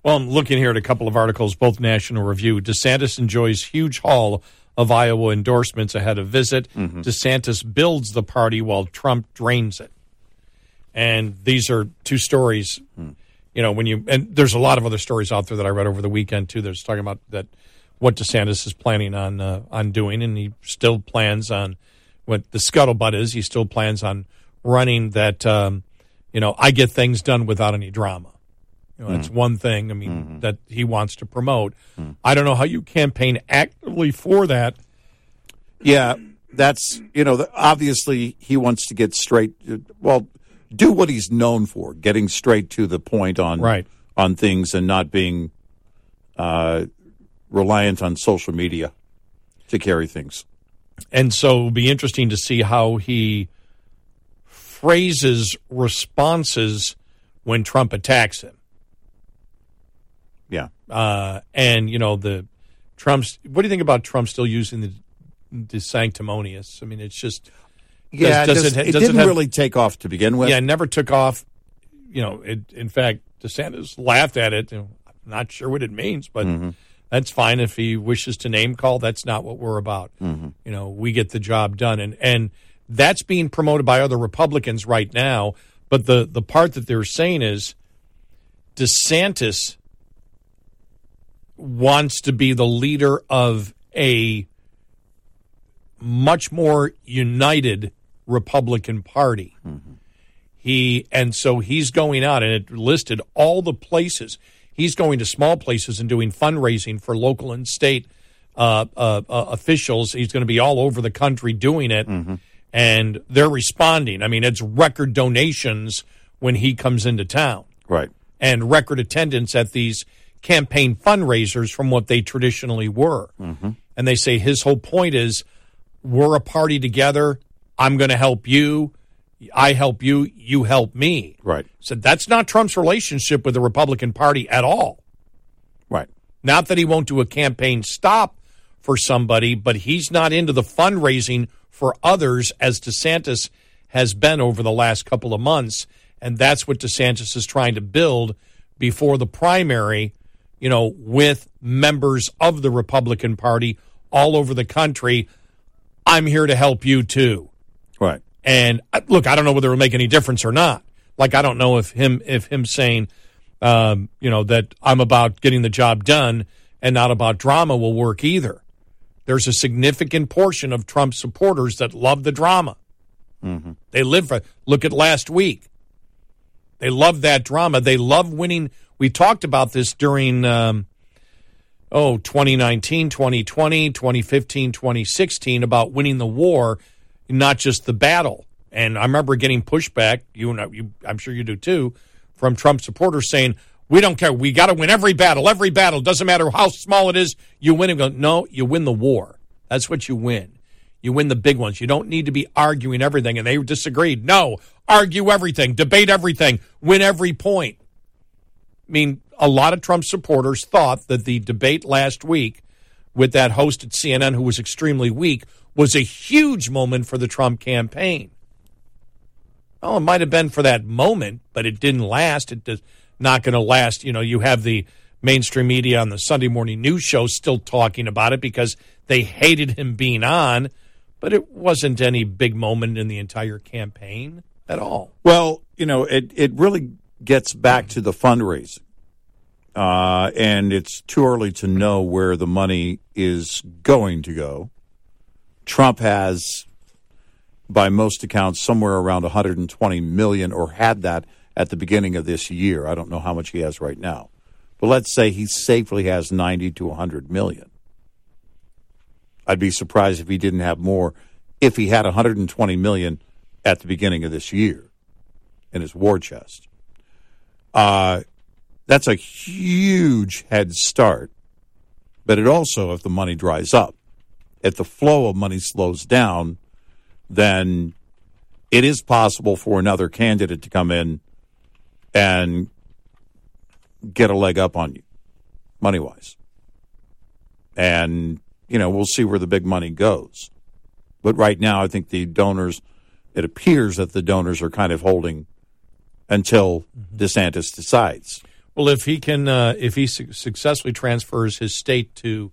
Well, I'm looking here at a couple of articles, both National Review. DeSantis enjoys huge haul of Iowa endorsements ahead of visit. Mm-hmm. DeSantis builds the party while Trump drains it. And these are two stories. Hmm. You know, when you and there's a lot of other stories out there that I read over the weekend too. That's talking about that what DeSantis is planning on uh, on doing, and he still plans on what the scuttlebutt is. He still plans on running that. Um, you know, I get things done without any drama. You know, that's one thing. I mean, that he wants to promote. I don't know how you campaign actively for that. Yeah, that's you know the- obviously he wants to get straight. Well, do what he's known for, getting straight to the point on Right. on things and not being uh, reliant on social media to carry things. And so it'll be interesting to see how he phrases responses when Trump attacks him. Yeah. Uh, and, you know, the Trump's, what do you think about Trump still using the, the sanctimonious? I mean, it's just, Yeah, does- it, does it- it does it didn't have- really take off to begin with. yeah, it never took off. You know, it, in fact, DeSantis laughed at it. You know, I'm not sure what it means, but Mm-hmm. that's fine if he wishes to name call. That's not what we're about. Mm-hmm. You know, we get the job done, and and that's being promoted by other Republicans right now. But the the part that they're saying is DeSantis wants to be the leader of a much more united Republican Party. He and so he's going out and it listed all the places he's going to small places and doing fundraising for local and state uh, uh, uh, officials. He's going to be all over the country doing it, and they're responding. I mean, it's record donations when he comes into town, right? And record attendance at these campaign fundraisers from what they traditionally were. Mm-hmm. And they say his whole point is, we're a party together. I'm going to help you. I help you. You help me. Right. So that's not Trump's relationship with the Republican Party at all. Right. Not that he won't do a campaign stop for somebody, but he's not into the fundraising for others as DeSantis has been over the last couple of months. And that's what DeSantis is trying to build before the primary, you know, with members of the Republican Party all over the country. I'm here to help you too. Right. And uh, look, I don't know whether it'll make any difference or not. Like, I don't know if him if him saying, um, you know, that I'm about getting the job done and not about drama will work either. There's a significant portion of Trump supporters that love the drama. Mm-hmm. They live for. Look at last week. They love that drama. They love winning. We talked about this during, um, oh, 2019, 2020, 2015, 2016 about winning the war, not just the battle. And I remember getting pushback. You and I, you, I'm sure you do too, from Trump supporters saying, "We don't care. We got to win every battle. Every battle doesn't matter how small it is. You win." And go, no, you win the war. That's what you win. You win the big ones. You don't need to be arguing everything. And they disagreed. No, argue everything, debate everything, win every point. I mean, a lot of Trump supporters thought that the debate last week with that host at CNN who was extremely weak was a huge moment for the Trump campaign. Well, it might have been for that moment, but it didn't last. It is not going to last. You know, you have the mainstream media on the Sunday morning news show still talking about it because they hated him being on, but it wasn't any big moment in the entire campaign at all. Well, you know, it, it really gets back to the fundraising. Uh, and it's too early to know where the money is going to go. Trump has, by most accounts, somewhere around 120 million, or had that at the beginning of this year. I don't know how much he has right now, but let's say he safely has 90 to 100 million. I'd be surprised if he didn't have more if he had 120 million at the beginning of this year in his war chest. Uh, that's a huge head start. But it also, if the money dries up, if the flow of money slows down, then it is possible for another candidate to come in and get a leg up on you, money wise. And, you know, we'll see where the big money goes. But right now, I think the donors, it appears that the donors are kind of holding until DeSantis decides. Well, if he can, uh, if he su- successfully transfers his state to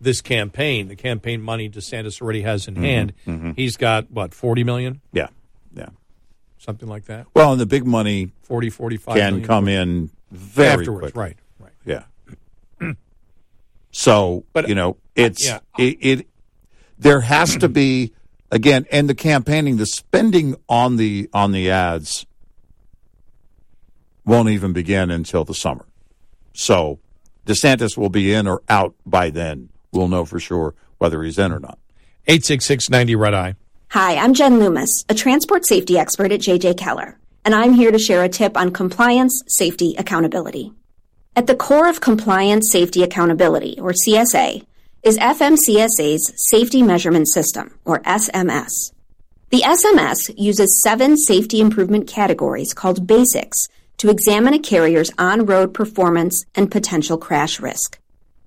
this campaign, the campaign money DeSantis already has in Mhm, hand, mhm. he's got what forty million, Yeah, yeah. something like that. Well, and the big money 40, 45 can come in very Afterwards, quickly. right, right. Yeah. so, But, you know, it's yeah. it, it. There has to be again, and the campaigning, the spending on the on the ads won't even begin until the summer. So, DeSantis will be in or out by then. We'll know for sure whether he's in or not. Eight six six ninety red eye. Hi, I'm Jen Loomis, a transport safety expert at JJ Keller, and I'm here to share a tip on compliance, safety, accountability. At the core of compliance, safety, accountability, or CSA, is FMCSA's Safety Measurement System, or SMS. The SMS uses seven safety improvement categories called BASICs to examine a carrier's on-road performance and potential crash risk.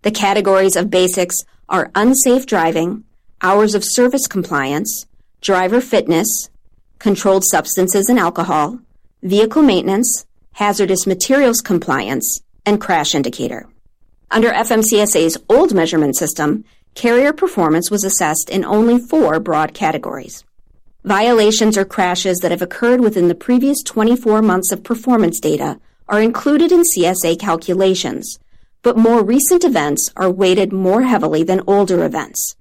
The categories of BASICs are unsafe driving, hours of service compliance, driver fitness, controlled substances and alcohol, vehicle maintenance, hazardous materials compliance, and crash indicator. Under FMCSA's old measurement system, carrier performance was assessed in only four broad categories. Violations or crashes that have occurred within the previous 24 months of performance data are included in CSA calculations, but more recent events are weighted more heavily than older events.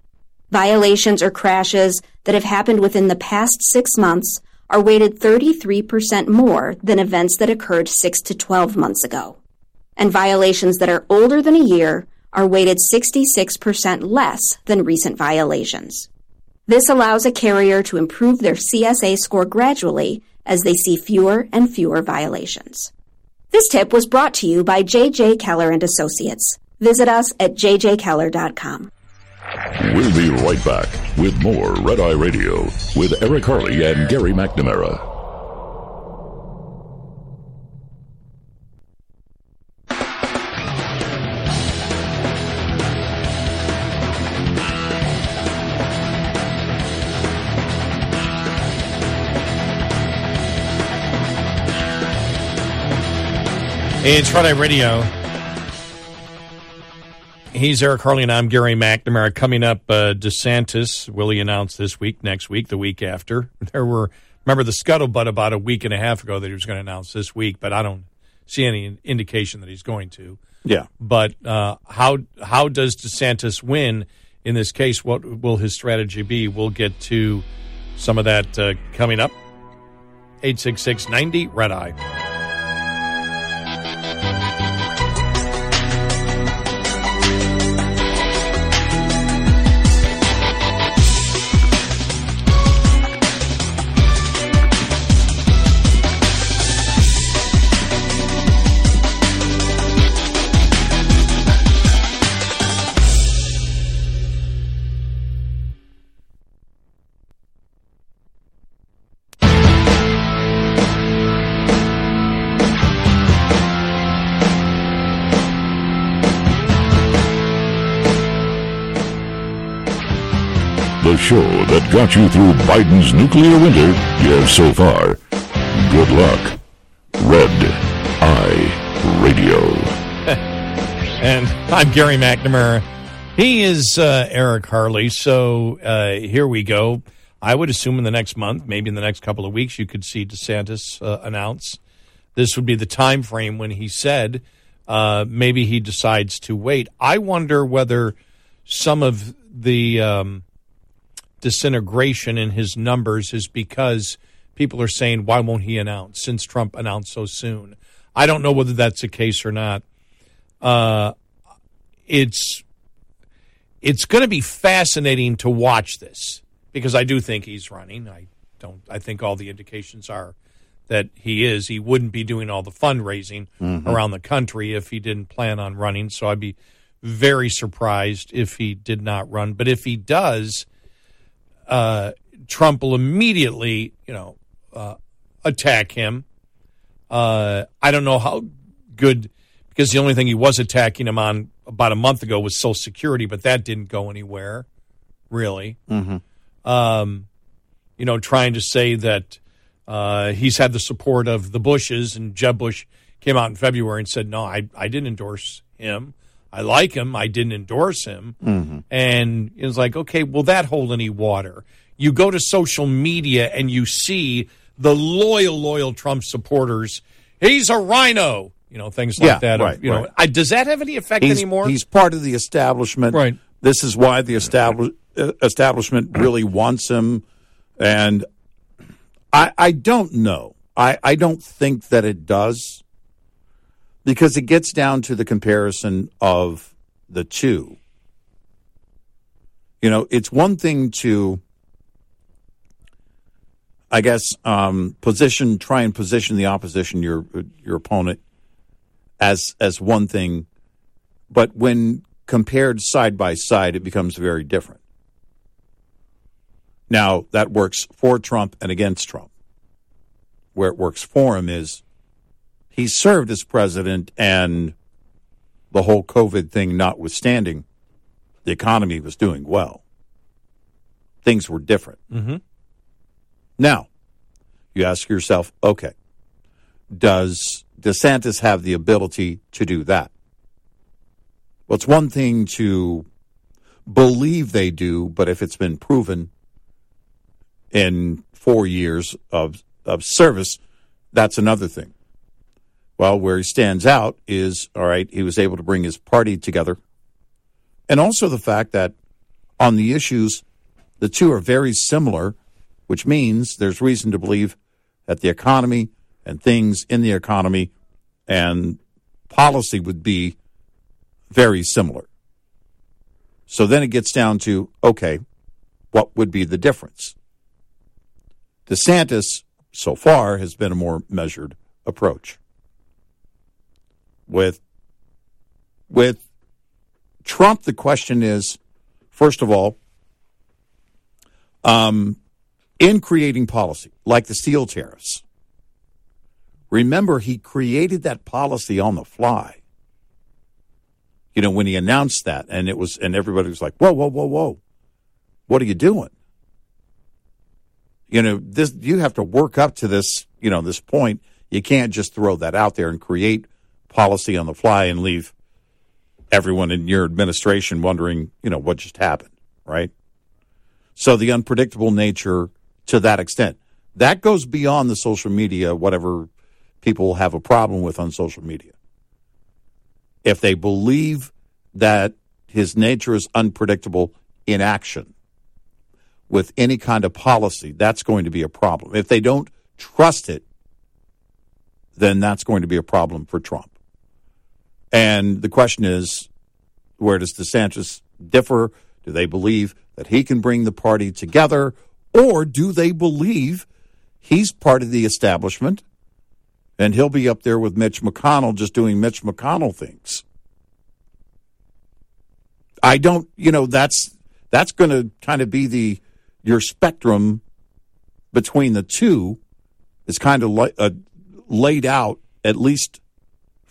Violations or crashes that have happened within the past six months are weighted 33% more than events that occurred 6 to 12 months ago. And violations that are older than a year are weighted 66% less than recent violations. This allows a carrier to improve their CSA score gradually as they see fewer and fewer violations. This tip was brought to you by JJ Keller and Associates. Visit us at jjkeller.com. We'll be right back with more Red Eye Radio with Eric Harley and Gary McNamara. It's Eye Radio. He's Eric Harley, and I'm Gary McNamara. Coming up, uh, DeSantis, will he announce this week, next week, the week after? There were, remember the scuttlebutt about a week and a half ago that he was going to announce this week, but I don't see any indication that he's going to. Yeah. But uh, how how does DeSantis win in this case? What will his strategy be? We'll get to some of that uh, coming up. 866 90 Red Eye. The show that got you through Biden's nuclear winter you so far. Good luck. Red Eye Radio. and I'm Gary McNamara. He is uh, Eric Harley. So uh, here we go. I would assume in the next month, maybe in the next couple of weeks, you could see DeSantis uh, announce. This would be the time frame when he said uh, maybe he decides to wait. I wonder whether some of the um, disintegration in his numbers is because people are saying, why won't he announce since Trump announced so soon? I don't know whether that's the case or not. Uh, it's it's going to be fascinating to watch this because I do think he's running. I don't. I think all the indications are that he is. He wouldn't be doing all the fundraising Mhm. around the country if he didn't plan on running. So I'd be very surprised if he did not run. But if he does, uh, Trump will immediately, you know, uh, attack him. Uh, I don't know how good because the only thing he was attacking him on about a month ago was Social Security, but that didn't go anywhere, really. Mm-hmm. Um, you know, trying to say that uh, he's had the support of the Bushes, and Jeb Bush came out in February and said, "No, I I didn't endorse him. I like him. I didn't endorse him." Mm-hmm. And it was like, okay, will that hold any water? You go to social media and you see the loyal, loyal Trump supporters. He's a rhino, you know, things like Yeah, that. right, you know. I, does that have any effect he's, anymore? He's part of the establishment. Right. This is why the establish, uh, establishment really wants him. And I, I don't know. I, I don't think that it does because it gets down to the comparison of the two. You know, it's one thing to, I guess, um, position, try and position the opposition, your your opponent, as as one thing, but when compared side by side, it becomes very different. Now that works for Trump and against Trump. Where it works for him is he served as president, and the whole COVID thing notwithstanding, the economy was doing well. Things were different. mm-hmm. Now, you ask yourself, okay, does DeSantis have the ability to do that? Well, it's one thing to believe they do, but if it's been proven in four years of, of service, that's another thing. Well, where he stands out is all right, he was able to bring his party together. And also the fact that on the issues, the two are very similar, which means there's reason to believe that the economy and things in the economy and policy would be very similar. So then it gets down to okay, what would be the difference? DeSantis, so far, has been a more measured approach. With with Trump, the question is, first of all, um, in creating policy like the steel tariffs. Remember, he created that policy on the fly. You know, when he announced that, and it was, and everybody was like, "Whoa, whoa, whoa, whoa! What are you doing?" You know, this you have to work up to this. You know, this point. You can't just throw that out there and create policy on the fly and leave everyone in your administration wondering, you know, what just happened, right? So the unpredictable nature to that extent. That goes beyond the social media, whatever people have a problem with on social media. If they believe that his nature is unpredictable in action with any kind of policy, that's going to be a problem. If they don't trust it, then that's going to be a problem for Trump. And the question is, where does DeSantis differ? Do they believe that he can bring the party together, or do they believe he's part of the establishment and he'll be up there with Mitch McConnell just doing Mitch McConnell things? I don't, you know, that's that's going to kind of be the your spectrum between the two is kind of la- uh, laid out at least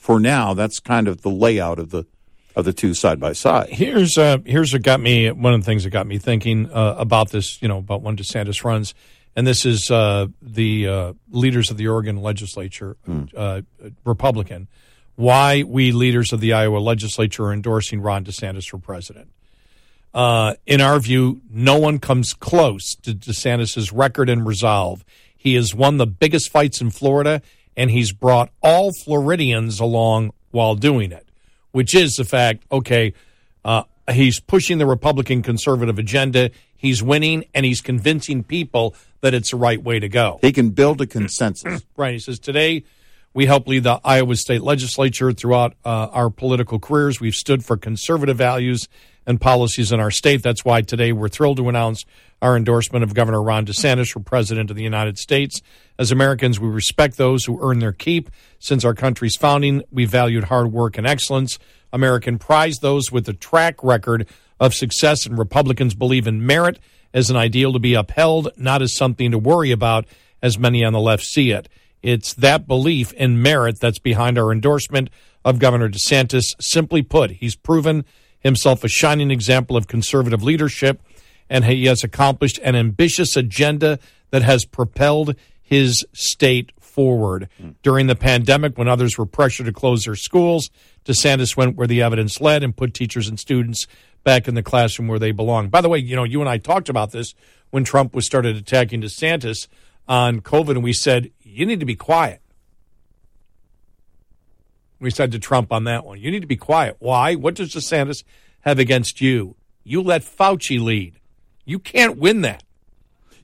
for now, that's kind of the layout of the of the two side by side. Here's uh, here's what got me one of the things that got me thinking uh, about this. You know, about when DeSantis runs, and this is uh, the uh, leaders of the Oregon legislature, uh, Republican. Why we leaders of the Iowa legislature are endorsing Ron DeSantis for president. Uh, in our view, no one comes close to DeSantis' record and resolve. He has won the biggest fights in Florida, and he's brought all Floridians along while doing it, which is the fact, okay, uh, he's pushing the Republican conservative agenda. He's winning, and he's convincing people that it's the right way to go. He can build a consensus. Right. He says, today we help lead the Iowa state legislature throughout uh, our political careers. We've stood for conservative values and policies in our state. That's why today we're thrilled to announce our endorsement of Governor Ron DeSantis for President of the United States. As Americans, we respect those who earn their keep. Since our country's founding, we valued hard work and excellence. American prize those with a track record of success, and Republicans believe in merit as an ideal to be upheld, not as something to worry about, as many on the left see it. It's that belief in merit that's behind our endorsement of Governor DeSantis. Simply put, he's proven himself a shining example of conservative leadership, and he has accomplished an ambitious agenda that has propelled his state forward. Hmm. During the pandemic, when others were pressured to close their schools, DeSantis went where the evidence led and put teachers and students back in the classroom where they belong. By the way, you know, you and I talked about this when Trump was started attacking DeSantis on COVID, and we said, you need to be quiet. We said to Trump on that one, you need to be quiet. Why? What does DeSantis have against you? You let Fauci lead. You can't win that.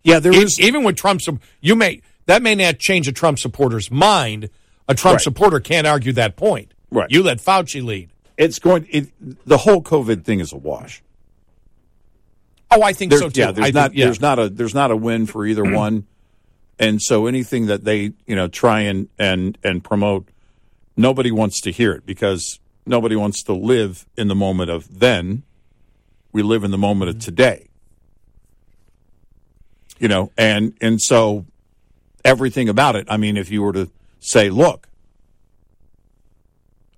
Yeah, there E- even with Trump. You may that may not change a Trump supporter's mind. A Trump Right. supporter can't argue that point. Right. You let Fauci lead. It's going. It, the whole COVID thing is a wash. Oh, I think There- so too. Yeah, there's I not think- yeah. there's not a there's not a win for either one, and so anything that they you know try and and and promote, nobody wants to hear it because nobody wants to live in the moment of then. We live in the moment of mm-hmm. today. You know, and and so everything about it. I mean, if you were to say, look,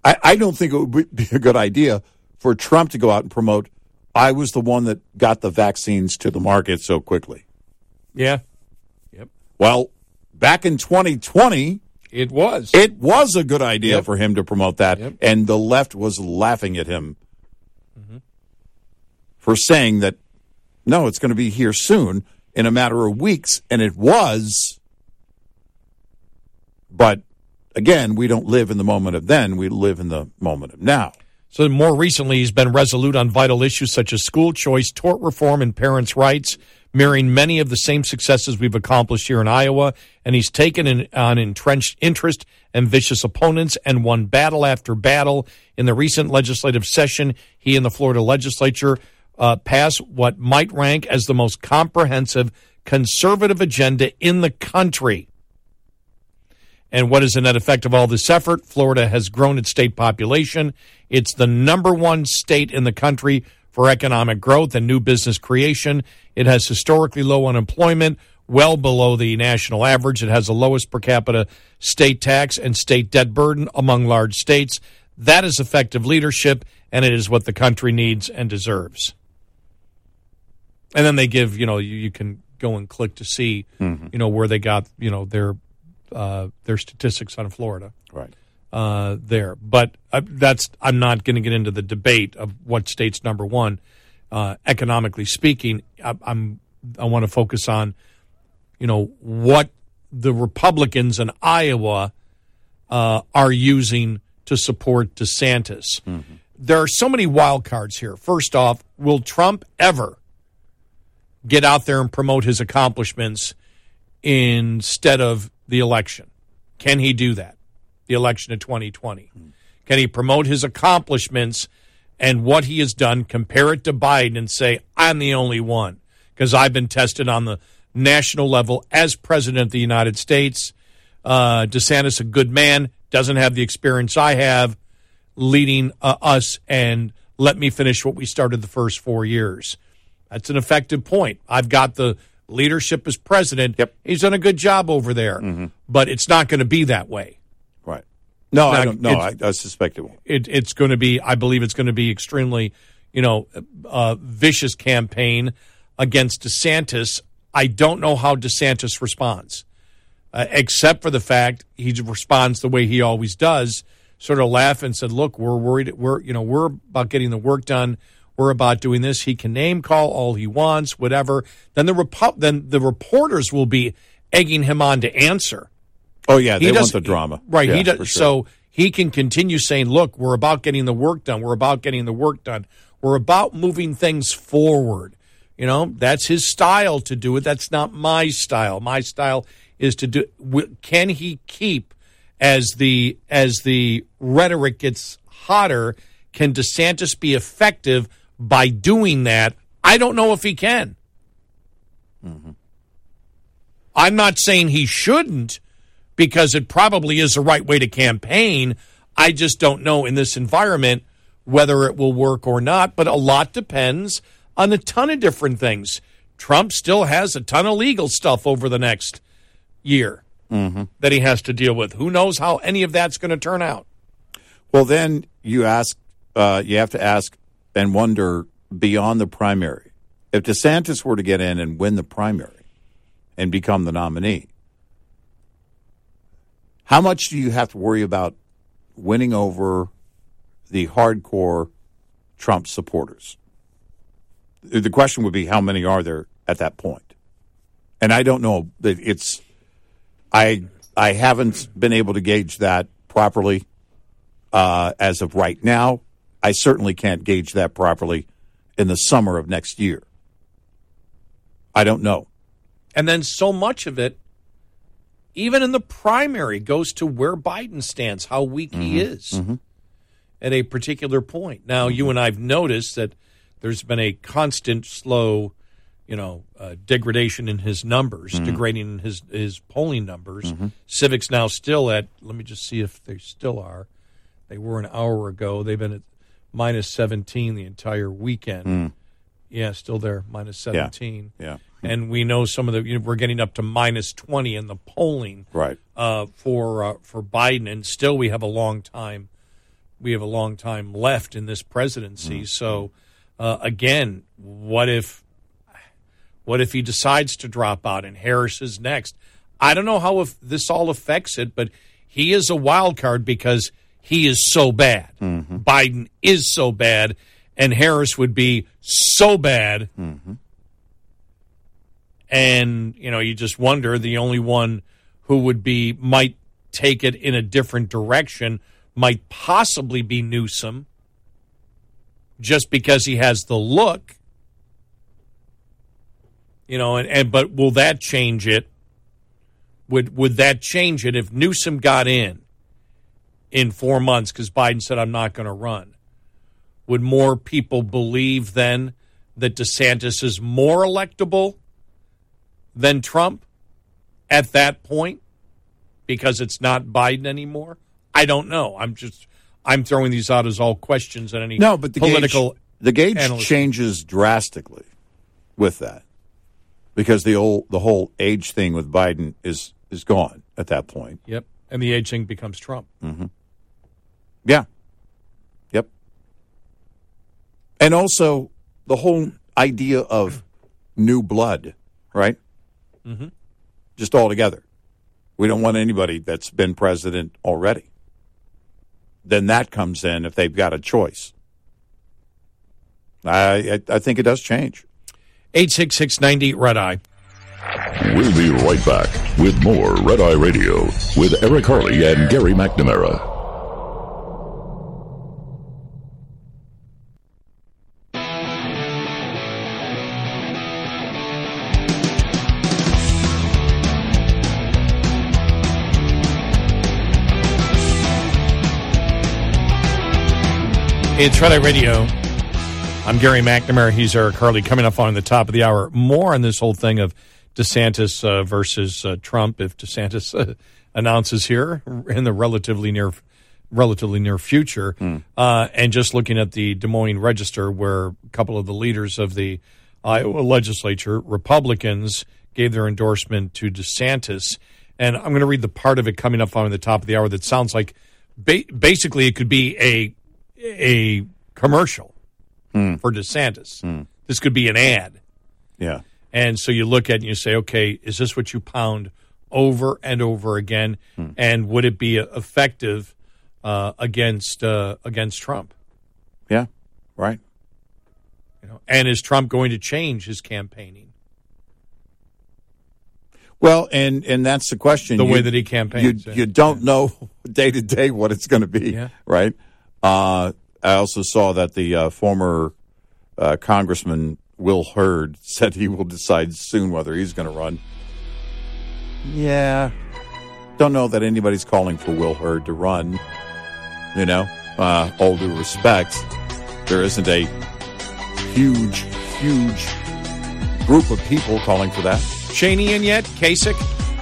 I, I don't think it would be a good idea for Trump to go out and promote. I was the one that got the vaccines to the market so quickly. Yeah, Yep. Well, back in 2020, it was. it was a good idea Yep. for him to promote that, Yep. and the left was laughing at him Mm-hmm. for saying that no, it's going to be here soon in a matter of weeks, and it was. But again, we don't live in the moment of then, we live in the moment of now. So more recently, he's been resolute on vital issues such as school choice, tort reform, and parents' rights, mirroring many of the same successes we've accomplished here in Iowa. And he's taken on entrenched interest and vicious opponents and won battle after battle. In the recent legislative session, he and the Florida legislature uh, passed what might rank as the most comprehensive conservative agenda in the country. And what is the net effect of all this effort? Florida has grown its state population. It's the number one state in the country for economic growth and new business creation. It has historically low unemployment, well below the national average. It has the lowest per capita state tax and state debt burden among large states. That is effective leadership, and it is what the country needs and deserves. And then they give, you know, you, you can go and click to see, Mm-hmm. you know, where they got, you know, their uh, their statistics on Florida. Right. Uh, there, but uh, that's I'm not going to get into the debate of what state's number one, uh, economically speaking. I, I'm I want to focus on, you know, what the Republicans in Iowa uh, are using to support DeSantis. There are so many wild cards here. First off, will Trump ever get out there and promote his accomplishments instead of the election? Can he do that? The election of 2020. Can he promote his accomplishments and what he has done, compare it to Biden, and say, I'm the only one? Because I've been tested on the national level as president of the United States. Uh, DeSantis, a good man, doesn't have the experience I have leading uh, us, and let me finish what we started the first four years. That's an effective point. I've got the leadership as president. Yep. He's done a good job over there, but it's not going to be that way. No, I don't. No, I, I suspect it won't. It, it's going to be, I believe, it's going to be extremely, you know, uh, vicious campaign against DeSantis. I don't know how DeSantis responds, uh, except for the fact he responds the way he always does, sort of laugh and said, "Look, we're worried. We're, you know, we're about getting the work done. We're about doing this. He can name call all he wants, whatever. Then the Repu- then the reporters will be egging him on to answer. Oh yeah, He they want doesn't- the drama. Right. Yeah, he does. sure. So he can continue saying, "Look, we're about getting the work done. We're about getting the work done. We're about moving things forward." You know, that's his style to do it. That's not my style. My style is to do. Can he keep as the as the rhetoric gets hotter? Can DeSantis be effective by doing that? I don't know if he can. Mm-hmm. I'm not saying he shouldn't because it probably is the right way to campaign. I just don't know in this environment whether it will work or not, but a lot depends on a ton of different things. Trump still has a ton of legal stuff over the next year that he has to deal with. Who knows how any of that's going to turn out? Well, then you ask, uh, you have to ask and wonder beyond the primary. If DeSantis were to get in and win the primary and become the nominee, how much do you have to worry about winning over the hardcore Trump supporters? The question would be, how many are there at that point? And I don't know it's. I I haven't been able to gauge that properly uh, as of right now. I certainly can't gauge that properly in the summer of next year. I don't know. And then so much of it, even in the primary, goes to where Biden stands, how weak he mm-hmm. is mm-hmm. at a particular point. Now, you mm-hmm. and I've noticed that there's been a constant, slow, you know, uh, degradation in his numbers, degrading in his his polling numbers. Civiqs now still at. Let me just see if they still are. They were an hour ago. They've been at minus seventeen the entire weekend. Mm. Yeah, still there, minus seventeen. Yeah. And we know some of the you know, we're getting up to minus twenty in the polling Right. uh, for uh, for Biden, and still we have a long time. We have a long time left in this presidency. So, uh, again, what if what if he decides to drop out and Harris is next? I don't know how if this all affects it, but he is a wild card because he is so bad. Biden is so bad, and Harris would be so bad. And you know, you just wonder the only one who would be might take it in a different direction might possibly be Newsom just because he has the look. You know, and, and but will that change it? Would would that change it if Newsom got in in four months because Biden said I'm not going to run? Would more people believe then that DeSantis is more electable than Trump at that point because it's not Biden anymore? I don't know. I'm just I'm throwing these out as all questions and any No, but the political gauge, the gauge analyst- changes drastically with that because the old the whole age thing with Biden is is gone at that point. Yep, and the age thing becomes Trump. Mm-hmm. Yeah. Yep. And also the whole idea of new blood, right? Mm-hmm. Just all together. We don't want anybody that's been president already. Then that comes in if they've got a choice. I I, I think it does change. Eight six six ninety red eye. We'll be right back with more Red Eye Radio with Eric Harley and Gary McNamara. It's Red Eye Radio. I'm Gary McNamara. He's Eric Harley. Coming up on the top of the hour, more on this whole thing of DeSantis uh, versus uh, Trump. If DeSantis uh, announces here in the relatively near, relatively near future, uh, and just looking at the Des Moines Register, where a couple of the leaders of the Iowa legislature, Republicans, gave their endorsement to DeSantis, and I'm going to read the part of it coming up on the top of the hour that sounds like ba- basically it could be a a commercial for DeSantis. This could be an ad. Yeah. And so you look at it and you say, okay, is this what you pound over and over again? And would it be effective uh, against uh, against Trump? Yeah. Right. You know, and is Trump going to change his campaigning? Well, and and that's the question. The way that he campaigns, You, yeah. you don't know day to day what it's going to be, Yeah. right? Uh, I also saw that the uh, former uh, Congressman Will Hurd said he will decide soon whether he's going to run. Yeah, don't know that anybody's calling for Will Hurd to run. You know, uh, all due respect, there isn't a huge, huge group of people calling for that. Cheney in yet? Kasich?